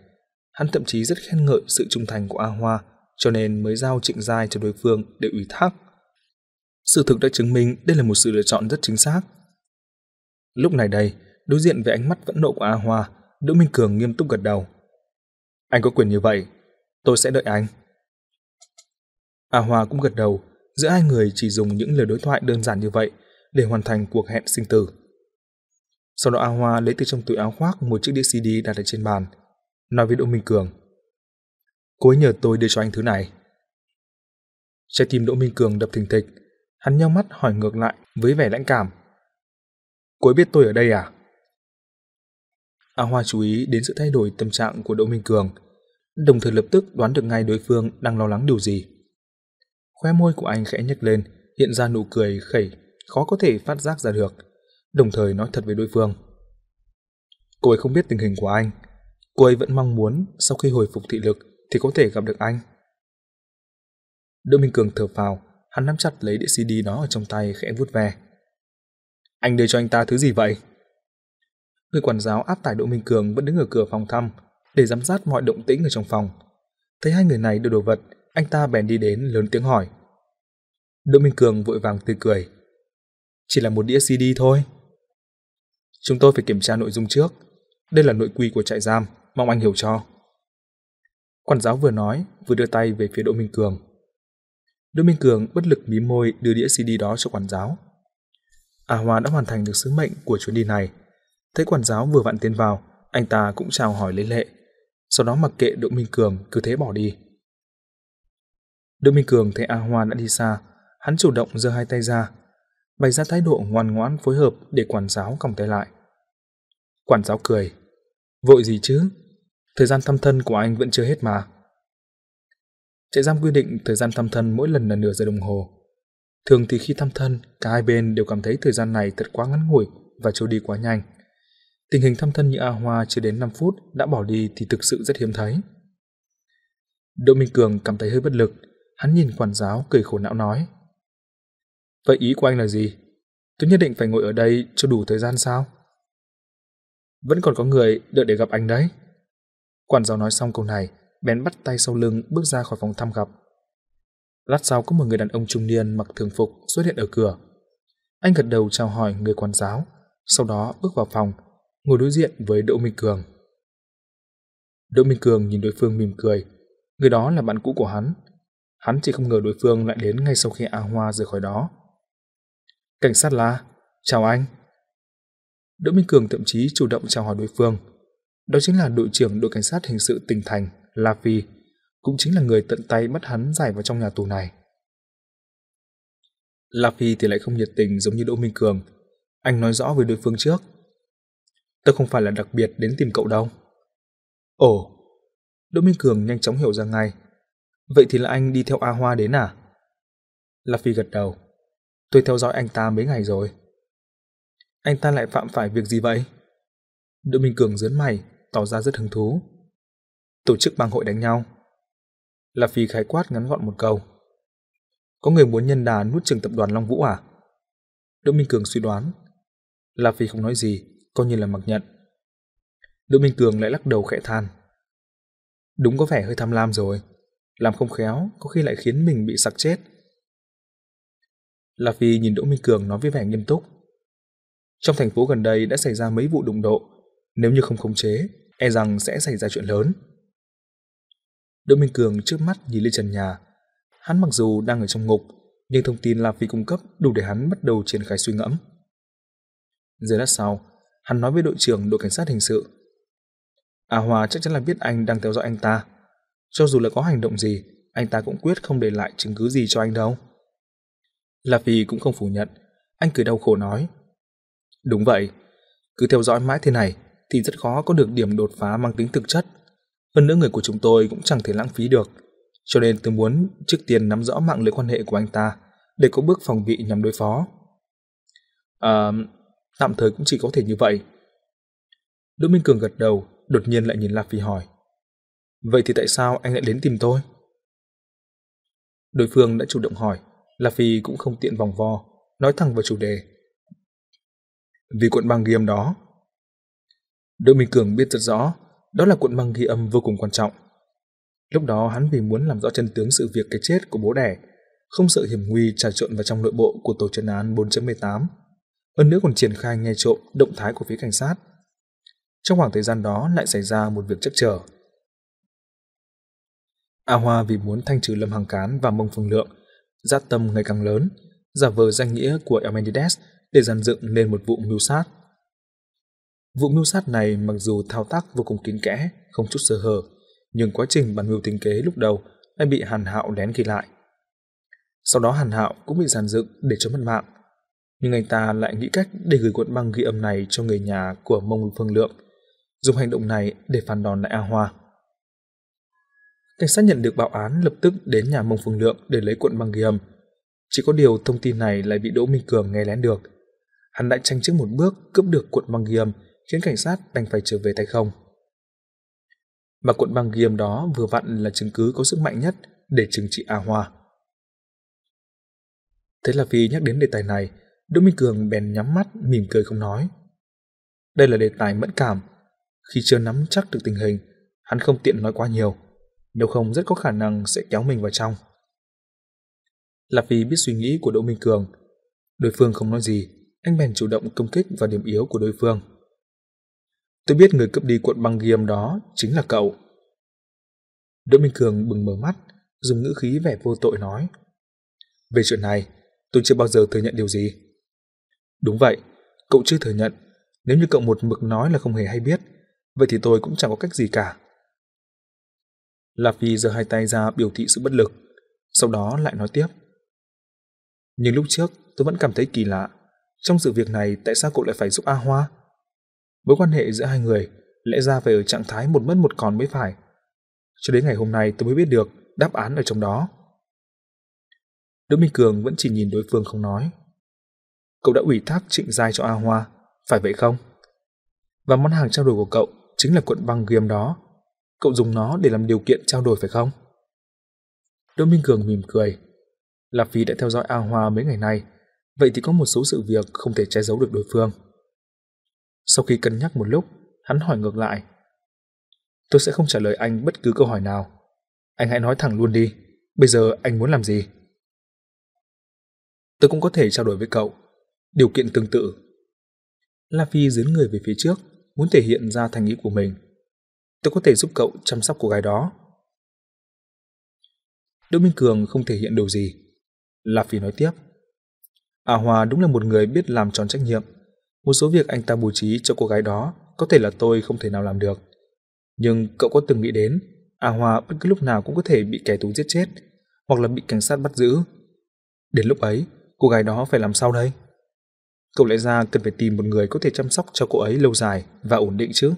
Hắn thậm chí rất khen ngợi sự trung thành của A Hoa, cho nên mới giao Trịnh Giai cho đối phương để ủy thác. Sự thực đã chứng minh đây là một sự lựa chọn rất chính xác. Lúc này đây, đối diện với ánh mắt vẫn nộ của A Hoa, Đỗ Minh Cường nghiêm túc gật đầu. Anh có quyền như vậy, tôi sẽ đợi anh. À, A Hoa cũng gật đầu, giữa hai người chỉ dùng những lời đối thoại đơn giản như vậy để hoàn thành cuộc hẹn sinh tử. Sau đó A Hoa lấy từ trong túi áo khoác một chiếc đĩa CD đặt ở trên bàn, nói với Đỗ Minh Cường. Cô ấy nhờ tôi đưa cho anh thứ này. Trái tim Đỗ Minh Cường đập thình thịch, hắn nhau mắt hỏi ngược lại với vẻ lãnh cảm. Cô ấy biết tôi ở đây à? A Hoa chú ý đến sự thay đổi tâm trạng của Đỗ Minh Cường, đồng thời lập tức đoán được ngay đối phương đang lo lắng điều gì. Khóe môi của anh khẽ nhếch lên, hiện ra nụ cười khẩy, khó có thể phát giác ra được, đồng thời nói thật với đối phương. Cô ấy không biết tình hình của anh, cô ấy vẫn mong muốn sau khi hồi phục thị lực thì có thể gặp được anh. Đỗ Minh Cường thở phào, hắn nắm chặt lấy đĩa CD đó ở trong tay khẽ vuốt ve. Anh đưa cho anh ta thứ gì vậy? Người quản giáo áp tải Đỗ Minh Cường vẫn đứng ở cửa phòng thăm để giám sát mọi động tĩnh ở trong phòng. Thấy hai người này đưa đồ vật, anh ta bèn đi đến lớn tiếng hỏi. Đỗ Minh Cường vội vàng tươi cười. Chỉ là một đĩa CD thôi. Chúng tôi phải kiểm tra nội dung trước. Đây là nội quy của trại giam, mong anh hiểu cho. Quản giáo vừa nói, vừa đưa tay về phía Đỗ Minh Cường. Đỗ Minh Cường bất lực mím môi đưa đĩa CD đó cho quản giáo. À, A Hoa đã hoàn thành được sứ mệnh của chuyến đi này. Thấy quản giáo vừa vặn tiến vào, anh ta cũng chào hỏi lấy lệ. Sau đó mặc kệ Đỗ Minh Cường cứ thế bỏ đi. Đỗ Minh Cường thấy A Hoa đã đi xa, hắn chủ động giơ hai tay ra, bày ra thái độ ngoan ngoãn phối hợp để quản giáo còng tay lại. Quản giáo cười. Vội gì chứ? Thời gian thăm thân của anh vẫn chưa hết mà. Trại giam quy định thời gian thăm thân mỗi lần là nửa giờ đồng hồ. Thường thì khi thăm thân, cả hai bên đều cảm thấy thời gian này thật quá ngắn ngủi và trôi đi quá nhanh. Tình hình thăm thân như A Hoa chưa đến 5 phút đã bỏ đi thì thực sự rất hiếm thấy. Đỗ Minh Cường cảm thấy hơi bất lực, hắn nhìn quản giáo cười khổ não nói. Vậy ý của anh là gì? Tôi nhất định phải ngồi ở đây cho đủ thời gian sao? Vẫn còn có người đợi để gặp anh đấy. Quản giáo nói xong câu này, bèn bắt tay sau lưng bước ra khỏi phòng thăm gặp. Lát sau có một người đàn ông trung niên mặc thường phục xuất hiện ở cửa. Anh gật đầu chào hỏi người quản giáo, sau đó bước vào phòng, ngồi đối diện với Đỗ Minh Cường. Đỗ Minh Cường nhìn đối phương mỉm cười, người đó là bạn cũ của hắn. Hắn chỉ không ngờ đối phương lại đến ngay sau khi A Hoa rời khỏi đó. Cảnh sát La, chào anh. Đỗ Minh Cường thậm chí chủ động chào hỏi đối phương. Đó chính là đội trưởng đội cảnh sát hình sự tỉnh thành, La Phi, cũng chính là người tận tay bắt hắn giải vào trong nhà tù này. La Phi thì lại không nhiệt tình giống như Đỗ Minh Cường. Anh nói rõ với đối phương trước. Tôi không phải là đặc biệt đến tìm cậu đâu. Ồ, Đỗ Minh Cường nhanh chóng hiểu ra ngay. Vậy thì là anh đi theo A Hoa đến à? La Phi gật đầu. Tôi theo dõi anh ta mấy ngày rồi. Anh ta lại phạm phải việc gì vậy? Đỗ Minh Cường dướn mày, tỏ ra rất hứng thú. Tổ chức bang hội đánh nhau. La Phi khái quát ngắn gọn một câu. Có người muốn nhân đà nuốt trường tập đoàn Long Vũ à? Đỗ Minh Cường suy đoán. La Phi không nói gì, coi như là mặc nhận. Đỗ Minh Cường lại lắc đầu khẽ than. Đúng có vẻ hơi tham lam rồi. Làm không khéo, có khi lại khiến mình bị sặc chết. La Phi nhìn Đỗ Minh Cường nói với vẻ nghiêm túc. Trong thành phố gần đây đã xảy ra mấy vụ đụng độ, nếu như không khống chế, e rằng sẽ xảy ra chuyện lớn. Đỗ Minh Cường trước mắt nhìn lên trần nhà. Hắn mặc dù đang ở trong ngục, nhưng thông tin La Phi cung cấp đủ để hắn bắt đầu triển khai suy ngẫm. Giờ lát sau, hắn nói với đội trưởng đội cảnh sát hình sự. A Hòa chắc chắn là biết anh đang theo dõi anh ta. Cho dù là có hành động gì, anh ta cũng quyết không để lại chứng cứ gì cho anh đâu. La Phi cũng không phủ nhận, anh cười đau khổ nói. Đúng vậy, cứ theo dõi mãi thế này thì rất khó có được điểm đột phá mang tính thực chất. Hơn nữa người của chúng tôi cũng chẳng thể lãng phí được. Cho nên tôi muốn trước tiên nắm rõ mạng lưới quan hệ của anh ta để có bước phòng bị nhằm đối phó. À, tạm thời cũng chỉ có thể như vậy. Đỗ Minh Cường gật đầu, đột nhiên lại nhìn La Phi hỏi. Vậy thì tại sao anh lại đến tìm tôi? Đối phương đã chủ động hỏi, La Phi cũng không tiện vòng vo, nói thẳng vào chủ đề. Vì cuộn băng ghi âm đó. Đỗ Minh Cường biết rất rõ, đó là cuộn băng ghi âm vô cùng quan trọng. Lúc đó hắn vì muốn làm rõ chân tướng sự việc cái chết của bố đẻ, không sợ hiểm nguy trà trộn vào trong nội bộ của tổ chuyên án 4.18, hơn nữa còn triển khai nghe trộm động thái của phía cảnh sát. Trong khoảng thời gian đó lại xảy ra một việc chắc trở. A Hoa vì muốn thanh trừ Lâm Hằng Cán và Mông Phương Lượng, giác tâm ngày càng lớn, giả vờ danh nghĩa của Elmenides để dàn dựng nên một vụ mưu sát. Vụ mưu sát này mặc dù thao tác vô cùng kín kẽ, không chút sơ hở, nhưng quá trình bàn mưu tính kế lúc đầu lại bị Hàn Hạo lén ghi lại. Sau đó Hàn Hạo cũng bị dàn dựng để cho mất mạng, nhưng anh ta lại nghĩ cách để gửi cuộn băng ghi âm này cho người nhà của Mông Phương Lượng, dùng hành động này để phản đòn lại A Hoa. Cảnh sát nhận được báo án lập tức đến nhà Mông Phương Lượng để lấy cuộn băng ghi âm. Chỉ có điều thông tin này lại bị Đỗ Minh Cường nghe lén được. Hắn đã tranh trước một bước cướp được cuộn băng ghi âm, khiến cảnh sát đành phải trở về tay không. Mà cuộn băng ghi âm đó vừa vặn là chứng cứ có sức mạnh nhất để trừng trị A Hoa. Thế là vì nhắc đến đề tài này, Đỗ Minh Cường bèn nhắm mắt mỉm cười không nói. Đây là đề tài mẫn cảm. Khi chưa nắm chắc được tình hình, hắn không tiện nói quá nhiều, nếu không rất có khả năng sẽ kéo mình vào trong. Lạp vì biết suy nghĩ của Đỗ Minh Cường, đối phương không nói gì, anh bèn chủ động công kích vào điểm yếu của đối phương. Tôi biết người cướp đi cuộn băng ghi âm đó chính là cậu. Đỗ Minh Cường bừng mở mắt, dùng ngữ khí vẻ vô tội nói. Về chuyện này, tôi chưa bao giờ thừa nhận điều gì. Đúng vậy, cậu chưa thừa nhận. Nếu như cậu một mực nói là không hề hay biết, vậy thì tôi cũng chẳng có cách gì cả. La Phi giơ hai tay ra biểu thị sự bất lực, sau đó lại nói tiếp. Nhưng lúc trước tôi vẫn cảm thấy kỳ lạ. Trong sự việc này tại sao cậu lại phải giúp A Hoa? Mối quan hệ giữa hai người lẽ ra phải ở trạng thái một mất một còn mới phải. Cho đến ngày hôm nay tôi mới biết được đáp án ở trong đó. Đỗ Minh Cường vẫn chỉ nhìn đối phương không nói. Cậu đã ủy thác trịnh giai cho A Hoa, phải vậy không? Và món hàng trao đổi của cậu chính là cuộn băng ghi đó. Cậu dùng nó để làm điều kiện trao đổi phải không? Đỗ Minh Cường mỉm cười. Lạp Phi đã theo dõi A Hoa mấy ngày nay, vậy thì có một số sự việc không thể che giấu được đối phương. Sau khi cân nhắc một lúc, hắn hỏi ngược lại. Tôi sẽ không trả lời anh bất cứ câu hỏi nào. Anh hãy nói thẳng luôn đi. Bây giờ anh muốn làm gì? Tôi cũng có thể trao đổi với cậu. Điều kiện tương tự. La Phi dướn người về phía trước, muốn thể hiện ra thành ý của mình. Tôi có thể giúp cậu chăm sóc cô gái đó. Đỗ Minh Cường không thể hiện điều gì. La Phi nói tiếp. À Hòa đúng là một người biết làm tròn trách nhiệm. Một số việc anh ta bố trí cho cô gái đó có thể là tôi không thể nào làm được. Nhưng cậu có từng nghĩ đến à, A Hoa bất cứ lúc nào cũng có thể bị kẻ thù giết chết hoặc là bị cảnh sát bắt giữ. Đến lúc ấy, cô gái đó phải làm sao đây? Cậu lẽ ra cần phải tìm một người có thể chăm sóc cho cô ấy lâu dài và ổn định chứ.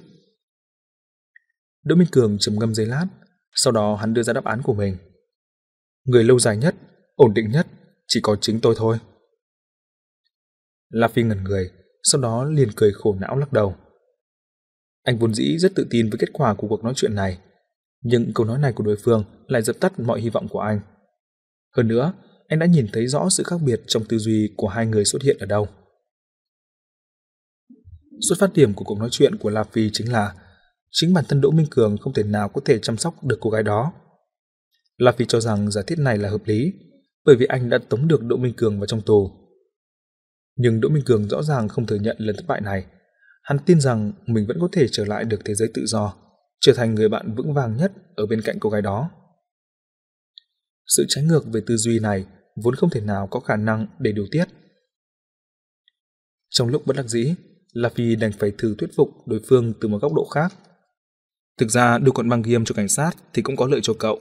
Đỗ Minh Cường trầm ngâm giây lát, sau đó hắn đưa ra đáp án của mình. Người lâu dài nhất, ổn định nhất chỉ có chính tôi thôi. La Phi ngẩn người, sau đó liền cười khổ não lắc đầu. Anh vốn dĩ rất tự tin với kết quả của cuộc nói chuyện này, nhưng câu nói này của đối phương lại dập tắt mọi hy vọng của anh. Hơn nữa, anh đã nhìn thấy rõ sự khác biệt trong tư duy của hai người xuất hiện ở đâu. Xuất phát điểm của cuộc nói chuyện của La Phi chính là chính bản thân Đỗ Minh Cường không thể nào có thể chăm sóc được cô gái đó. La Phi cho rằng giả thiết này là hợp lý, bởi vì anh đã tống được Đỗ Minh Cường vào trong tù. Nhưng Đỗ Minh Cường rõ ràng không thừa nhận lần thất bại này. Hắn tin rằng mình vẫn có thể trở lại được thế giới tự do, trở thành người bạn vững vàng nhất ở bên cạnh cô gái đó. Sự trái ngược về tư duy này vốn không thể nào có khả năng để điều tiết. Trong lúc bất đắc dĩ, La Phi đành phải thử thuyết phục đối phương từ một góc độ khác. Thực ra đưa con băng ghiêm cho cảnh sát thì cũng có lợi cho cậu.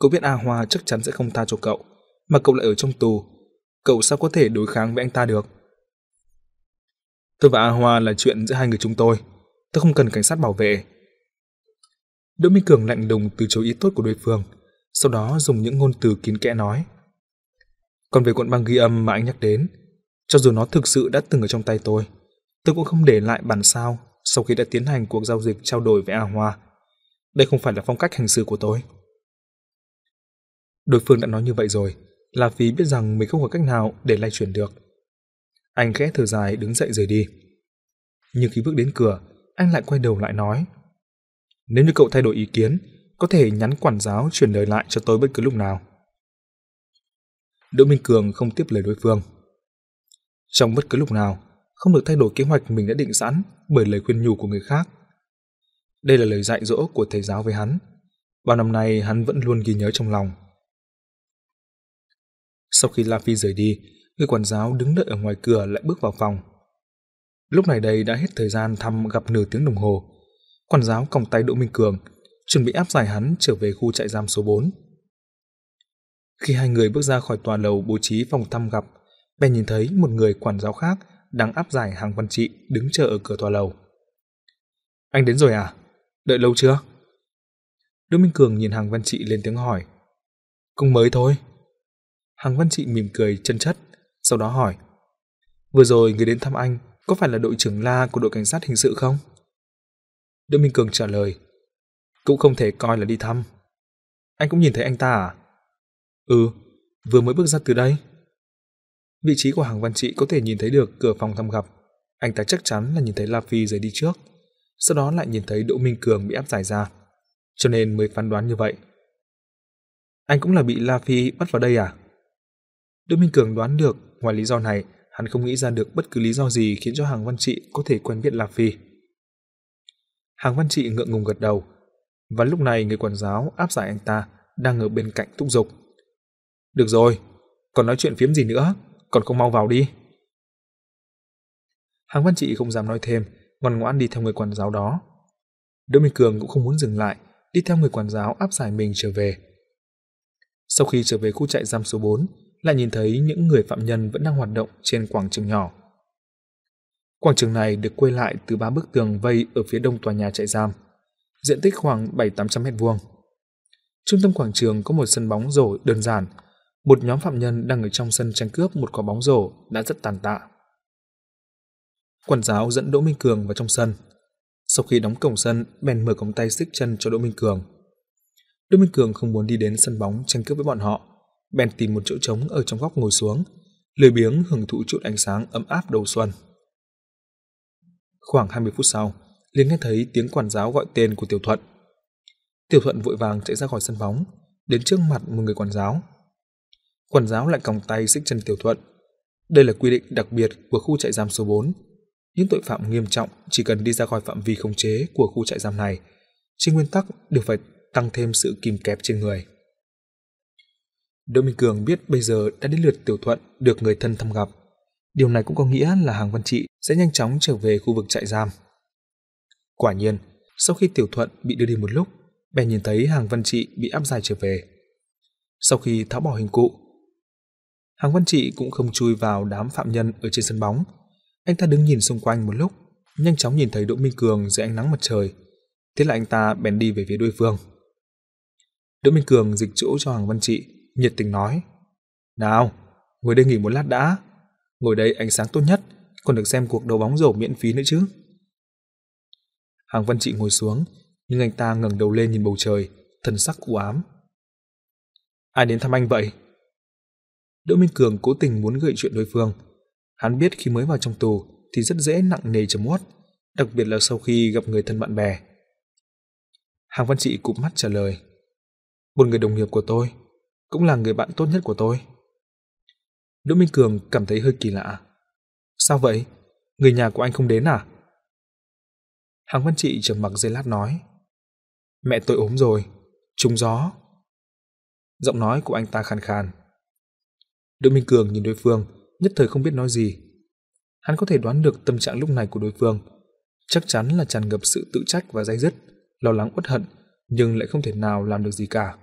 Cậu biết A Hoa chắc chắn sẽ không tha cho cậu, mà cậu lại ở trong tù. Cậu sao có thể đối kháng với anh ta được? Tôi và A Hoa là chuyện giữa hai người chúng tôi. Tôi không cần cảnh sát bảo vệ. Đỗ Minh Cường lạnh lùng từ chối ý tốt của đối phương, sau đó dùng những ngôn từ kín kẽ nói. Còn về cuộn băng ghi âm mà anh nhắc đến, cho dù nó thực sự đã từng ở trong tay tôi, tôi cũng không để lại bản sao sau khi đã tiến hành cuộc giao dịch trao đổi với A Hoa. Đây không phải là phong cách hành xử của tôi. Đối phương đã nói như vậy rồi, là vì biết rằng mình không có cách nào để lay chuyển được. Anh khẽ thở dài đứng dậy rời đi. Nhưng khi bước đến cửa, anh lại quay đầu lại nói. Nếu như cậu thay đổi ý kiến, có thể nhắn quản giáo chuyển lời lại cho tôi bất cứ lúc nào. Đỗ Minh Cường không tiếp lời đối phương. Trong bất cứ lúc nào, không được thay đổi kế hoạch mình đã định sẵn bởi lời khuyên nhủ của người khác. Đây là lời dạy dỗ của thầy giáo với hắn. Bao năm nay hắn vẫn luôn ghi nhớ trong lòng. Sau khi La Phi rời đi, người quản giáo đứng đợi ở ngoài cửa lại bước vào phòng. Lúc này đây đã hết thời gian thăm gặp nửa tiếng đồng hồ. Quản giáo còng tay Đỗ Minh Cường, chuẩn bị áp giải hắn trở về khu trại giam số 4. Khi hai người bước ra khỏi tòa lầu bố trí phòng thăm gặp, bèn nhìn thấy một người quản giáo khác đang áp giải hàng văn trị đứng chờ ở cửa tòa lầu. Anh đến rồi à? Đợi lâu chưa? Đỗ Minh Cường nhìn hàng văn trị lên tiếng hỏi. Cũng mới thôi. Hàng văn trị mỉm cười chân chất, sau đó hỏi. Vừa rồi người đến thăm anh có phải là đội trưởng La của đội cảnh sát hình sự không? Đỗ Minh Cường trả lời. Cũng không thể coi là đi thăm. Anh cũng nhìn thấy anh ta à? Ừ, vừa mới bước ra từ đây. Vị trí của hàng văn trị có thể nhìn thấy được cửa phòng thăm gặp. Anh ta chắc chắn là nhìn thấy La Phi rời đi trước, sau đó lại nhìn thấy Đỗ Minh Cường bị áp giải ra, cho nên mới phán đoán như vậy. Anh cũng là bị La Phi bắt vào đây à? Đỗ Minh Cường đoán được, ngoài lý do này, hắn không nghĩ ra được bất cứ lý do gì khiến cho hàng văn trị có thể quen biết La Phi. Hàng văn trị ngượng ngùng gật đầu, và lúc này người quản giáo áp giải anh ta đang ở bên cạnh thúc giục. Được rồi, còn nói chuyện phiếm gì nữa, còn không mau vào đi. Hàng văn trị không dám nói thêm, ngoan ngoãn đi theo người quản giáo đó. Đỗ Minh Cường cũng không muốn dừng lại, đi theo người quản giáo áp giải mình trở về. Sau khi trở về khu trại giam số 4, lại nhìn thấy những người phạm nhân vẫn đang hoạt động trên quảng trường nhỏ. Quảng trường này được quay lại từ ba bức tường vây ở phía đông tòa nhà trại giam, diện tích khoảng 7-800 mét vuông. Trung tâm quảng trường có một sân bóng rổ đơn giản một nhóm phạm nhân đang ở trong sân tranh cướp một quả bóng rổ đã rất tàn tạ. Quản giáo dẫn Đỗ Minh Cường vào trong sân. Sau khi đóng cổng sân, bèn mở cổng tay xích chân cho Đỗ Minh Cường. Đỗ Minh Cường không muốn đi đến sân bóng tranh cướp với bọn họ, bèn tìm một chỗ trống ở trong góc ngồi xuống, lười biếng hưởng thụ chút ánh sáng ấm áp đầu xuân. Khoảng 20 phút sau, liền nghe thấy tiếng quản giáo gọi tên của Tiểu Thuận. Tiểu Thuận vội vàng chạy ra khỏi sân bóng, đến trước mặt một người quản giáo. Quản giáo lại còng tay xích chân Tiểu Thuận. Đây là quy định đặc biệt của khu trại giam số 4. Những tội phạm nghiêm trọng chỉ cần đi ra khỏi phạm vi khống chế của khu trại giam này, trên nguyên tắc đều phải tăng thêm sự kìm kẹp trên người. Đỗ Minh Cường biết bây giờ đã đến lượt Tiểu Thuận được người thân thăm gặp. Điều này cũng có nghĩa là Hàng Văn Trị sẽ nhanh chóng trở về khu vực trại giam. Quả nhiên, sau khi Tiểu Thuận bị đưa đi một lúc, bèn nhìn thấy Hàng Văn Trị bị áp giải trở về. Sau khi tháo bỏ hình cụ, Hàng Văn Trị cũng không chui vào đám phạm nhân ở trên sân bóng. Anh ta đứng nhìn xung quanh một lúc, nhanh chóng nhìn thấy Đỗ Minh Cường dưới ánh nắng mặt trời. Thế là anh ta bèn đi về phía đối phương. Đỗ Minh Cường dịch chỗ cho Hàng Văn Trị, nhiệt tình nói. Nào, ngồi đây nghỉ một lát đã. Ngồi đây ánh sáng tốt nhất, còn được xem cuộc đấu bóng rổ miễn phí nữa chứ. Hàng Văn Trị ngồi xuống, nhưng anh ta ngẩng đầu lên nhìn bầu trời, thần sắc u ám. Ai đến thăm anh vậy? Đỗ Minh Cường cố tình muốn gợi chuyện đối phương. Hắn biết khi mới vào trong tù thì rất dễ nặng nề chấm uất, đặc biệt là sau khi gặp người thân bạn bè. Hàng Văn Trị cụp mắt trả lời. Một người đồng nghiệp của tôi, cũng là người bạn tốt nhất của tôi. Đỗ Minh Cường cảm thấy hơi kỳ lạ. Sao vậy? Người nhà của anh không đến à? Hàng Văn Trị trầm mặc giây lát nói. Mẹ tôi ốm rồi, trúng gió. Giọng nói của anh ta khàn khàn. Đỗ Minh Cường nhìn đối phương, nhất thời không biết nói gì. Hắn có thể đoán được tâm trạng lúc này của đối phương. Chắc chắn là tràn ngập sự tự trách và dây dứt, lo lắng uất hận, nhưng lại không thể nào làm được gì cả.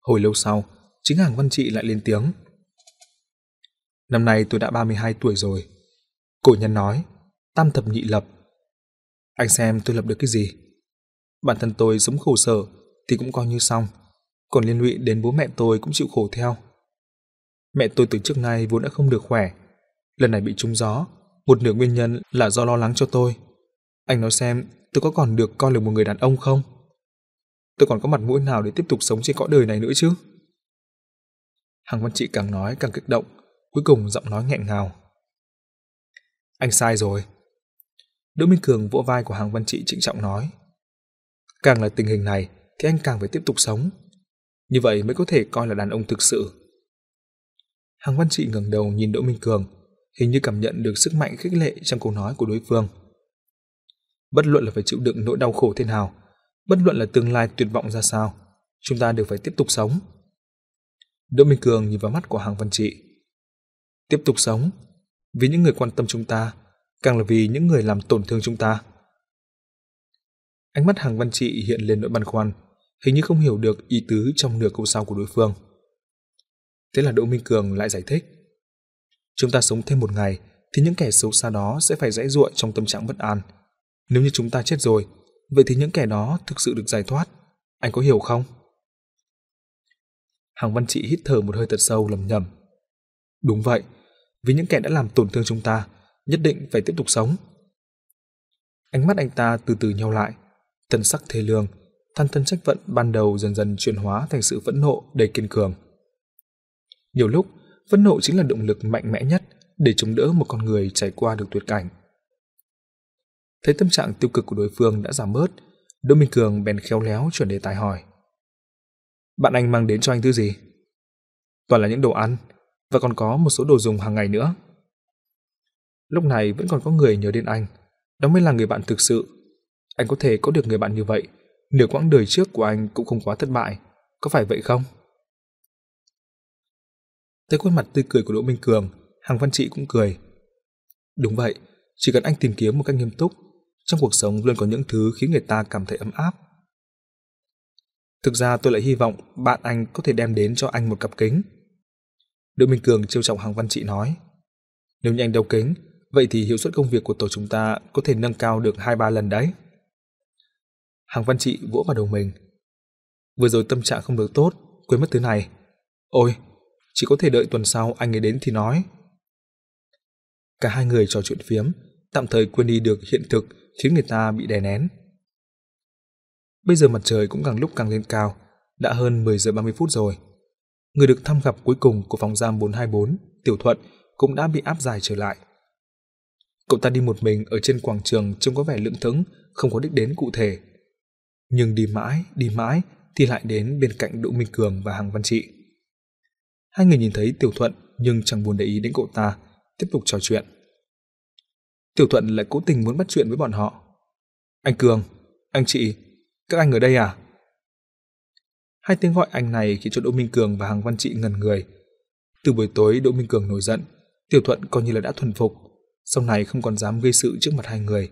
Hồi lâu sau, chính Hàng Văn Trị lại lên tiếng. Năm nay tôi đã 32 tuổi rồi. Cổ nhân nói, tam thập nhị lập. Anh xem tôi lập được cái gì? Bản thân tôi sống khổ sở thì cũng coi như xong, còn liên lụy đến bố mẹ tôi cũng chịu khổ theo. Mẹ tôi từ trước nay vốn đã không được khỏe, lần này bị trúng gió, một nửa nguyên nhân là do lo lắng cho tôi. Anh nói xem tôi có còn được coi là một người đàn ông không? Tôi còn có mặt mũi nào để tiếp tục sống trên cõi đời này nữa chứ? Hàng Văn Trị càng nói càng kích động, cuối cùng giọng nói nghẹn ngào. Anh sai rồi. Đỗ Minh Cường vỗ vai của Hàng Văn Trị trịnh trọng nói. Càng là tình hình này thì anh càng phải tiếp tục sống. Như vậy mới có thể coi là đàn ông thực sự. Hàng Văn Trị ngẩng đầu nhìn Đỗ Minh Cường, hình như cảm nhận được sức mạnh khích lệ trong câu nói của đối phương. Bất luận là phải chịu đựng nỗi đau khổ thế nào, bất luận là tương lai tuyệt vọng ra sao, chúng ta đều phải tiếp tục sống. Đỗ Minh Cường nhìn vào mắt của Hàng Văn Trị. Tiếp tục sống, vì những người quan tâm chúng ta, càng là vì những người làm tổn thương chúng ta. Ánh mắt Hàng Văn Trị hiện lên nỗi băn khoăn, hình như không hiểu được ý tứ trong nửa câu sau của đối phương. Thế là Đỗ Minh Cường lại giải thích. Chúng ta sống thêm một ngày thì những kẻ xấu xa đó sẽ phải dãy ruộng trong tâm trạng bất an. Nếu như chúng ta chết rồi, vậy thì những kẻ đó thực sự được giải thoát. Anh có hiểu không? Hàng Văn Trị hít thở một hơi thật sâu lầm nhầm. Đúng vậy, vì những kẻ đã làm tổn thương chúng ta, nhất định phải tiếp tục sống. Ánh mắt anh ta từ từ nhau lại, thân sắc thê lương, than thân trách vận ban đầu dần dần chuyển hóa thành sự phẫn nộ đầy kiên cường. Nhiều lúc, phẫn nộ chính là động lực mạnh mẽ nhất để chống đỡ một con người trải qua được tuyệt cảnh. Thấy tâm trạng tiêu cực của đối phương đã giảm bớt, Đỗ Minh Cường bèn khéo léo chuyển đề tài hỏi. Bạn anh mang đến cho anh thứ gì? Toàn là những đồ ăn, và còn có một số đồ dùng hàng ngày nữa. Lúc này vẫn còn có người nhớ đến anh, đó mới là người bạn thực sự. Anh có thể có được người bạn như vậy, nửa quãng đời trước của anh cũng không quá thất bại, có phải vậy không? Thấy khuôn mặt tươi cười của Đỗ Minh Cường, Hàng Văn Trị cũng cười. Đúng vậy, chỉ cần anh tìm kiếm một cách nghiêm túc, trong cuộc sống luôn có những thứ khiến người ta cảm thấy ấm áp. Thực ra tôi lại hy vọng bạn anh có thể đem đến cho anh một cặp kính. Đỗ Minh Cường trêu trọng Hàng Văn Trị nói. Nếu như anh đeo kính, vậy thì hiệu suất công việc của tổ chúng ta có thể nâng cao được 2-3 lần đấy. Hàng Văn Trị vỗ vào đầu mình. Vừa rồi tâm trạng không được tốt, quên mất thứ này. Ôi, chỉ có thể đợi tuần sau anh ấy đến thì nói. Cả hai người trò chuyện phiếm, tạm thời quên đi được hiện thực khiến người ta bị đè nén. Bây giờ mặt trời cũng càng lúc càng lên cao, đã hơn 10 giờ 30 phút rồi. Người được thăm gặp cuối cùng của phòng giam 424, Tiểu Thuận, cũng đã bị áp giải trở lại. Cậu ta đi một mình ở trên quảng trường trông có vẻ lưỡng thững, không có đích đến cụ thể. Nhưng đi mãi, đi mãi, thì lại đến bên cạnh Đỗ Minh Cường và Hàng Văn Trị. Hai người nhìn thấy Tiểu Thuận nhưng chẳng buồn để ý đến cậu ta, tiếp tục trò chuyện. Tiểu Thuận lại cố tình muốn bắt chuyện với bọn họ. Anh Cường, anh chị, các anh ở đây à? Hai tiếng gọi anh này khiến cho Đỗ Minh Cường và Hàng Văn Trị ngần người. Từ buổi tối Đỗ Minh Cường nổi giận, Tiểu Thuận coi như là đã thuần phục, sau này không còn dám gây sự trước mặt hai người.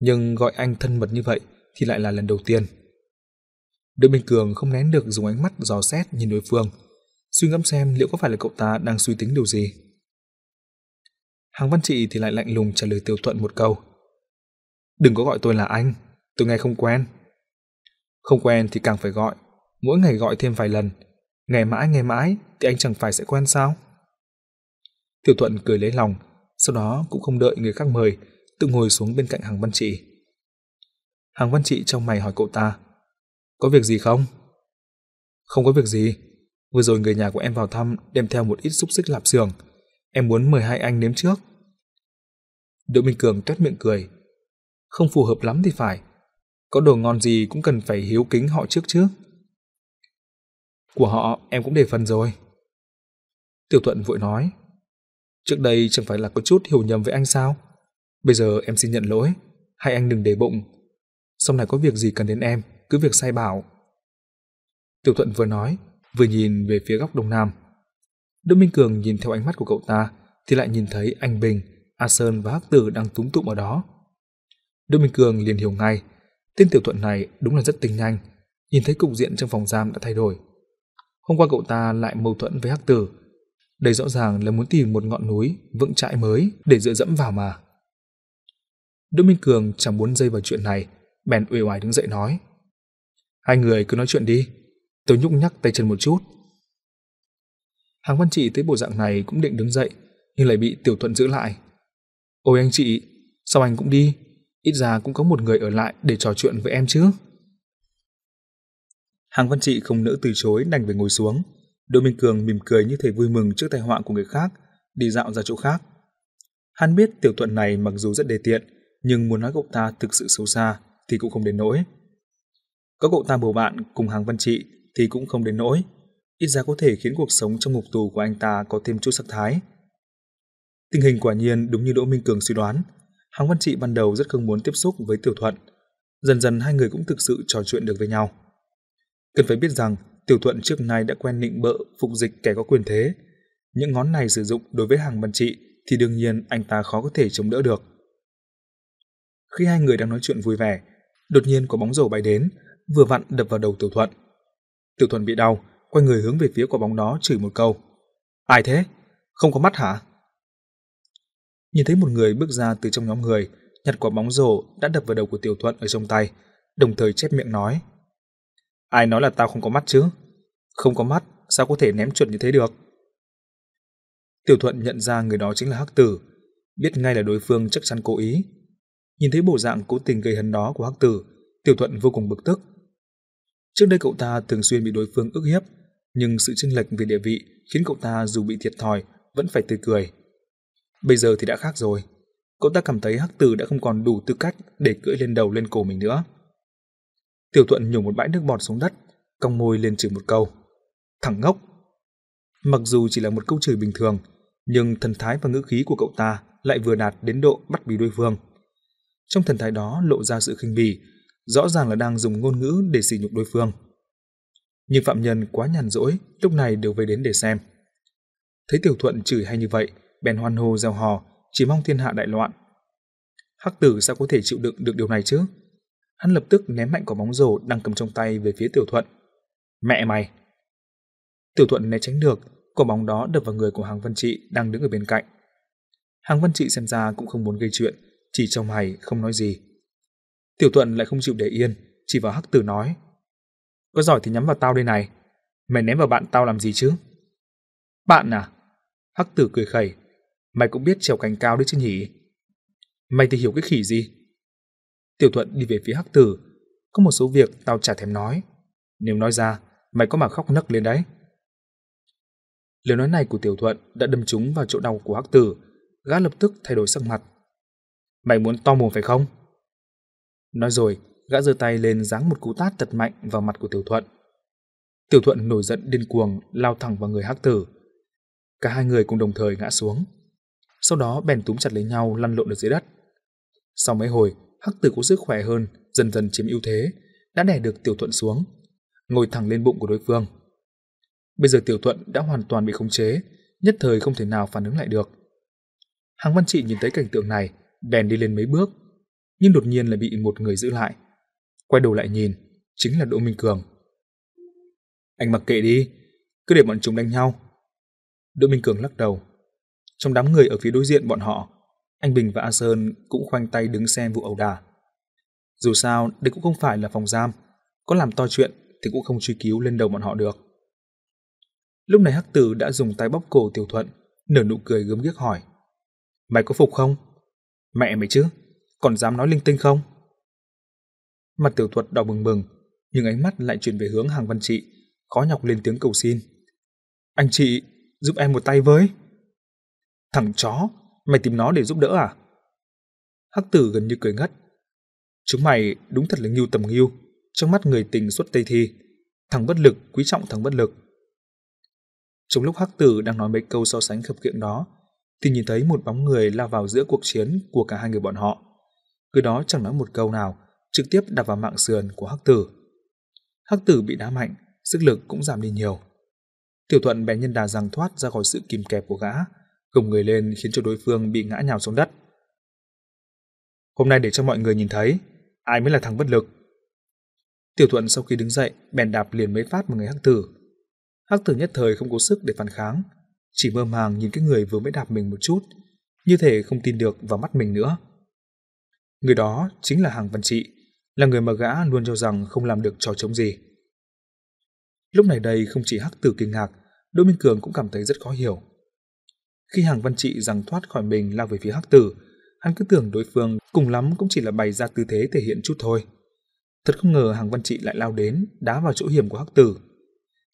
Nhưng gọi anh thân mật như vậy thì lại là lần đầu tiên. Đỗ Minh Cường không nén được dùng ánh mắt dò xét nhìn đối phương, suy ngẫm xem liệu có phải là cậu ta đang suy tính điều gì. Hàng Văn Trị thì lại lạnh lùng trả lời Tiểu Thuận một câu. Đừng có gọi tôi là anh, tôi nghe không quen. Không quen thì càng phải gọi, mỗi ngày gọi thêm vài lần. Ngày mãi ngày mãi thì anh chẳng phải sẽ quen sao? Tiểu Thuận cười lấy lòng, sau đó cũng không đợi người khác mời, tự ngồi xuống bên cạnh Hàng Văn Trị. Hàng Văn Trị trong mày hỏi cậu ta, có việc gì không? Không có việc gì, vừa rồi người nhà của em vào thăm đem theo một ít xúc xích lạp xưởng, em muốn mời hai anh nếm trước. Đỗ Minh Cường tuét miệng cười, không phù hợp lắm thì phải, có đồ ngon gì cũng cần phải hiếu kính họ trước chứ. Của họ em cũng để phần rồi. Tiểu Thuận vội nói, trước đây chẳng phải là có chút hiểu nhầm với anh sao? Bây giờ em xin nhận lỗi, hai anh đừng để bụng. Sau này có việc gì cần đến em, cứ việc sai bảo. Tiểu Thuận vừa nói, vừa nhìn về phía góc đông nam. Đỗ Minh Cường nhìn theo ánh mắt của cậu ta, thì lại nhìn thấy anh Bình, A Sơn và Hắc Tử đang túng tụng ở đó. Đỗ Minh Cường liền hiểu ngay, tên Tiểu Thuận này đúng là rất tinh nhanh, nhìn thấy cục diện trong phòng giam đã thay đổi. Hôm qua cậu ta lại mâu thuẫn với Hắc Tử, đây rõ ràng là muốn tìm một ngọn núi vững chãi mới để dựa dẫm vào mà. Đỗ Minh Cường chẳng muốn dây vào chuyện này, bèn uể oải đứng dậy nói: "Hai người cứ nói chuyện đi, tôi nhúc nhắc tay chân một chút." Hàng Văn Trị thấy bộ dạng này cũng định đứng dậy, nhưng lại bị Tiểu Thuận giữ lại. "Ôi anh chị, sao anh cũng đi? Ít ra cũng có một người ở lại để trò chuyện với em chứ." Hàng Văn Trị không nỡ từ chối đành phải ngồi xuống. Đỗ Minh Cường mỉm cười như thể vui mừng trước tai họa của người khác, đi dạo ra chỗ khác. Hắn biết tiểu thuận này mặc dù rất đề tiện, nhưng muốn nói cậu ta thực sự xấu xa thì cũng không đến nỗi. Có cậu ta bầu bạn cùng hàng văn trị thì cũng không đến nỗi, ít ra có thể khiến cuộc sống trong ngục tù của anh ta có thêm chút sắc thái. Tình hình quả nhiên đúng như Đỗ Minh Cường suy đoán, hàng văn trị ban đầu rất không muốn tiếp xúc với tiểu thuận. Dần dần hai người cũng thực sự trò chuyện được với nhau. Cần phải biết rằng Tiểu Thuận trước nay đã quen nịnh bợ phục dịch kẻ có quyền thế. Những ngón này sử dụng đối với hàng văn trị thì đương nhiên anh ta khó có thể chống đỡ được. Khi hai người đang nói chuyện vui vẻ, đột nhiên có bóng rổ bay đến, vừa vặn đập vào đầu Tiểu Thuận. Tiểu Thuận bị đau, quay người hướng về phía quả bóng đó chửi một câu. Ai thế? Không có mắt hả? Nhìn thấy một người bước ra từ trong nhóm người, nhặt quả bóng rổ đã đập vào đầu của Tiểu Thuận ở trong tay, đồng thời chép miệng nói. Ai nói là tao không có mắt chứ? Không có mắt, sao có thể ném chuẩn như thế được? Tiểu Thuận nhận ra người đó chính là Hắc Tử, biết ngay là đối phương chắc chắn cố ý. Nhìn thấy bộ dạng cố tình gây hấn đó của Hắc Tử, Tiểu Thuận vô cùng bực tức. Trước đây cậu ta thường xuyên bị đối phương ức hiếp, nhưng sự chênh lệch về địa vị khiến cậu ta dù bị thiệt thòi vẫn phải tươi cười. Bây giờ thì đã khác rồi. Cậu ta cảm thấy Hắc Tử đã không còn đủ tư cách để cưỡi lên đầu lên cổ mình nữa. Tiểu Thuận nhổ một bãi nước bọt xuống đất, cong môi lên chửi một câu. thẳng ngốc! Mặc dù chỉ là một câu chửi bình thường, nhưng thần thái và ngữ khí của cậu ta lại vừa đạt đến độ bắt bì đối phương. Trong thần thái đó lộ ra sự khinh bỉ, rõ ràng là đang dùng ngôn ngữ để sỉ nhục đối phương. Nhưng phạm nhân quá nhàn rỗi, lúc này đều về đến để xem. Thấy Tiểu Thuận chửi hay như vậy, bèn hoan hô gieo hò, chỉ mong thiên hạ đại loạn. Hắc tử sao có thể chịu đựng được điều này chứ? Hắn lập tức ném mạnh quả bóng rổ đang cầm trong tay về phía Tiểu Thuận. Mẹ mày! Tiểu Thuận né tránh được, quả bóng đó đập vào người của Hàng Văn Trị đang đứng ở bên cạnh. Hàng Văn Trị xem ra cũng không muốn gây chuyện, chỉ trong mày không nói gì. Tiểu Thuận lại không chịu để yên, chỉ vào Hắc Tử nói. Có giỏi thì nhắm vào tao đây này, mày ném vào bạn tao làm gì chứ? Bạn à? Hắc Tử cười khẩy, mày cũng biết trèo cành cao đấy chứ nhỉ? Mày thì hiểu cái khỉ gì? Tiểu Thuận đi về phía Hắc Tử. Có một số việc tao chả thèm nói. Nếu nói ra, mày có mà khóc nấc lên đấy. Lời nói này của Tiểu Thuận đã đâm trúng vào chỗ đau của Hắc Tử. Gã lập tức thay đổi sắc mặt. Mày muốn to mồm phải không? Nói rồi, gã giơ tay lên giáng một cú tát thật mạnh vào mặt của Tiểu Thuận. Tiểu Thuận nổi giận điên cuồng lao thẳng vào người Hắc Tử. Cả hai người cùng đồng thời ngã xuống. Sau đó bèn túm chặt lấy nhau lăn lộn ở dưới đất. Sau mấy hồi, Hắc Tử có sức khỏe hơn, dần dần chiếm ưu thế, đã đè được Tiểu Thuận xuống, ngồi thẳng lên bụng của đối phương. Bây giờ Tiểu Thuận đã hoàn toàn bị khống chế, nhất thời không thể nào phản ứng lại được. Hàng Văn Trị nhìn thấy cảnh tượng này, đèn đi lên mấy bước, nhưng đột nhiên lại bị một người giữ lại. Quay đầu lại nhìn, chính là Đỗ Minh Cường. Anh mặc kệ đi, cứ để bọn chúng đánh nhau. Đỗ Minh Cường lắc đầu. Trong đám người ở phía đối diện bọn họ, anh Bình và A Sơn cũng khoanh tay đứng xem vụ ẩu đả. Dù sao, đây cũng không phải là phòng giam, có làm to chuyện thì cũng không truy cứu lên đầu bọn họ được. Lúc này Hắc Tử đã dùng tay bóp cổ Tiểu Thuận, nở nụ cười gớm ghiếc hỏi. Mày có phục không? Mẹ mày chứ, còn dám nói linh tinh không? Mặt Tiểu thuật đỏ bừng bừng, nhưng ánh mắt lại chuyển về hướng hàng văn trị, khó nhọc lên tiếng cầu xin. Anh chị, giúp em một tay với. Thằng chó, mày tìm nó để giúp đỡ à? Hắc tử gần như cười ngất. Chúng mày đúng thật là nghiêu tầm nghiêu, trong mắt người tình xuất tây thi. Thằng bất lực, quý trọng thằng bất lực. Trong lúc Hắc tử đang nói mấy câu so sánh khập khiễng đó, thì nhìn thấy một bóng người lao vào giữa cuộc chiến của cả hai người bọn họ. Người đó chẳng nói một câu nào, trực tiếp đạp vào mạng sườn của Hắc tử. Hắc tử bị đá mạnh, sức lực cũng giảm đi nhiều. Tiểu thuận bèn nhân đà rằng thoát ra khỏi sự kìm kẹp của gã, gồng người lên khiến cho đối phương bị ngã nhào xuống đất. Hôm nay để cho mọi người nhìn thấy, ai mới là thằng bất lực. Tiểu thuận sau khi đứng dậy, bèn đạp liền mấy phát một người hắc tử. Hắc tử nhất thời không có sức để phản kháng, chỉ mơ màng nhìn cái người vừa mới đạp mình một chút, như thể không tin được vào mắt mình nữa. Người đó chính là Hàng Văn Trị, là người mà gã luôn cho rằng không làm được trò chống gì. Lúc này đây không chỉ Hắc Tử kinh ngạc, Đỗ Minh Cường cũng cảm thấy rất khó hiểu. Khi Hàng Văn Trị rằng thoát khỏi mình lao về phía Hắc Tử, hắn cứ tưởng đối phương cùng lắm cũng chỉ là bày ra tư thế thể hiện chút thôi. Thật không ngờ Hàng Văn Trị lại lao đến, đá vào chỗ hiểm của Hắc Tử.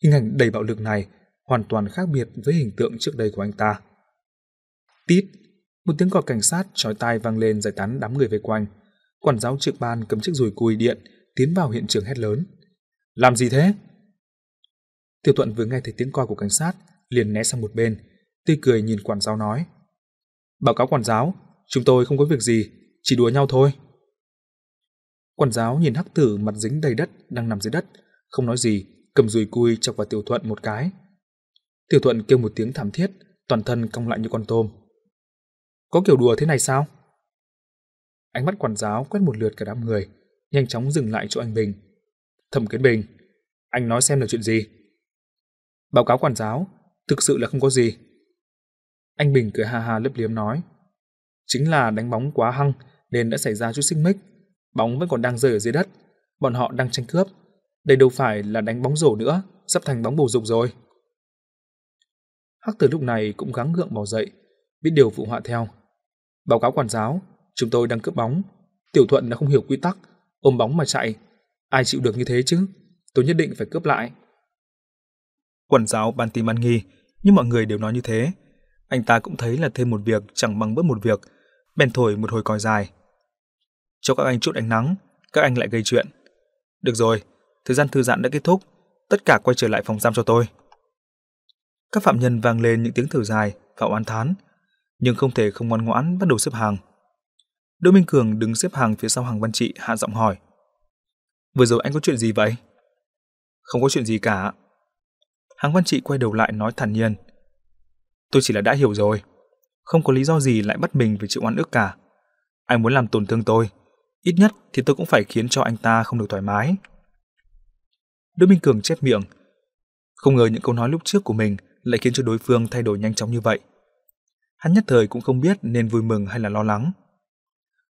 Hình ảnh đầy bạo lực này hoàn toàn khác biệt với hình tượng trước đây của anh ta. Tít, một tiếng còi cảnh sát chói tai vang lên giải tán đám người vây quanh. Quản giáo trực ban cầm chiếc rùi cùi điện tiến vào hiện trường hét lớn. Làm gì thế? Tiểu Thuận vừa nghe thấy tiếng còi của cảnh sát, liền né sang một bên, tươi cười nhìn quản giáo nói. Báo cáo quản giáo, chúng tôi không có việc gì, chỉ đùa nhau thôi. Quản giáo nhìn hắc tử mặt dính đầy đất đang nằm dưới đất, không nói gì, cầm dùi cui chọc vào Tiểu Thuận một cái. Tiểu Thuận kêu một tiếng thảm thiết, toàn thân cong lại như con tôm. Có kiểu đùa thế này sao? Ánh mắt quản giáo quét một lượt cả đám người, nhanh chóng dừng lại chỗ anh Bình. Thẩm Kiến Bình, anh nói xem là chuyện gì? Báo cáo quản giáo, thực sự là không có gì. Anh Bình cười ha ha lấp liếm nói. Chính là đánh bóng quá hăng nên đã xảy ra chút xích mích. Bóng vẫn còn đang rơi ở dưới đất. Bọn họ đang tranh cướp. Đây đâu phải là đánh bóng rổ nữa, sắp thành bóng bầu dục rồi. Hắc tử lúc này cũng gắng gượng bỏ dậy, biết điều phụ họa theo. Báo cáo quản giáo, chúng tôi đang cướp bóng. Tiểu thuận đã không hiểu quy tắc, ôm bóng mà chạy. Ai chịu được như thế chứ? Tôi nhất định phải cướp lại. Quản giáo ban tìm ăn nghi, nhưng mọi người đều nói như thế. Anh ta cũng thấy là thêm một việc chẳng bằng bớt một việc, bèn thổi một hồi còi dài. Cho các anh chút ánh nắng, các anh lại gây chuyện. Được rồi, thời gian thư giãn đã kết thúc, tất cả quay trở lại phòng giam cho tôi. Các phạm nhân vang lên những tiếng thở dài và oán thán, nhưng không thể không ngoan ngoãn bắt đầu xếp hàng. Đỗ Minh Cường đứng xếp hàng phía sau hàng văn trị hạ giọng hỏi. Vừa rồi anh có chuyện gì vậy? Không có chuyện gì cả, Hàng Văn Trị quay đầu lại nói thản nhiên. Tôi chỉ là đã hiểu rồi. Không có lý do gì lại bắt mình phải chịu oan ức cả. Anh muốn làm tổn thương tôi. Ít nhất thì tôi cũng phải khiến cho anh ta không được thoải mái. Đỗ Minh Cường chép miệng. Không ngờ những câu nói lúc trước của mình lại khiến cho đối phương thay đổi nhanh chóng như vậy. Hắn nhất thời cũng không biết nên vui mừng hay là lo lắng.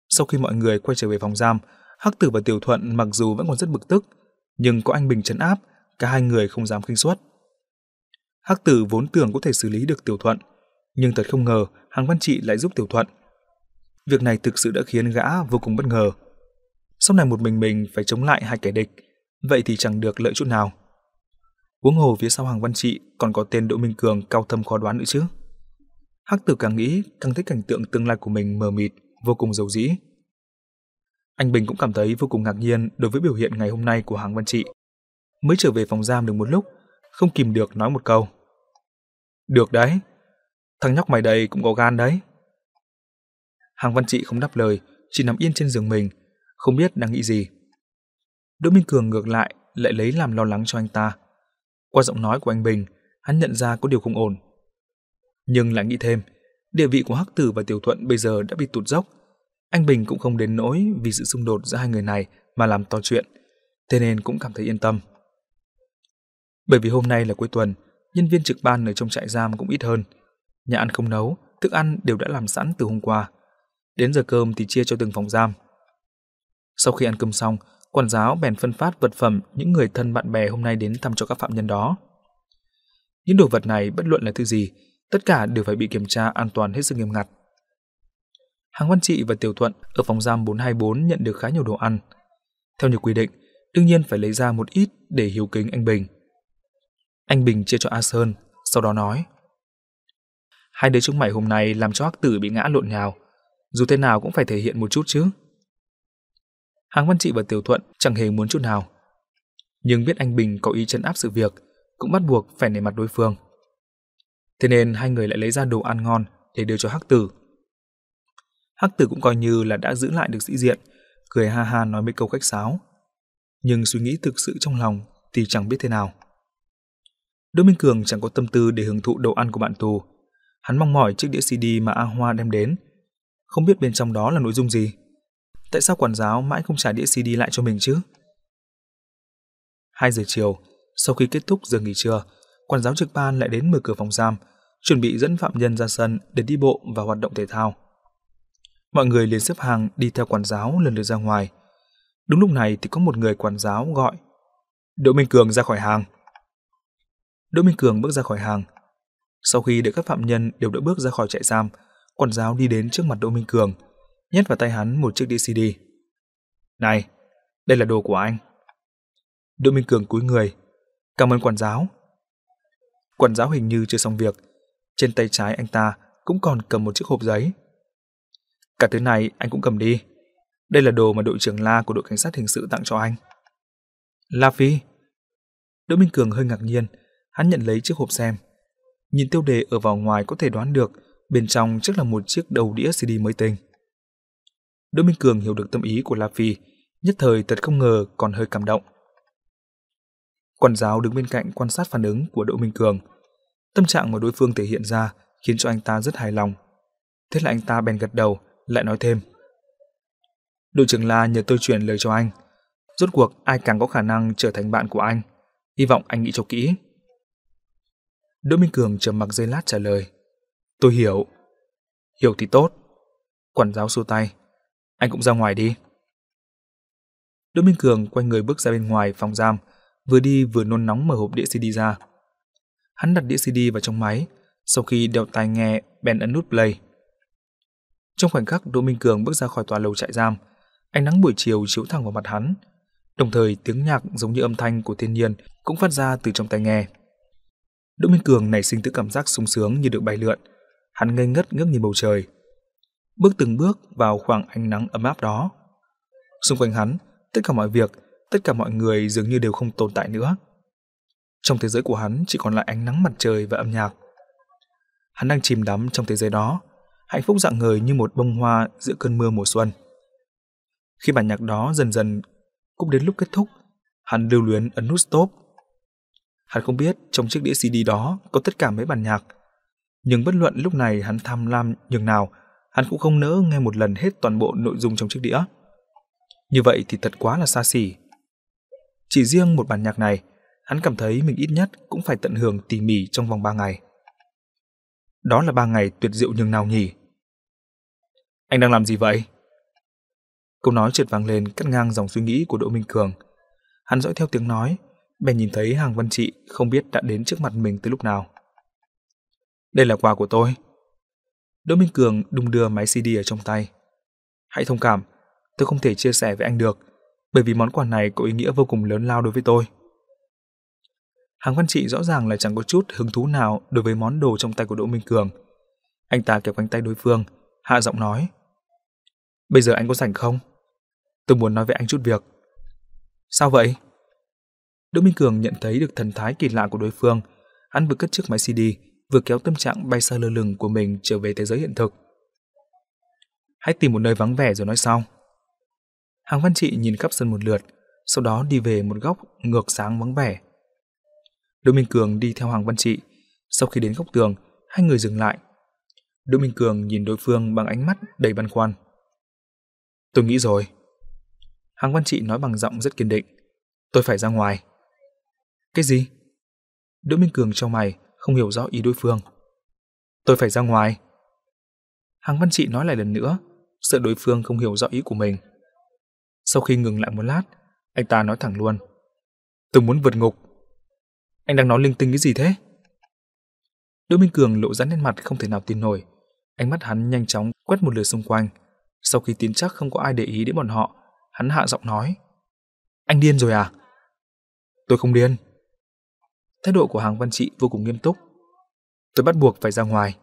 Sau khi mọi người quay trở về phòng giam, Hắc Tử và Tiểu Thuận mặc dù vẫn còn rất bực tức, nhưng có anh Bình trấn áp, cả hai người không dám khinh suất. Hắc tử vốn tưởng có thể xử lý được Tiểu Thuận, nhưng thật không ngờ Hàng Văn Trị lại giúp Tiểu Thuận. Việc này thực sự đã khiến gã vô cùng bất ngờ. Sau này một mình mình phải chống lại hai kẻ địch, vậy thì chẳng được lợi chút nào. Huống hồ phía sau Hoàng Văn Trị còn có tên Đỗ Minh Cường cao thâm khó đoán nữa chứ. Hắc tử càng nghĩ càng thấy cảnh tượng tương lai của mình mờ mịt, vô cùng dầu dĩ. Anh Bình cũng cảm thấy vô cùng ngạc nhiên đối với biểu hiện ngày hôm nay của Hoàng Văn Trị. mới trở về phòng giam được một lúc, không kìm được nói một câu. Được đấy, thằng nhóc mày đây cũng có gan đấy. Hàng Văn Trị không đáp lời, chỉ nằm yên trên giường mình, không biết đang nghĩ gì. Đỗ Minh Cường ngược lại lại lấy làm lo lắng cho anh ta. Qua giọng nói của anh Bình, hắn nhận ra có điều không ổn. Nhưng lại nghĩ thêm, địa vị của Hắc Tử và Tiểu Thuận bây giờ đã bị tụt dốc. Anh Bình cũng không đến nỗi vì sự xung đột giữa hai người này mà làm to chuyện, thế nên cũng cảm thấy yên tâm. Bởi vì hôm nay là cuối tuần, nhân viên trực ban ở trong trại giam cũng ít hơn. Nhà ăn không nấu, thức ăn đều đã làm sẵn từ hôm qua. Đến giờ cơm thì chia cho từng phòng giam. Sau khi ăn cơm xong, quản giáo bèn phân phát vật phẩm những người thân bạn bè hôm nay đến thăm cho các phạm nhân đó. Những đồ vật này bất luận là thứ gì, tất cả đều phải bị kiểm tra an toàn hết sức nghiêm ngặt. Hàng Văn Trị và Tiểu Thuận ở phòng giam 424 nhận được khá nhiều đồ ăn. Theo như quy định, đương nhiên phải lấy ra một ít để hiếu kính anh Bình. Anh Bình chia cho A Sơn, sau đó nói Hai đứa chúng mày hôm nay làm cho Hắc Tử bị ngã lộn nhào, dù thế nào cũng phải thể hiện một chút chứ. Hàng Văn Trị và Tiểu Thuận chẳng hề muốn chút nào. Nhưng biết anh Bình có ý chấn áp sự việc, cũng bắt buộc phải nể mặt đối phương. Thế nên hai người lại lấy ra đồ ăn ngon để đưa cho Hắc Tử. Hắc Tử cũng coi như là đã giữ lại được sĩ diện, cười ha ha nói mấy câu khách sáo. Nhưng suy nghĩ thực sự trong lòng thì chẳng biết thế nào. Đỗ Minh Cường chẳng có tâm tư để hưởng thụ đồ ăn của bạn tù. Hắn mong mỏi chiếc đĩa CD mà A Hoa đem đến. Không biết bên trong đó là nội dung gì. Tại sao quản giáo mãi không trả đĩa CD lại cho mình chứ? 2 giờ chiều, sau khi kết thúc giờ nghỉ trưa, quản giáo trực ban lại đến mở cửa phòng giam, chuẩn bị dẫn phạm nhân ra sân để đi bộ và hoạt động thể thao. Mọi người liền xếp hàng đi theo quản giáo lần lượt ra ngoài. Đúng lúc này thì có một người quản giáo gọi. Đỗ Minh Cường ra khỏi hàng. Đỗ Minh Cường bước ra khỏi hàng. Sau khi đợi các phạm nhân đều đã bước ra khỏi trại giam, quản giáo đi đến trước mặt Đỗ Minh Cường, nhét vào tay hắn một chiếc đĩa CD. Này, đây là đồ của anh. Đỗ Minh Cường cúi người. Cảm ơn quản giáo. Quản giáo hình như chưa xong việc. Trên tay trái anh ta cũng còn cầm một chiếc hộp giấy. Cả thứ này anh cũng cầm đi. Đây là đồ mà đội trưởng La của đội cảnh sát hình sự tặng cho anh. La Phi. Đỗ Minh Cường hơi ngạc nhiên, hắn nhận lấy chiếc hộp xem. Nhìn tiêu đề ở vào ngoài có thể đoán được bên trong chắc là một chiếc đầu đĩa CD mới tinh. Đỗ Minh Cường hiểu được tâm ý của La Phi, nhất thời thật không ngờ còn hơi cảm động. Quản giáo đứng bên cạnh quan sát phản ứng của Đỗ Minh Cường. Tâm trạng mà đối phương thể hiện ra khiến cho anh ta rất hài lòng. Thế là anh ta bèn gật đầu, lại nói thêm. Đội trưởng La nhờ tôi chuyển lời cho anh. Rốt cuộc ai càng có khả năng trở thành bạn của anh. Hy vọng anh nghĩ cho kỹ. Đỗ Minh Cường trầm mặc giây lát trả lời. Tôi hiểu. Hiểu thì tốt. Quản giáo xua tay. Anh cũng ra ngoài đi. Đỗ Minh Cường quay người bước ra bên ngoài phòng giam, vừa đi vừa nôn nóng mở hộp đĩa CD ra. Hắn đặt đĩa CD vào trong máy, sau khi đeo tai nghe, bèn ấn nút play. Trong khoảnh khắc Đỗ Minh Cường bước ra khỏi tòa lầu trại giam, ánh nắng buổi chiều chiếu thẳng vào mặt hắn, đồng thời tiếng nhạc giống như âm thanh của thiên nhiên cũng phát ra từ trong tai nghe. Đỗ Minh Cường nảy sinh tự cảm giác sung sướng như được bay lượn, hắn ngây ngất ngước nhìn bầu trời. Bước từng bước vào khoảng ánh nắng ấm áp đó. Xung quanh hắn, tất cả mọi việc, tất cả mọi người dường như đều không tồn tại nữa. Trong thế giới của hắn chỉ còn lại ánh nắng mặt trời và âm nhạc. Hắn đang chìm đắm trong thế giới đó, hạnh phúc dạng ngời như một bông hoa giữa cơn mưa mùa xuân. Khi bản nhạc đó dần dần cũng đến lúc kết thúc, hắn lưu luyến ấn nút stop. Hắn không biết trong chiếc đĩa CD đó có tất cả mấy bản nhạc, nhưng bất luận lúc này hắn tham lam nhường nào, hắn cũng không nỡ nghe một lần hết toàn bộ nội dung trong chiếc đĩa. Như vậy thì thật quá là xa xỉ. Chỉ riêng một bản nhạc này, hắn cảm thấy mình ít nhất cũng phải tận hưởng tỉ mỉ trong vòng ba ngày. Đó là ba ngày tuyệt diệu nhường nào nhỉ? Anh đang làm gì vậy? Câu nói trượt vang lên cắt ngang dòng suy nghĩ của Đỗ Minh Cường. Hắn dõi theo tiếng nói, bèn nhìn thấy hàng văn trị không biết đã đến trước mặt mình từ lúc nào. Đây là quà của tôi. Đỗ Minh Cường đung đưa máy CD ở trong tay. Hãy thông cảm, tôi không thể chia sẻ với anh được, bởi vì món quà này có ý nghĩa vô cùng lớn lao đối với tôi. Hàng văn trị rõ ràng là chẳng có chút hứng thú nào đối với món đồ trong tay của Đỗ Minh Cường. Anh ta kéo cánh tay đối phương, hạ giọng nói. Bây giờ anh có rảnh không? Tôi muốn nói với anh chút việc. Sao vậy? Đỗ Minh Cường nhận thấy được thần thái kỳ lạ của đối phương. Hắn vừa cất chiếc máy CD, vừa kéo tâm trạng bay xa lơ lửng của mình trở về thế giới hiện thực. Hãy tìm một nơi vắng vẻ rồi nói sau. Hàng Văn Trị nhìn khắp sân một lượt, sau đó đi về một góc ngược sáng vắng vẻ. Đỗ Minh Cường đi theo Hoàng Văn Trị. Sau khi đến góc tường, hai người dừng lại. Đỗ Minh Cường nhìn đối phương bằng ánh mắt đầy băn khoăn. Tôi nghĩ rồi. Hàng Văn Trị nói bằng giọng rất kiên định. Tôi phải ra ngoài. Cái gì? Đỗ Minh Cường trong mày, không hiểu rõ ý đối phương. Tôi phải ra ngoài. Hàng Văn Trị nói lại lần nữa, sợ đối phương không hiểu rõ ý của mình. Sau khi ngừng lại một lát, anh ta nói thẳng luôn. Tôi muốn vượt ngục. Anh đang nói linh tinh cái gì thế? Đỗ Minh Cường lộ ra nét mặt không thể nào tin nổi. Ánh mắt hắn nhanh chóng quét một lượt xung quanh. Sau khi tin chắc không có ai để ý đến bọn họ, hắn hạ giọng nói. Anh điên rồi à? Tôi không điên. Thái độ của hàng văn trị vô cùng nghiêm túc. Tôi bắt buộc phải ra ngoài.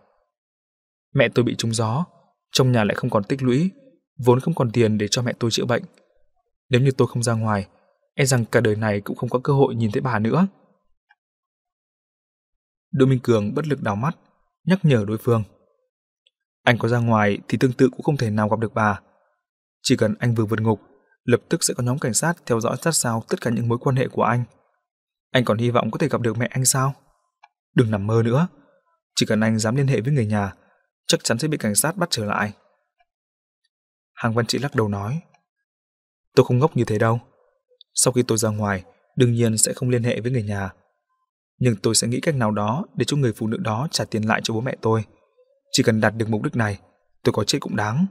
Mẹ tôi bị trúng gió, trong nhà lại không còn tích lũy, vốn không còn tiền để cho mẹ tôi chữa bệnh. Nếu như tôi không ra ngoài, e rằng cả đời này cũng không có cơ hội nhìn thấy bà nữa. Đỗ Minh Cường bất lực đào mắt, nhắc nhở đối phương. Anh có ra ngoài thì tương tự cũng không thể nào gặp được bà. Chỉ cần anh vừa vượt ngục, lập tức sẽ có nhóm cảnh sát theo dõi sát sao tất cả những mối quan hệ của anh. Anh còn hy vọng có thể gặp được mẹ anh sao? Đừng nằm mơ nữa. Chỉ cần anh dám liên hệ với người nhà, chắc chắn sẽ bị cảnh sát bắt trở lại. Hàng Văn Trị lắc đầu nói. Tôi không ngốc như thế đâu. Sau khi tôi ra ngoài, đương nhiên sẽ không liên hệ với người nhà. Nhưng tôi sẽ nghĩ cách nào đó để cho người phụ nữ đó trả tiền lại cho bố mẹ tôi. Chỉ cần đạt được mục đích này, tôi có chết cũng đáng.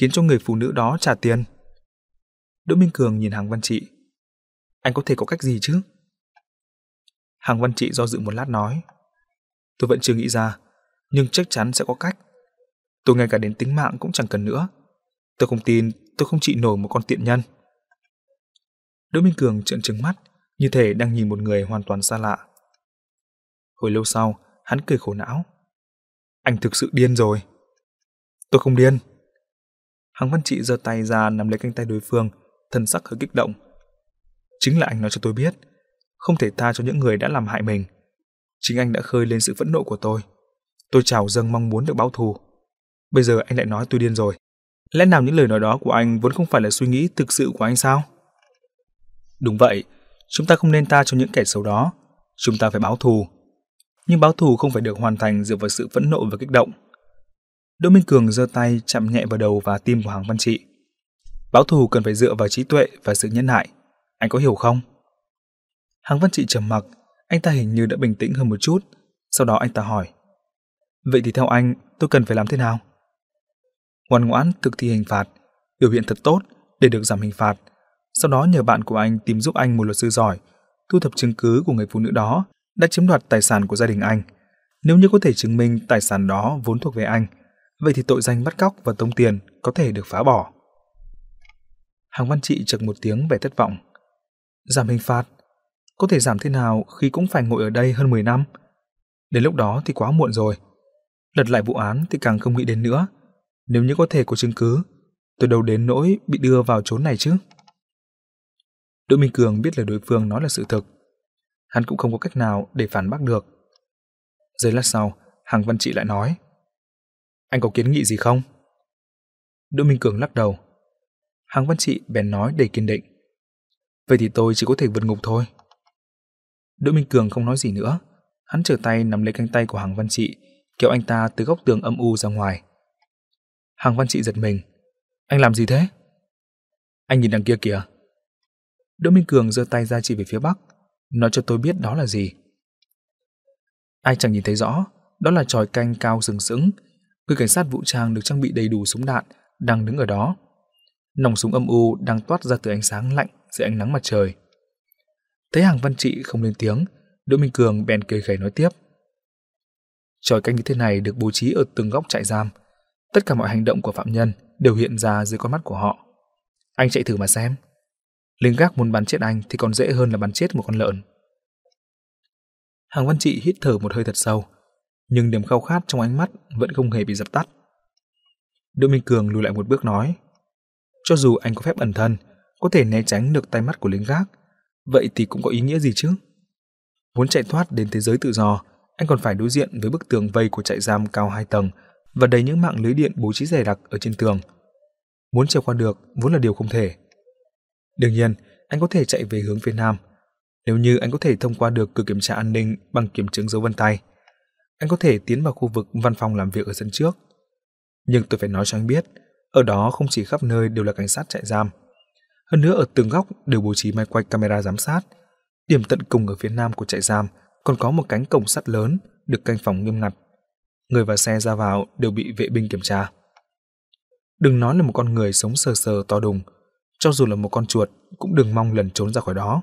Khiến cho người phụ nữ đó trả tiền. Đỗ Minh Cường nhìn Hàng Văn Trị. Anh có thể có cách gì chứ? Hàng Văn Trị do dự một lát nói. Tôi vẫn chưa nghĩ ra, nhưng chắc chắn sẽ có cách. Tôi ngay cả đến tính mạng cũng chẳng cần nữa. Tôi không tin tôi không trị nổi một con tiện nhân. Đỗ Minh Cường trợn trừng mắt, như thể đang nhìn một người hoàn toàn xa lạ. Hồi lâu sau, hắn cười khổ não. Anh thực sự điên rồi. Tôi không điên. Hàng Văn Trị giơ tay ra nắm lấy cánh tay đối phương, thần sắc hơi kích động. Chính là anh nói cho tôi biết, không thể tha cho những người đã làm hại mình. Chính anh đã khơi lên sự phẫn nộ của tôi. Tôi trào dâng mong muốn được báo thù. Bây giờ anh lại nói tôi điên rồi. Lẽ nào những lời nói đó của anh vốn không phải là suy nghĩ thực sự của anh sao? Đúng vậy, chúng ta không nên tha cho những kẻ xấu đó. Chúng ta phải báo thù. Nhưng báo thù không phải được hoàn thành dựa vào sự phẫn nộ và kích động. Đỗ Minh Cường giơ tay chạm nhẹ vào đầu và tim của Hàng Văn Trị. Báo thù cần phải dựa vào trí tuệ và sự nhân hại. Anh có hiểu không? Hàng Văn Trị trầm mặc, anh ta hình như đã bình tĩnh hơn một chút. Sau đó anh ta hỏi. Vậy thì theo anh, tôi cần phải làm thế nào? ngoan ngoãn thực thi hình phạt, biểu hiện thật tốt để được giảm hình phạt. Sau đó nhờ bạn của anh tìm giúp anh một luật sư giỏi, thu thập chứng cứ của người phụ nữ đó đã chiếm đoạt tài sản của gia đình anh. Nếu như có thể chứng minh tài sản đó vốn thuộc về anh, vậy thì tội danh bắt cóc và tống tiền có thể được phá bỏ. Hàng Văn Trị chật một tiếng vẻ thất vọng. Giảm hình phạt? Có thể giảm thế nào khi cũng phải ngồi ở đây hơn 10 năm? Đến lúc đó thì quá muộn rồi. Lật lại vụ án thì càng không nghĩ đến nữa. Nếu như có thể có chứng cứ, tôi đâu đến nỗi bị đưa vào chốn này chứ. Đỗ Minh Cường biết là đối phương nói là sự thực. Hắn cũng không có cách nào để phản bác được. Giây lát sau, Hằng Văn Trị lại nói. Anh có kiến nghị gì không? Đỗ Minh Cường lắc đầu. Hằng Văn Trị bèn nói đầy kiên định. Vậy thì tôi chỉ có thể vượt ngục thôi. Đỗ Minh Cường không nói gì nữa. Hắn trở tay nắm lấy cánh tay của Hàng Văn Trị, kéo anh ta từ góc tường âm u ra ngoài. Hàng Văn Trị giật mình. Anh làm gì thế? Anh nhìn đằng kia kìa. Đỗ Minh Cường giơ tay ra chỉ về phía bắc, nói cho tôi biết đó là gì. Ai chẳng nhìn thấy rõ, đó là tròi canh cao sừng sững, người cảnh sát vũ trang được trang bị đầy đủ súng đạn đang đứng ở đó. Nòng súng âm u đang toát ra từ ánh sáng lạnh dưới ánh nắng mặt trời. Thấy hàng văn trị không lên tiếng, Đỗ Minh Cường bèn cười gầy nói tiếp. Tròi canh như thế này được bố trí ở từng góc trại giam, Tất cả mọi hành động của phạm nhân đều hiện ra dưới con mắt của họ. Anh chạy thử mà xem. Lính gác muốn bắn chết anh thì còn dễ hơn là bắn chết một con lợn. Hàng Văn Trị hít thở một hơi thật sâu, nhưng niềm khao khát trong ánh mắt vẫn không hề bị dập tắt. Đỗ Minh Cường lùi lại một bước nói, cho dù anh có phép ẩn thân, có thể né tránh được tay mắt của lính gác, Vậy thì cũng có ý nghĩa gì chứ? Muốn chạy thoát đến thế giới tự do, anh còn phải đối diện với bức tường vây của trại giam cao hai tầng và đầy những mạng lưới điện bố trí dày đặc ở trên tường. Muốn trèo qua được vốn là điều không thể. Đương nhiên, anh có thể chạy về hướng phía nam. Nếu như anh có thể thông qua được cửa kiểm tra an ninh bằng kiểm chứng dấu vân tay, anh có thể tiến vào khu vực văn phòng làm việc ở sân trước. Nhưng tôi phải nói cho anh biết, ở đó không chỉ khắp nơi đều là cảnh sát trại giam. Hơn nữa ở từng góc đều bố trí máy quay camera giám sát. Điểm tận cùng ở phía nam của trại giam còn có một cánh cổng sắt lớn được canh phòng nghiêm ngặt. Người và xe ra vào đều bị vệ binh kiểm tra. Đừng nói là một con người sống sờ sờ to đùng, cho dù là một con chuột cũng đừng mong lần trốn ra khỏi đó.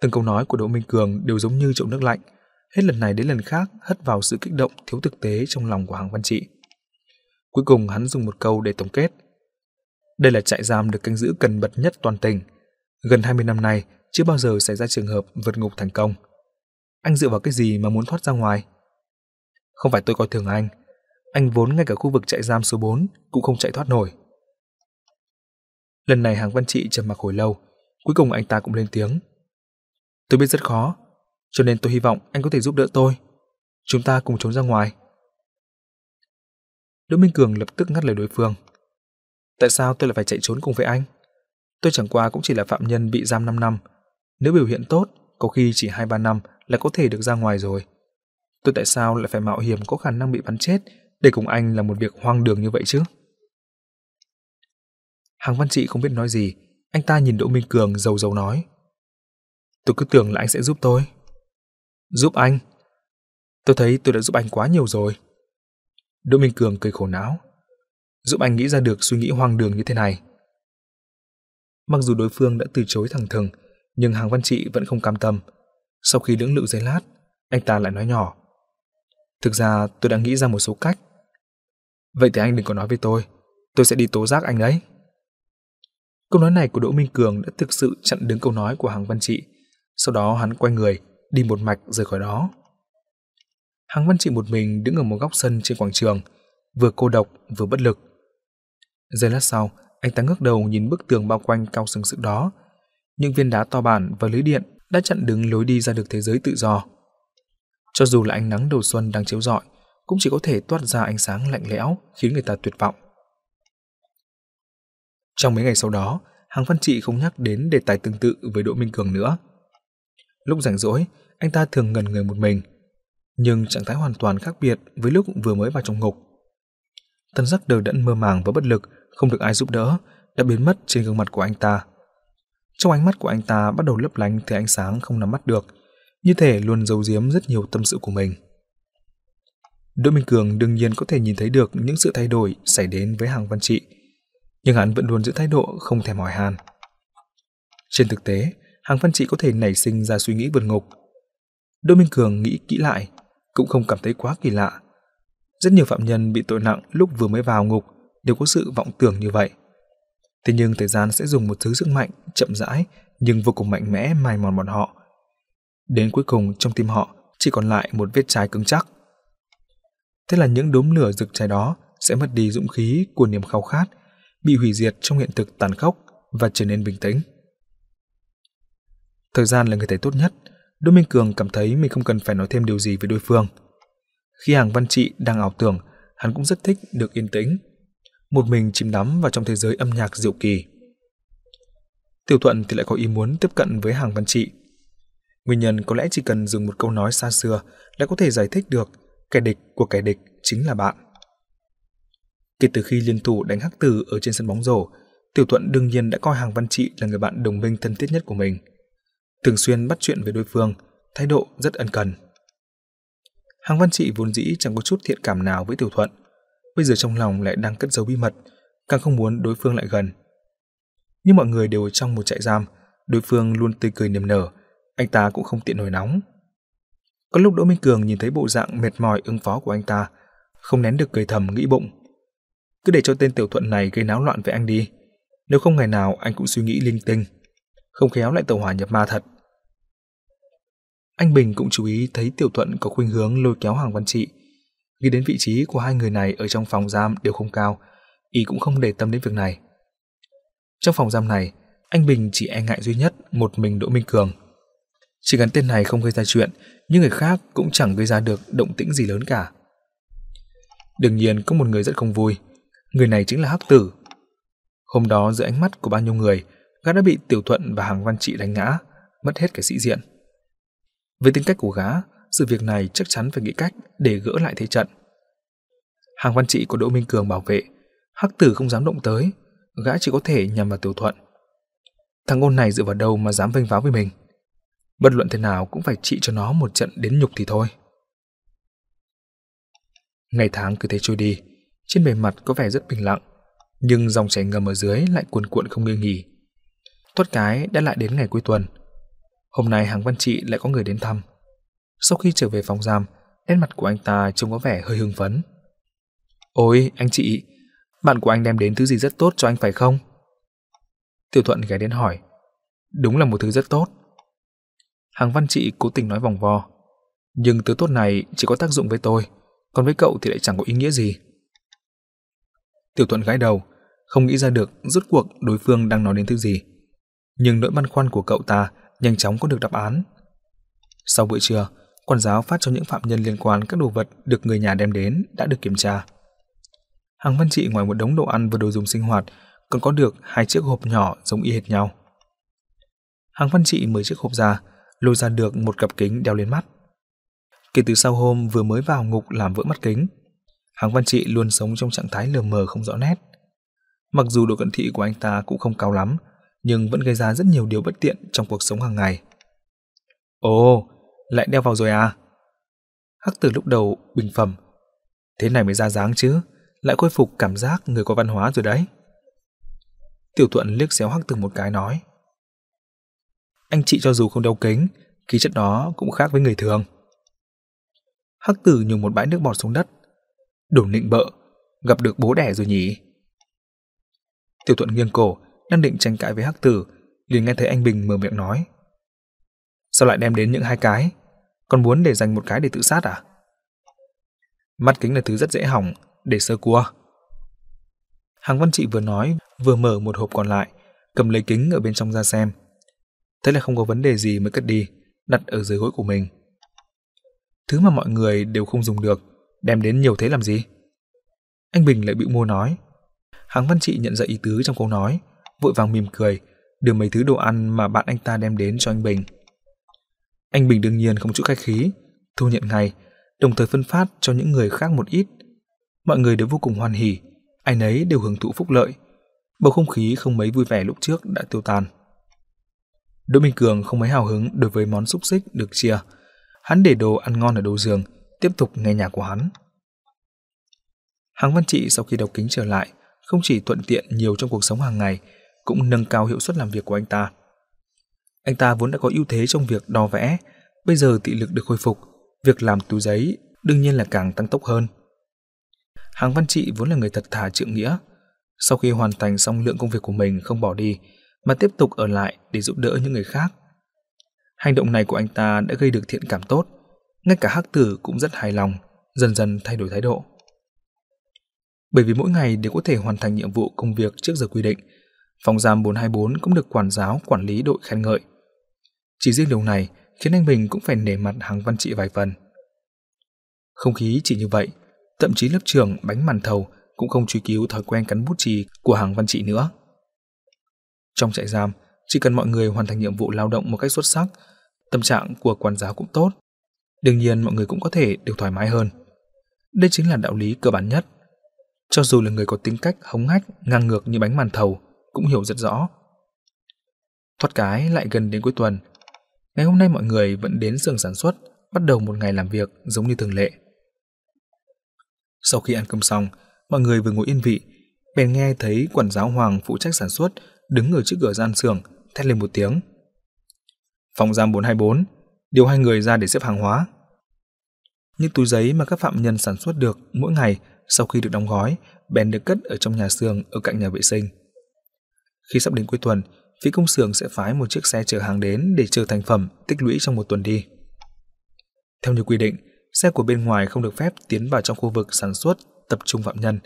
Từng câu nói của Đỗ Minh Cường đều giống như chậu nước lạnh, hết lần này đến lần khác hất vào sự kích động thiếu thực tế trong lòng của Hàng Văn Trị. Cuối cùng hắn dùng một câu để tổng kết. Đây là trại giam được canh giữ cần mật nhất toàn tỉnh. Gần 20 năm nay, chưa bao giờ xảy ra trường hợp vượt ngục thành công. Anh dựa vào cái gì mà muốn thoát ra ngoài? Không phải tôi coi thường anh. Anh vốn ngay cả khu vực trại giam số 4 cũng không chạy thoát nổi. Lần này Hàng Văn Trị trầm mặc hồi lâu, cuối cùng anh ta cũng lên tiếng. Tôi biết rất khó, cho nên tôi hy vọng anh có thể giúp đỡ tôi. Chúng ta cùng trốn ra ngoài. Đỗ Minh Cường lập tức ngắt lời đối phương. Tại sao tôi lại phải chạy trốn cùng với anh? Tôi chẳng qua cũng chỉ là phạm nhân bị giam 5 năm. Nếu biểu hiện tốt, có khi chỉ 2-3 năm là có thể được ra ngoài rồi. Tôi tại sao lại phải mạo hiểm có khả năng bị bắn chết để cùng anh là một việc hoang đường như vậy chứ? Hàng Văn Trị không biết nói gì, anh ta nhìn Đỗ Minh Cường dầu dầu nói. Tôi cứ tưởng là anh sẽ giúp tôi. Giúp anh? Tôi thấy tôi đã giúp anh quá nhiều rồi. Đỗ Minh Cường cười khổ não. Giúp anh nghĩ ra được suy nghĩ hoang đường như thế này. Mặc dù đối phương đã từ chối thẳng thừng, nhưng Hàng Văn Trị vẫn không cam tâm. Sau khi lưỡng lự giây lát, anh ta lại nói nhỏ. Thực ra tôi đã nghĩ ra một số cách. Vậy thì anh đừng có nói với tôi, tôi sẽ đi tố giác anh đấy. Câu nói này của Đỗ Minh Cường đã thực sự chặn đứng câu nói của Hàng Văn Trị. Sau đó hắn quay người, đi một mạch rời khỏi đó. Hàng Văn Trị một mình đứng ở một góc sân trên quảng trường, vừa cô độc vừa bất lực. Giây lát sau, anh ta ngước đầu nhìn bức tường bao quanh cao sừng sững đó. Những viên đá to bản và lưới điện đã chặn đứng lối đi ra được thế giới tự do. Cho dù là ánh nắng đầu xuân đang chiếu rọi, cũng chỉ có thể toát ra ánh sáng lạnh lẽo khiến người ta tuyệt vọng. Trong mấy ngày sau đó, Hàng Văn Trị không nhắc đến đề tài tương tự với Đỗ Minh Cường nữa. Lúc rảnh rỗi, anh ta thường ngần người một mình, nhưng trạng thái hoàn toàn khác biệt với lúc vừa mới vào trong ngục tân giác đờ đẫn mơ màng và bất lực, không được ai giúp đỡ, đã biến mất trên gương mặt của anh ta. Trong ánh mắt của anh ta bắt đầu lấp lánh thứ ánh sáng không nắm bắt được, như thể luôn giấu giếm rất nhiều tâm sự của mình. Đỗ Minh Cường đương nhiên có thể nhìn thấy được những sự thay đổi xảy đến với hàng văn trị, nhưng hắn vẫn luôn giữ thái độ không thèm hỏi han. Trên thực tế, hàng văn trị có thể nảy sinh ra suy nghĩ vượt ngục. Đỗ Minh Cường nghĩ kỹ lại, cũng không cảm thấy quá kỳ lạ. Rất nhiều phạm nhân bị tội nặng lúc vừa mới vào ngục đều có sự vọng tưởng như vậy. Thế nhưng thời gian sẽ dùng một thứ sức mạnh chậm rãi nhưng vô cùng mạnh mẽ mài mòn bọn họ. Đến cuối cùng trong tim họ chỉ còn lại một vết trái cứng chắc. Thế là những đốm lửa rực cháy đó sẽ mất đi dũng khí của niềm khao khát, bị hủy diệt trong hiện thực tàn khốc và trở nên bình tĩnh. Thời gian là người thầy tốt nhất, Đỗ Minh Cường cảm thấy mình không cần phải nói thêm điều gì với đối phương. Khi hàng văn trị đang ảo tưởng, hắn cũng rất thích được yên tĩnh, một mình chìm đắm vào trong thế giới âm nhạc diệu kỳ. Tiểu Thuận thì lại có ý muốn tiếp cận với hàng văn trị. Nguyên nhân có lẽ chỉ cần dùng một câu nói xa xưa đã có thể giải thích được kẻ địch của kẻ địch chính là bạn. Kể từ khi liên thủ đánh hắc tử ở trên sân bóng rổ, Tiểu Thuận đương nhiên đã coi hàng văn trị là người bạn đồng minh thân thiết nhất của mình. Thường xuyên bắt chuyện với đối phương, thái độ rất ân cần. Hàng văn trị vốn dĩ chẳng có chút thiện cảm nào với Tiểu Thuận, bây giờ trong lòng lại đang cất giấu bí mật, càng không muốn đối phương lại gần. Nhưng mọi người đều ở trong một trại giam, đối phương luôn tươi cười niềm nở, anh ta cũng không tiện nổi nóng. Có lúc Đỗ Minh Cường nhìn thấy bộ dạng mệt mỏi ứng phó của anh ta, không nén được cười thầm nghĩ bụng. Cứ để cho tên tiểu thuận này gây náo loạn với anh đi, nếu không ngày nào anh cũng suy nghĩ linh tinh, không khéo lại tàu hỏa nhập ma thật. Anh Bình cũng chú ý thấy tiểu thuận có khuynh hướng lôi kéo Hoàng văn trị, Nghĩ đến vị trí của hai người này ở trong phòng giam đều không cao, y cũng không để tâm đến việc này. Trong phòng giam này, anh Bình chỉ e ngại duy nhất một mình Đỗ Minh Cường. Chỉ cần tên này không gây ra chuyện, nhưng người khác cũng chẳng gây ra được động tĩnh gì lớn cả. Đương nhiên có một người rất không vui, người này chính là Hắc Tử. Hôm đó dưới ánh mắt của bao nhiêu người, gã đã bị Tiểu Thuận và Hàng Văn Trị đánh ngã, mất hết cái sĩ diện. Với tính cách của gã, sự việc này chắc chắn phải nghĩ cách để gỡ lại thế trận. Hàng Văn Trị của Đỗ Minh Cường bảo vệ, Hắc Tử không dám động tới, gã chỉ có thể nhằm vào Tiểu Thuận. Thằng ôn này dựa vào đâu mà dám vênh váo với mình? Bất luận thế nào cũng phải trị cho nó một trận đến nhục thì thôi. Ngày tháng cứ thế trôi đi, trên bề mặt có vẻ rất bình lặng, nhưng dòng chảy ngầm ở dưới lại cuồn cuộn không ngơi nghỉ. Thoát cái đã lại đến ngày cuối tuần. Hôm nay hàng văn trị lại có người đến thăm. Sau khi trở về phòng giam, nét mặt của anh ta trông có vẻ hơi hưng phấn. Ôi, anh chị, bạn của anh đem đến thứ gì rất tốt cho anh phải không? Tiểu Thuận ghé đến hỏi. Đúng là một thứ rất tốt. Hàng văn trị cố tình nói vòng vo. Nhưng thứ tốt này chỉ có tác dụng với tôi, còn với cậu thì lại chẳng có ý nghĩa gì. Tiểu Thuận gãi đầu, không nghĩ ra được rốt cuộc đối phương đang nói đến thứ gì. Nhưng nỗi băn khoăn của cậu ta nhanh chóng có được đáp án. Sau bữa trưa, quản giáo phát cho những phạm nhân liên quan các đồ vật được người nhà đem đến đã được kiểm tra. Hàng Văn Trị ngoài một đống đồ ăn và đồ dùng sinh hoạt còn có được hai chiếc hộp nhỏ giống y hệt nhau. Hàng Văn Trị mở chiếc hộp ra, lôi ra được một cặp kính đeo lên mắt. Kể từ sau hôm vừa mới vào ngục làm vỡ mắt kính, Hàng Văn Trị luôn sống trong trạng thái lờ mờ không rõ nét. Mặc dù độ cận thị của anh ta cũng không cao lắm, nhưng vẫn gây ra rất nhiều điều bất tiện trong cuộc sống hàng ngày. Ồ, lại đeo vào rồi à? Hắc tử lúc đầu bình phẩm. Thế này mới ra dáng chứ, lại khôi phục cảm giác người có văn hóa rồi đấy. Tiểu thuận liếc xéo Hắc tử một cái nói. Anh chị cho dù không đeo kính, khí chất đó cũng khác với người thường. Hắc tử nhường một bãi nước bọt xuống đất. Đổ nịnh bợ, gặp được bố đẻ rồi nhỉ? Tiểu thuận nghiêng cổ, đang định tranh cãi với Hắc tử, liền nghe thấy anh Bình mở miệng nói. Sao lại đem đến những hai cái? Còn muốn để dành một cái để tự sát à? Mắt kính là thứ rất dễ hỏng, để sơ cua. Hàng Văn Trị vừa nói, vừa mở một hộp còn lại, cầm lấy kính ở bên trong ra xem. Thế là không có vấn đề gì mới cất đi, đặt ở dưới gối của mình. Thứ mà mọi người đều không dùng được, đem đến nhiều thế làm gì? Anh Bình lại bị môi nói. Hàng Văn Trị nhận ra ý tứ trong câu nói, vội vàng mỉm cười, đưa mấy thứ đồ ăn mà bạn anh ta đem đến cho anh Bình. Anh Bình đương nhiên không chút khách khí, thu nhận ngay, đồng thời phân phát cho những người khác một ít. Mọi người đều vô cùng hoan hỉ, ai nấy đều hưởng thụ phúc lợi. Bầu không khí không mấy vui vẻ lúc trước đã tiêu tan. Đỗ Minh Cường không mấy hào hứng đối với món xúc xích được chia. Hắn để đồ ăn ngon ở đầu giường, tiếp tục nghe nhạc của hắn. Hàng Văn Trị sau khi đọc kính trở lại, không chỉ thuận tiện nhiều trong cuộc sống hàng ngày, cũng nâng cao hiệu suất làm việc của anh ta. Anh ta vốn đã có ưu thế trong việc đo vẽ, bây giờ thị lực được khôi phục, việc làm túi giấy đương nhiên là càng tăng tốc hơn. Hàng Văn Trị vốn là người thật thà trượng nghĩa, sau khi hoàn thành xong lượng công việc của mình không bỏ đi, mà tiếp tục ở lại để giúp đỡ những người khác. Hành động này của anh ta đã gây được thiện cảm tốt, ngay cả Hắc Tử cũng rất hài lòng, dần dần thay đổi thái độ. Bởi vì mỗi ngày đều có thể hoàn thành nhiệm vụ công việc trước giờ quy định, phòng giam 424 cũng được quản giáo quản lý đội khen ngợi. Chỉ riêng điều này khiến anh Bình cũng phải nể mặt hàng văn trị vài phần. Không khí chỉ như vậy, thậm chí lớp trưởng bánh màn thầu cũng không truy cứu thói quen cắn bút chì của hàng văn trị nữa. Trong trại giam, chỉ cần mọi người hoàn thành nhiệm vụ lao động một cách xuất sắc, tâm trạng của quản giáo cũng tốt. Đương nhiên mọi người cũng có thể được thoải mái hơn. Đây chính là đạo lý cơ bản nhất. Cho dù là người có tính cách hống hách, ngang ngược như bánh màn thầu, cũng hiểu rất rõ. Thoát cái lại gần đến cuối tuần. Ngày hôm nay mọi người vẫn đến xưởng sản xuất, bắt đầu một ngày làm việc giống như thường lệ. Sau khi ăn cơm xong, mọi người vừa ngồi yên vị, bèn nghe thấy quản giáo Hoàng phụ trách sản xuất đứng ở trước cửa gian xưởng, thét lên một tiếng. Phòng giam 424, điều hai người ra để xếp hàng hóa. Những túi giấy mà các phạm nhân sản xuất được mỗi ngày sau khi được đóng gói, bèn được cất ở trong nhà xưởng ở cạnh nhà vệ sinh. Khi sắp đến cuối tuần, phía công xưởng sẽ phái một chiếc xe chở hàng đến để chờ thành phẩm tích lũy trong một tuần đi. Theo như quy định, xe của bên ngoài không được phép tiến vào trong khu vực sản xuất tập trung phạm nhân,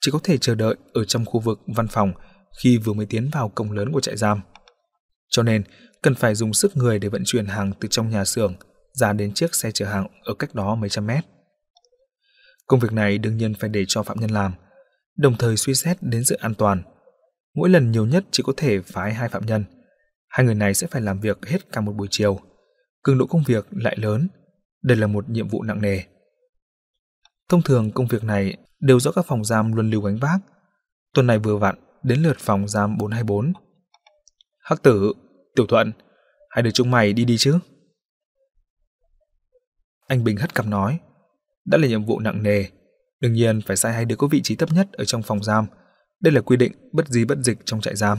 chỉ có thể chờ đợi ở trong khu vực văn phòng khi vừa mới tiến vào cổng lớn của trại giam. Cho nên, cần phải dùng sức người để vận chuyển hàng từ trong nhà xưởng ra đến chiếc xe chở hàng ở cách đó mấy trăm mét. Công việc này đương nhiên phải để cho phạm nhân làm, đồng thời suy xét đến sự an toàn. Mỗi lần nhiều nhất chỉ có thể phái hai phạm nhân. Hai người này sẽ phải làm việc hết cả một buổi chiều. Cường độ công việc lại lớn. Đây là một nhiệm vụ nặng nề. Thông thường công việc này đều do các phòng giam luân lưu gánh vác. Tuần này vừa vặn đến lượt phòng giam 424. Hắc tử, Tiểu Thuận, hai đứa chúng mày đi đi chứ. Anh Bình hất cằm nói, đã là nhiệm vụ nặng nề, đương nhiên phải sai hai đứa có vị trí thấp nhất ở trong phòng giam. Đây là quy định bất di bất dịch trong trại giam.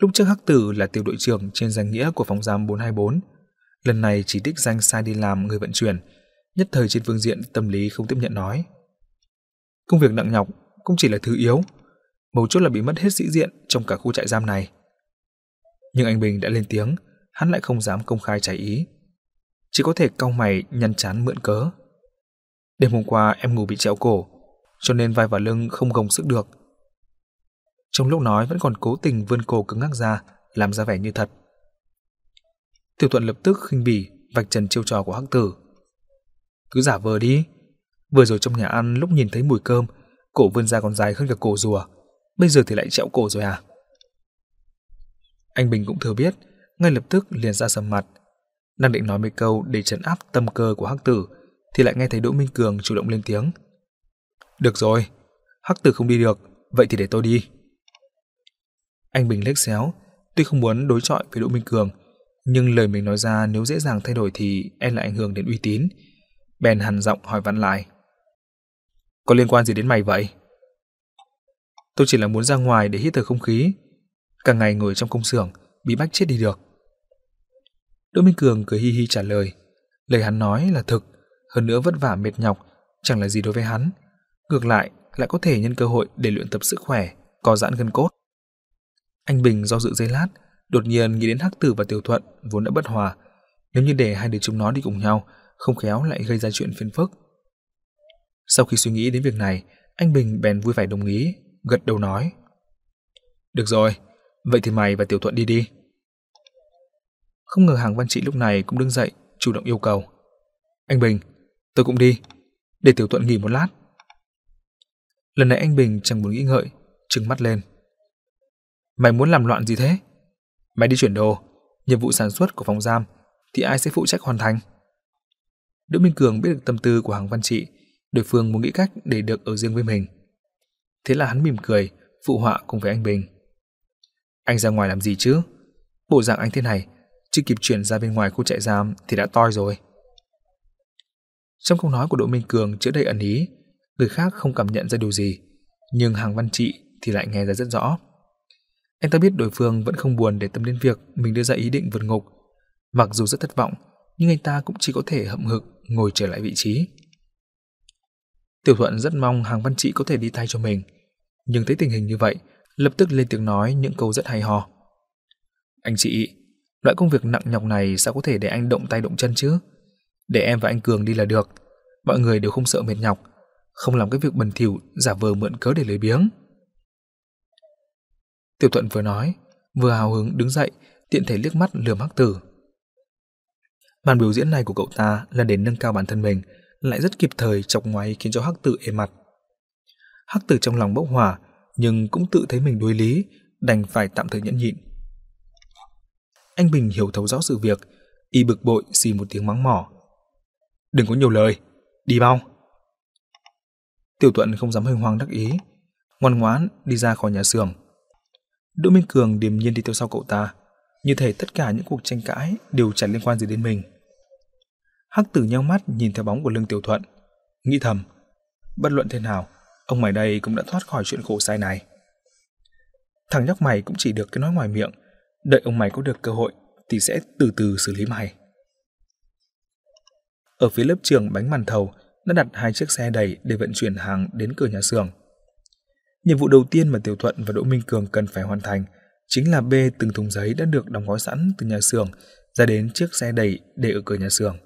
Lúc trước Hắc Tử là tiểu đội trưởng trên danh nghĩa của phòng giam 424, lần này chỉ đích danh sai đi làm người vận chuyển, nhất thời trên phương diện tâm lý không tiếp nhận nói. Công việc nặng nhọc cũng chỉ là thứ yếu, mấu chốt là bị mất hết sĩ diện trong cả khu trại giam này. Nhưng anh Bình đã lên tiếng, hắn lại không dám công khai trái ý. Chỉ có thể cau mày nhăn chán mượn cớ. Đêm hôm qua em ngủ bị trẹo cổ, cho nên vai và lưng không gồng sức được. Trong lúc nói vẫn còn cố tình vươn cổ cứng ngắc ra, làm ra vẻ như thật. Tiểu thuận lập tức khinh bỉ, vạch trần chiêu trò của hắc tử. Cứ giả vờ đi. Vừa rồi trong nhà ăn lúc nhìn thấy mùi cơm, cổ vươn ra còn dài hơn cả cổ rùa. Bây giờ thì lại trẹo cổ rồi à? Anh Bình cũng thừa biết, ngay lập tức liền ra sầm mặt. Đang định nói mấy câu để trấn áp tâm cơ của Hắc Tử, thì lại nghe thấy Đỗ Minh Cường chủ động lên tiếng. Được rồi, Hắc Tử không đi được, vậy thì để tôi đi. Anh Bình lếch xéo, tuy không muốn đối chọi với Đỗ Minh Cường, nhưng lời mình nói ra nếu dễ dàng thay đổi thì e là ảnh hưởng đến uy tín. Bèn hằn giọng hỏi vặn lại. Có liên quan gì đến mày vậy? Tôi chỉ là muốn ra ngoài để hít thở không khí. Cả ngày ngồi trong công xưởng, bị bách chết đi được. Đỗ Minh Cường cười hi hi trả lời. Lời hắn nói là thực, hơn nữa vất vả mệt nhọc, chẳng là gì đối với hắn. Ngược lại, lại có thể nhân cơ hội để luyện tập sức khỏe, có giãn gân cốt. Anh Bình do dự giây lát, đột nhiên nghĩ đến Hắc Tử và Tiểu Thuận vốn đã bất hòa. Nếu như để hai đứa chúng nó đi cùng nhau, không khéo lại gây ra chuyện phiền phức. Sau khi suy nghĩ đến việc này, anh Bình bèn vui vẻ đồng ý, gật đầu nói. Được rồi, vậy thì mày và Tiểu Thuận đi đi. Không ngờ hàng văn trị lúc này cũng đứng dậy, chủ động yêu cầu. Anh Bình, tôi cũng đi, để Tiểu Thuận nghỉ một lát. Lần này anh Bình chẳng muốn nghĩ ngợi, trừng mắt lên. Mày muốn làm loạn gì thế? Mày đi chuyển đồ, nhiệm vụ sản xuất của phòng giam thì ai sẽ phụ trách hoàn thành? Đỗ Minh Cường biết được tâm tư của hàng văn trị, đối phương muốn nghĩ cách để được ở riêng với mình. Thế là hắn mỉm cười, phụ họa cùng với anh Bình. Anh ra ngoài làm gì chứ? Bộ dạng anh thế này, chưa kịp chuyển ra bên ngoài khu trại giam thì đã toi rồi. Trong câu nói của Đỗ Minh Cường chứa đầy ẩn ý, người khác không cảm nhận ra điều gì, nhưng hàng văn trị thì lại nghe ra rất rõ. Anh ta biết đối phương vẫn không buồn để tâm đến việc mình đưa ra ý định vượt ngục. Mặc dù rất thất vọng, nhưng anh ta cũng chỉ có thể hậm hực ngồi trở lại vị trí. Tiểu Thuận rất mong hàng văn trị có thể đi thay cho mình, nhưng thấy tình hình như vậy, lập tức lên tiếng nói những câu rất hay ho. Anh chị, loại công việc nặng nhọc này sao có thể để anh động tay động chân chứ? Để em và anh Cường đi là được, mọi người đều không sợ mệt nhọc, không làm cái việc bẩn thỉu giả vờ mượn cớ để lấy biếng. Tiểu Thuận vừa nói, vừa hào hứng đứng dậy, tiện thể liếc mắt lườm Hắc Tử. Màn biểu diễn này của cậu ta là để nâng cao bản thân mình, lại rất kịp thời chọc ngoáy khiến cho Hắc Tử êm mặt. Hắc Tử trong lòng bốc hỏa, nhưng cũng tự thấy mình đối lý, đành phải tạm thời nhẫn nhịn. Anh Bình hiểu thấu rõ sự việc, y bực bội xì một tiếng mắng mỏ. Đừng có nhiều lời, đi mau. Tiểu Tuận không dám hơi hoang đắc ý, ngoan ngoãn đi ra khỏi nhà xưởng. Đỗ Minh Cường điềm nhiên đi theo sau cậu ta, như thể tất cả những cuộc tranh cãi đều chẳng liên quan gì đến mình. Hắc tử nhau mắt nhìn theo bóng của lưng tiểu thuận, nghĩ thầm, bất luận thế nào, ông mày đây cũng đã thoát khỏi chuyện khổ sai này. Thằng nhóc mày cũng chỉ được cái nói ngoài miệng, đợi ông mày có được cơ hội thì sẽ từ từ xử lý mày. Ở phía lớp trường bánh màn thầu đã đặt hai chiếc xe đầy để vận chuyển hàng đến cửa nhà xưởng. Nhiệm vụ đầu tiên mà Tiểu Thuận và Đỗ Minh Cường cần phải hoàn thành chính là bê từng thùng giấy đã được đóng gói sẵn từ nhà xưởng ra đến chiếc xe đẩy để ở cửa nhà xưởng.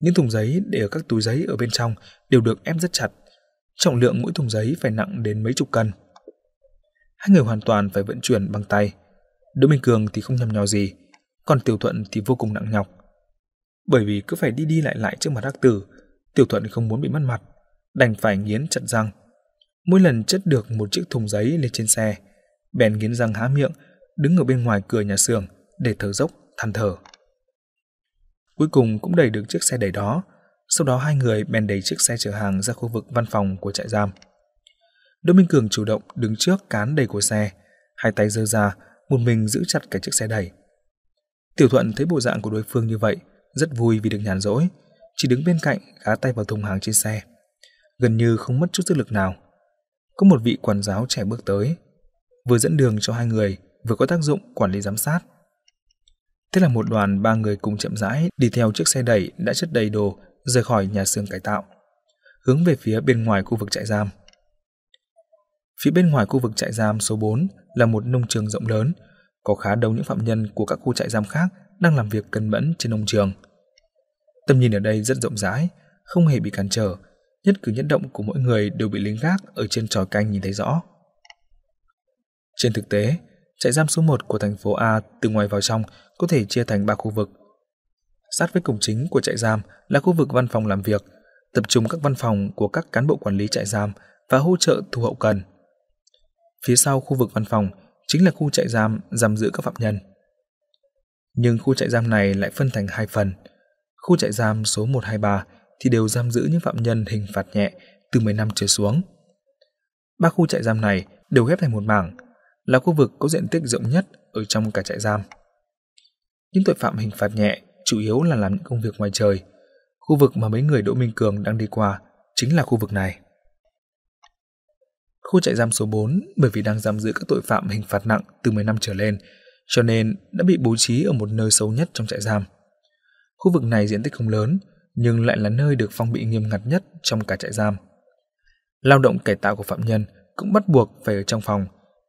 Những thùng giấy để ở các túi giấy ở bên trong đều được ép rất chặt, trọng lượng mỗi thùng giấy phải nặng đến mấy chục cân. Hai người hoàn toàn phải vận chuyển bằng tay, Đỗ Minh Cường thì không nhầm nhò gì, còn Tiểu Thuận thì vô cùng nặng nhọc. Bởi vì cứ phải đi đi lại lại trước mặt hắc tử, Tiểu Thuận không muốn bị mất mặt, đành phải nghiến chặt răng. Mỗi lần chất được một chiếc thùng giấy lên trên xe, bèn nghiến răng há miệng, đứng ở bên ngoài cửa nhà xưởng để thở dốc, than thở. Cuối cùng cũng đẩy được chiếc xe đẩy đó, sau đó hai người bèn đẩy chiếc xe chở hàng ra khu vực văn phòng của trại giam. Đỗ Minh Cường chủ động đứng trước cán đầy của xe, hai tay giơ ra, một mình giữ chặt cả chiếc xe đẩy. Tiểu Thuận thấy bộ dạng của đối phương như vậy, rất vui vì được nhàn rỗi, chỉ đứng bên cạnh gá tay vào thùng hàng trên xe. Gần như không mất chút sức lực nào. Có một vị quản giáo trẻ bước tới, vừa dẫn đường cho hai người, vừa có tác dụng quản lý giám sát. Thế là một đoàn ba người cùng chậm rãi đi theo chiếc xe đẩy đã chất đầy đồ rời khỏi nhà xưởng cải tạo, hướng về phía bên ngoài khu vực trại giam. Phía bên ngoài khu vực trại giam số 4 là một nông trường rộng lớn, có khá đông những phạm nhân của các khu trại giam khác đang làm việc cẩn mẫn trên nông trường. Tầm nhìn ở đây rất rộng rãi, không hề bị cản trở, nhất cử nhất động của mỗi người đều bị lính gác ở trên tròi canh nhìn thấy rõ. Trên thực tế, trại giam số 1 của thành phố A từ ngoài vào trong có thể chia thành ba khu vực. Sát với cổng chính của trại giam là khu vực văn phòng làm việc, tập trung các văn phòng của các cán bộ quản lý trại giam và hỗ trợ thu hậu cần. Phía sau khu vực văn phòng chính là khu trại giam giam giữ các phạm nhân. Nhưng khu trại giam này lại phân thành hai phần. Khu trại giam số 123 thì đều giam giữ những phạm nhân hình phạt nhẹ từ 10 năm trở xuống. Ba khu trại giam này đều ghép thành một mảng, là khu vực có diện tích rộng nhất ở trong cả trại giam. Những tội phạm hình phạt nhẹ chủ yếu là làm những công việc ngoài trời. Khu vực mà mấy người Đỗ Minh Cường đang đi qua chính là khu vực này. Khu trại giam số 4 bởi vì đang giam giữ các tội phạm hình phạt nặng từ 10 năm trở lên, cho nên đã bị bố trí ở một nơi xấu nhất trong trại giam. Khu vực này diện tích không lớn, nhưng lại là nơi được phong bị nghiêm ngặt nhất trong cả trại giam. Lao động cải tạo của phạm nhân cũng bắt buộc phải ở trong phòng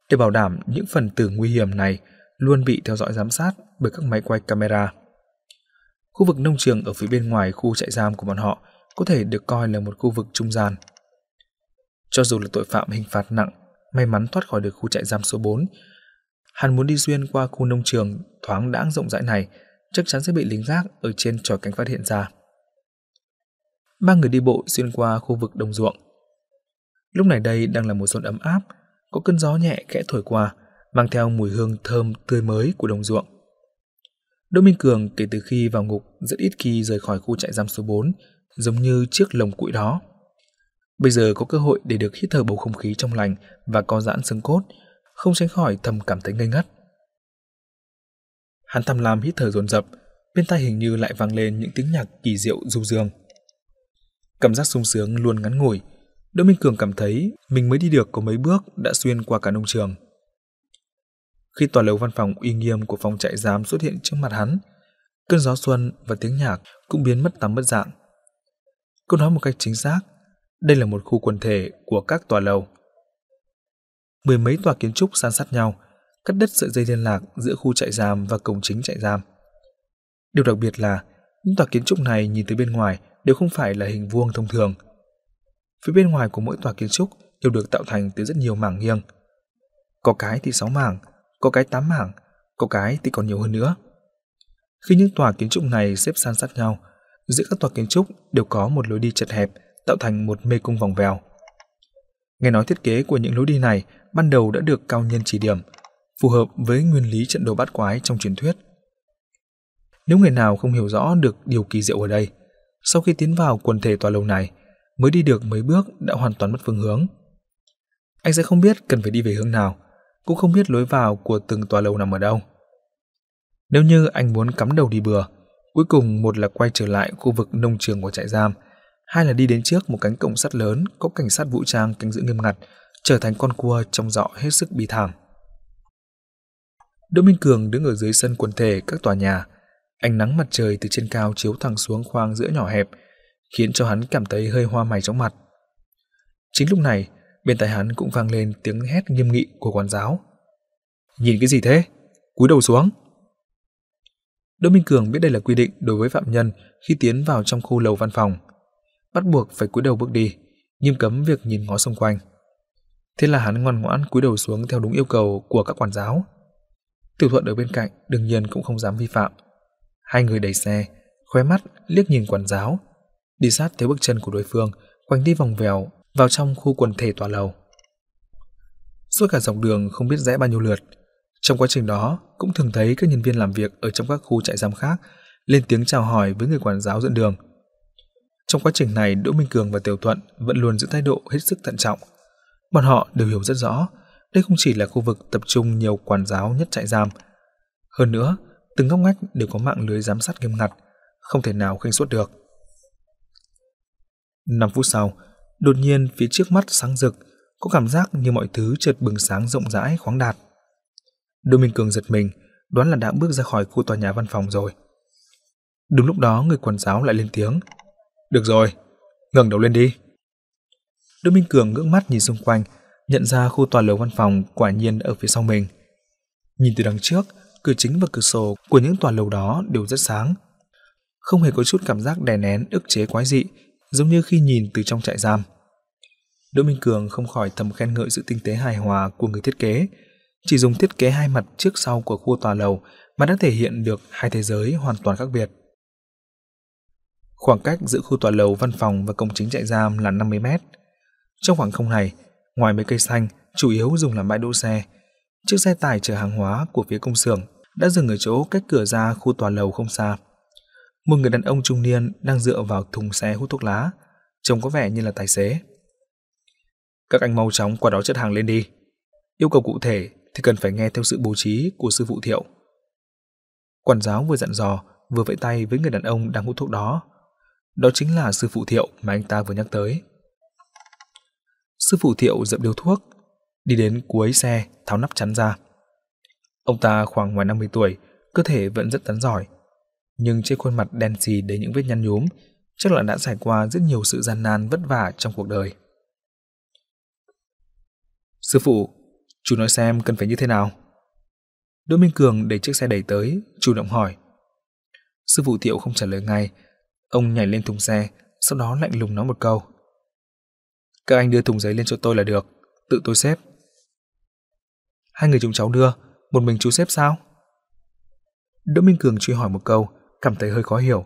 để bảo đảm những phần tử nguy hiểm này luôn bị theo dõi giám sát bởi các máy quay camera. Khu vực nông trường ở phía bên ngoài khu trại giam của bọn họ có thể được coi là một khu vực trung gian. Cho dù là tội phạm hình phạt nặng, may mắn thoát khỏi được khu trại giam số 4, hắn muốn đi xuyên qua khu nông trường thoáng đãng rộng rãi này, chắc chắn sẽ bị lính gác ở trên tròi cánh phát hiện ra. Ba người đi bộ xuyên qua khu vực đồng ruộng. Lúc này đây đang là mùa xuân ấm áp, có cơn gió nhẹ khẽ thổi qua, mang theo mùi hương thơm tươi mới của đồng ruộng. Đỗ Minh Cường kể từ khi vào ngục rất ít khi rời khỏi khu trại giam số 4, giống như chiếc lồng cụi đó. Bây giờ có cơ hội để được hít thở bầu không khí trong lành và co giãn xương cốt, không tránh khỏi thầm cảm thấy ngây ngất. Hắn thầm làm hít thở dồn dập, bên tai hình như lại vang lên những tiếng nhạc kỳ diệu du dương. Cảm giác sung sướng luôn ngắn ngủi, Đỗ Minh Cường cảm thấy mình mới đi được có mấy bước đã xuyên qua cả nông trường. Khi tòa lầu văn phòng uy nghiêm của phòng trại giám xuất hiện trước mặt hắn, cơn gió xuân và tiếng nhạc cũng biến mất tắm mất dạng. câu nói một cách chính xác, đây là một khu quần thể của các tòa lầu. Mười mấy tòa kiến trúc san sát nhau, cắt đứt sợi dây liên lạc giữa khu trại giam và cổng chính trại giam. Điều đặc biệt là những tòa kiến trúc này nhìn từ bên ngoài đều không phải là hình vuông thông thường. Phía bên ngoài của mỗi tòa kiến trúc đều được tạo thành từ rất nhiều mảng nghiêng. Có cái thì 6 mảng, có cái 8 mảng, có cái thì còn nhiều hơn nữa. Khi những tòa kiến trúc này xếp san sát nhau, giữa các tòa kiến trúc đều có một lối đi chật hẹp tạo thành một mê cung vòng vèo. Nghe nói thiết kế của những lối đi này ban đầu đã được cao nhân chỉ điểm, phù hợp với nguyên lý trận đấu bát quái trong truyền thuyết. Nếu người nào không hiểu rõ được điều kỳ diệu ở đây, sau khi tiến vào quần thể tòa lâu này, mới đi được mấy bước đã hoàn toàn mất phương hướng. Anh sẽ không biết cần phải đi về hướng nào, cũng không biết lối vào của từng tòa lâu nằm ở đâu. Nếu như anh muốn cắm đầu đi bừa, cuối cùng một là quay trở lại khu vực nông trường của trại giam, hai là đi đến trước một cánh cổng sắt lớn có cảnh sát vũ trang canh giữ nghiêm ngặt, trở thành con cua trong dọ hết sức bi thảm. Đỗ Minh Cường đứng ở dưới sân quần thể các tòa nhà, ánh nắng mặt trời từ trên cao chiếu thẳng xuống khoang giữa nhỏ hẹp, khiến cho hắn cảm thấy hơi hoa mày chóng mặt. Chính lúc này, bên tai hắn cũng vang lên tiếng hét nghiêm nghị của quản giáo. Nhìn cái gì thế? Cúi đầu xuống. Đỗ Minh Cường biết đây là quy định đối với phạm nhân khi tiến vào trong khu lầu văn phòng. Bắt buộc phải cúi đầu bước đi, nghiêm cấm việc nhìn ngó xung quanh. Thế là hắn ngoan ngoãn cúi đầu xuống theo đúng yêu cầu của các quản giáo. Tiểu Thuận ở bên cạnh đương nhiên cũng không dám vi phạm. Hai người đẩy xe, khóe mắt liếc nhìn quản giáo, đi sát theo bước chân của đối phương, quanh đi vòng vèo vào trong khu quần thể tòa lầu. Suốt cả dọc đường không biết rẽ bao nhiêu lượt, trong quá trình đó cũng thường thấy các nhân viên làm việc ở trong các khu trại giam khác lên tiếng chào hỏi với người quản giáo dẫn đường. Trong quá trình này, Đỗ Minh Cường và Tiểu Thuận vẫn luôn giữ thái độ hết sức thận trọng. Bọn họ đều hiểu rất rõ, đây không chỉ là khu vực tập trung nhiều quản giáo nhất trại giam. Hơn nữa, từng ngóc ngách đều có mạng lưới giám sát nghiêm ngặt, không thể nào khinh suất được. 5 phút sau, đột nhiên phía trước mắt sáng rực, có cảm giác như mọi thứ chợt bừng sáng rộng rãi khoáng đạt. Đỗ Minh Cường giật mình, đoán là đã bước ra khỏi khu tòa nhà văn phòng rồi. Đúng lúc đó người quản giáo lại lên tiếng. Được rồi, ngẩng đầu lên đi. Đỗ Minh Cường ngước mắt nhìn xung quanh, nhận ra khu tòa lầu văn phòng quả nhiên ở phía sau mình. Nhìn từ đằng trước, cửa chính và cửa sổ của những tòa lầu đó đều rất sáng. Không hề có chút cảm giác đè nén ức chế quái dị, giống như khi nhìn từ trong trại giam. Đỗ Minh Cường không khỏi thầm khen ngợi sự tinh tế hài hòa của người thiết kế. Chỉ dùng thiết kế hai mặt trước sau của khu tòa lầu mà đã thể hiện được hai thế giới hoàn toàn khác biệt. Khoảng cách giữa khu tòa lầu văn phòng và cổng chính trại giam là 50 mét. Trong khoảng không này, ngoài mấy cây xanh, chủ yếu dùng làm bãi đỗ xe, chiếc xe tải chở hàng hóa của phía công xưởng đã dừng ở chỗ cách cửa ra khu tòa lầu không xa. Một người đàn ông trung niên đang dựa vào thùng xe hút thuốc lá, trông có vẻ như là tài xế. Các anh mau chóng qua đó chất hàng lên đi. Yêu cầu cụ thể thì cần phải nghe theo sự bố trí của sư phụ Thiệu. Quản giáo vừa dặn dò, vừa vẫy tay với người đàn ông đang hút thuốc đó. Đó chính là sư phụ Thiệu mà anh ta vừa nhắc tới. Sư phụ Thiệu dậm điếu thuốc, đi đến cuối xe, tháo nắp chắn ra. Ông ta khoảng ngoài 50 tuổi, cơ thể vẫn rất tắn giỏi. Nhưng trên khuôn mặt đen xì đầy những vết nhăn nhúm, chắc là đã trải qua rất nhiều sự gian nan vất vả trong cuộc đời. Sư phụ, chú nói xem cần phải như thế nào? Đỗ Minh Cường đẩy chiếc xe đẩy tới, chủ động hỏi. Sư phụ Thiệu không trả lời ngay, ông nhảy lên thùng xe, sau đó lạnh lùng nói một câu. Các anh đưa thùng giấy lên cho tôi là được, tự tôi xếp. Hai người chúng cháu đưa, một mình chú xếp sao? Đỗ Minh Cường truy hỏi một câu, cảm thấy hơi khó hiểu.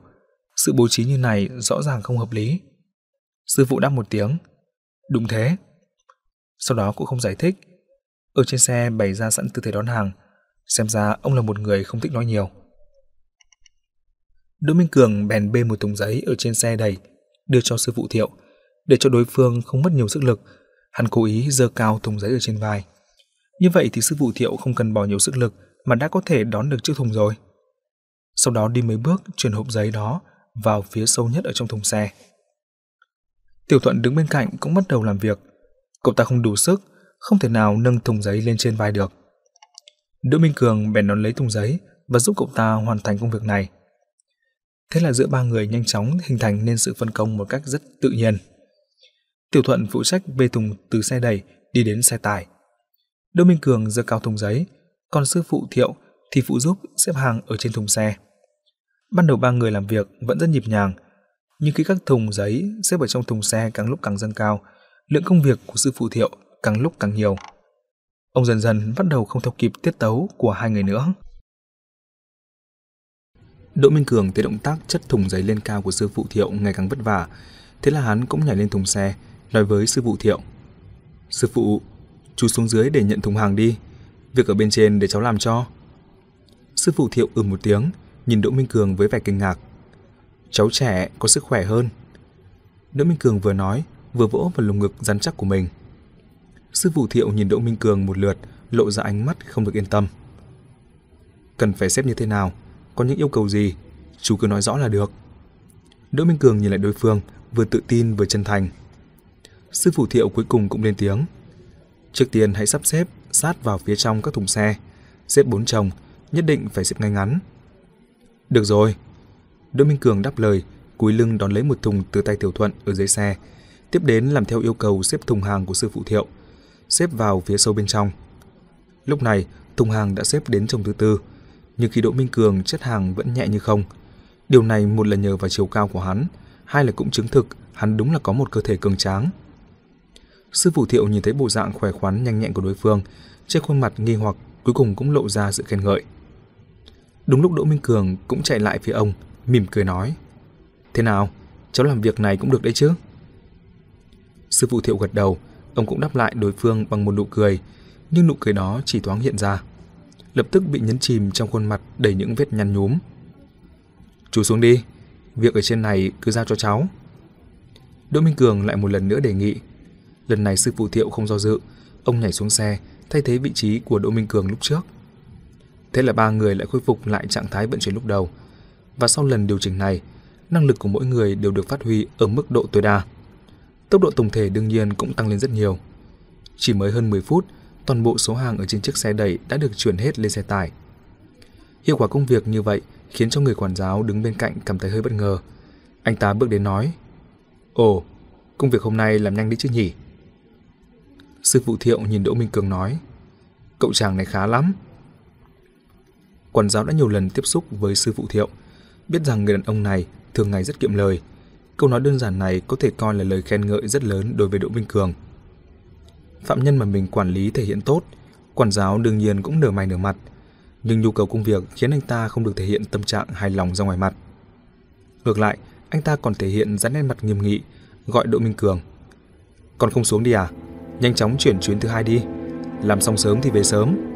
Sự bố trí như này rõ ràng không hợp lý. Sư phụ đáp một tiếng. Đúng thế. Sau đó cũng không giải thích. Ở trên xe bày ra sẵn tư thế đón hàng. Xem ra ông là một người không thích nói nhiều. Đỗ Minh Cường bèn bê một thùng giấy ở trên xe đầy, đưa cho sư phụ Thiệu. Để cho đối phương không mất nhiều sức lực, hắn cố ý giơ cao thùng giấy ở trên vai. Như vậy thì sư phụ Thiệu không cần bỏ nhiều sức lực mà đã có thể đón được chiếc thùng rồi. Sau đó đi mấy bước chuyển hộp giấy đó vào phía sâu nhất ở trong thùng xe. Tiểu Thuận đứng bên cạnh cũng bắt đầu làm việc. Cậu ta không đủ sức, không thể nào nâng thùng giấy lên trên vai được. Đỗ Minh Cường bèn đón lấy thùng giấy và giúp cậu ta hoàn thành công việc này. Thế là giữa ba người nhanh chóng hình thành nên sự phân công một cách rất tự nhiên. Tiểu Thuận phụ trách bê thùng từ xe đẩy đi đến xe tải. Đỗ Minh Cường giơ cao thùng giấy, còn sư phụ Thiệu thì phụ giúp xếp hàng ở trên thùng xe. Ban đầu ba người làm việc vẫn rất nhịp nhàng, nhưng khi các thùng giấy xếp ở trong thùng xe càng lúc càng dâng cao, lượng công việc của sư phụ Thiệu càng lúc càng nhiều. Ông dần dần bắt đầu không theo kịp tiết tấu của hai người nữa. Đỗ Minh Cường thấy động tác chất thùng giấy lên cao của sư phụ Thiệu ngày càng vất vả, thế là hắn cũng nhảy lên thùng xe, nói với sư phụ Thiệu. Sư phụ, chú xuống dưới để nhận thùng hàng đi, việc ở bên trên để cháu làm cho. Sư phụ Thiệu ừ một tiếng, nhìn Đỗ Minh Cường với vẻ kinh ngạc. Cháu trẻ có sức khỏe hơn. Đỗ Minh Cường vừa nói, vừa vỗ vào lồng ngực rắn chắc của mình. Sư phụ Thiệu nhìn Đỗ Minh Cường một lượt, lộ ra ánh mắt không được yên tâm. Cần phải xếp như thế nào? Có những yêu cầu gì? Chú cứ nói rõ là được. Đỗ Minh Cường nhìn lại đối phương, vừa tự tin vừa chân thành. Sư phụ Thiệu cuối cùng cũng lên tiếng. Trước tiên hãy sắp xếp sát vào phía trong các thùng xe, xếp bốn chồng, nhất định phải xếp ngay ngắn. Được rồi. Đỗ Minh Cường đáp lời, cúi lưng đón lấy một thùng từ tay Tiểu Thuận ở dưới xe, tiếp đến làm theo yêu cầu xếp thùng hàng của sư phụ Thiệu, xếp vào phía sâu bên trong. Lúc này, thùng hàng đã xếp đến chồng thứ tư, nhưng khi Đỗ Minh Cường chất hàng vẫn nhẹ như không. Điều này một là nhờ vào chiều cao của hắn, hai là cũng chứng thực hắn đúng là có một cơ thể cường tráng. Sư phụ Thiệu nhìn thấy bộ dạng khỏe khoắn nhanh nhẹn của đối phương, trên khuôn mặt nghi hoặc cuối cùng cũng lộ ra sự khen ngợi. Đúng lúc Đỗ Minh Cường cũng chạy lại phía ông, mỉm cười nói. Thế nào, cháu làm việc này cũng được đấy chứ? Sư phụ Thiệu gật đầu, ông cũng đáp lại đối phương bằng một nụ cười, nhưng nụ cười đó chỉ thoáng hiện ra. Lập tức bị nhấn chìm trong khuôn mặt đầy những vết nhăn nhúm. Chú xuống đi, việc ở trên này cứ giao cho cháu. Đỗ Minh Cường lại một lần nữa đề nghị. Lần này sư phụ Thiệu không do dự, ông nhảy xuống xe, thay thế vị trí của Đỗ Minh Cường lúc trước. Thế là ba người lại khôi phục lại trạng thái vận chuyển lúc đầu. Và sau lần điều chỉnh này, năng lực của mỗi người đều được phát huy ở mức độ tối đa. Tốc độ tổng thể đương nhiên cũng tăng lên rất nhiều. Chỉ mới hơn 10 phút, toàn bộ số hàng ở trên chiếc xe đẩy đã được chuyển hết lên xe tải. Hiệu quả công việc như vậy khiến cho người quản giáo đứng bên cạnh cảm thấy hơi bất ngờ. Anh ta bước đến nói, Ồ, công việc hôm nay làm nhanh đi chứ nhỉ? Sư phụ Thiệu nhìn Đỗ Minh Cường nói, Cậu chàng này khá lắm. Quản giáo đã nhiều lần tiếp xúc với sư phụ Thiệu, biết rằng người đàn ông này thường ngày rất kiệm lời. Câu nói đơn giản này có thể coi là lời khen ngợi rất lớn đối với Đỗ Minh Cường. Phạm nhân mà mình quản lý thể hiện tốt, quản giáo đương nhiên cũng nở mày nở mặt, nhưng nhu cầu công việc khiến anh ta không được thể hiện tâm trạng hài lòng ra ngoài mặt. Ngược lại, anh ta còn thể hiện dáng nét mặt nghiêm nghị, gọi Đỗ Minh Cường. Còn không xuống đi à? Nhanh chóng chuyển chuyến thứ hai đi. Làm xong sớm thì về sớm.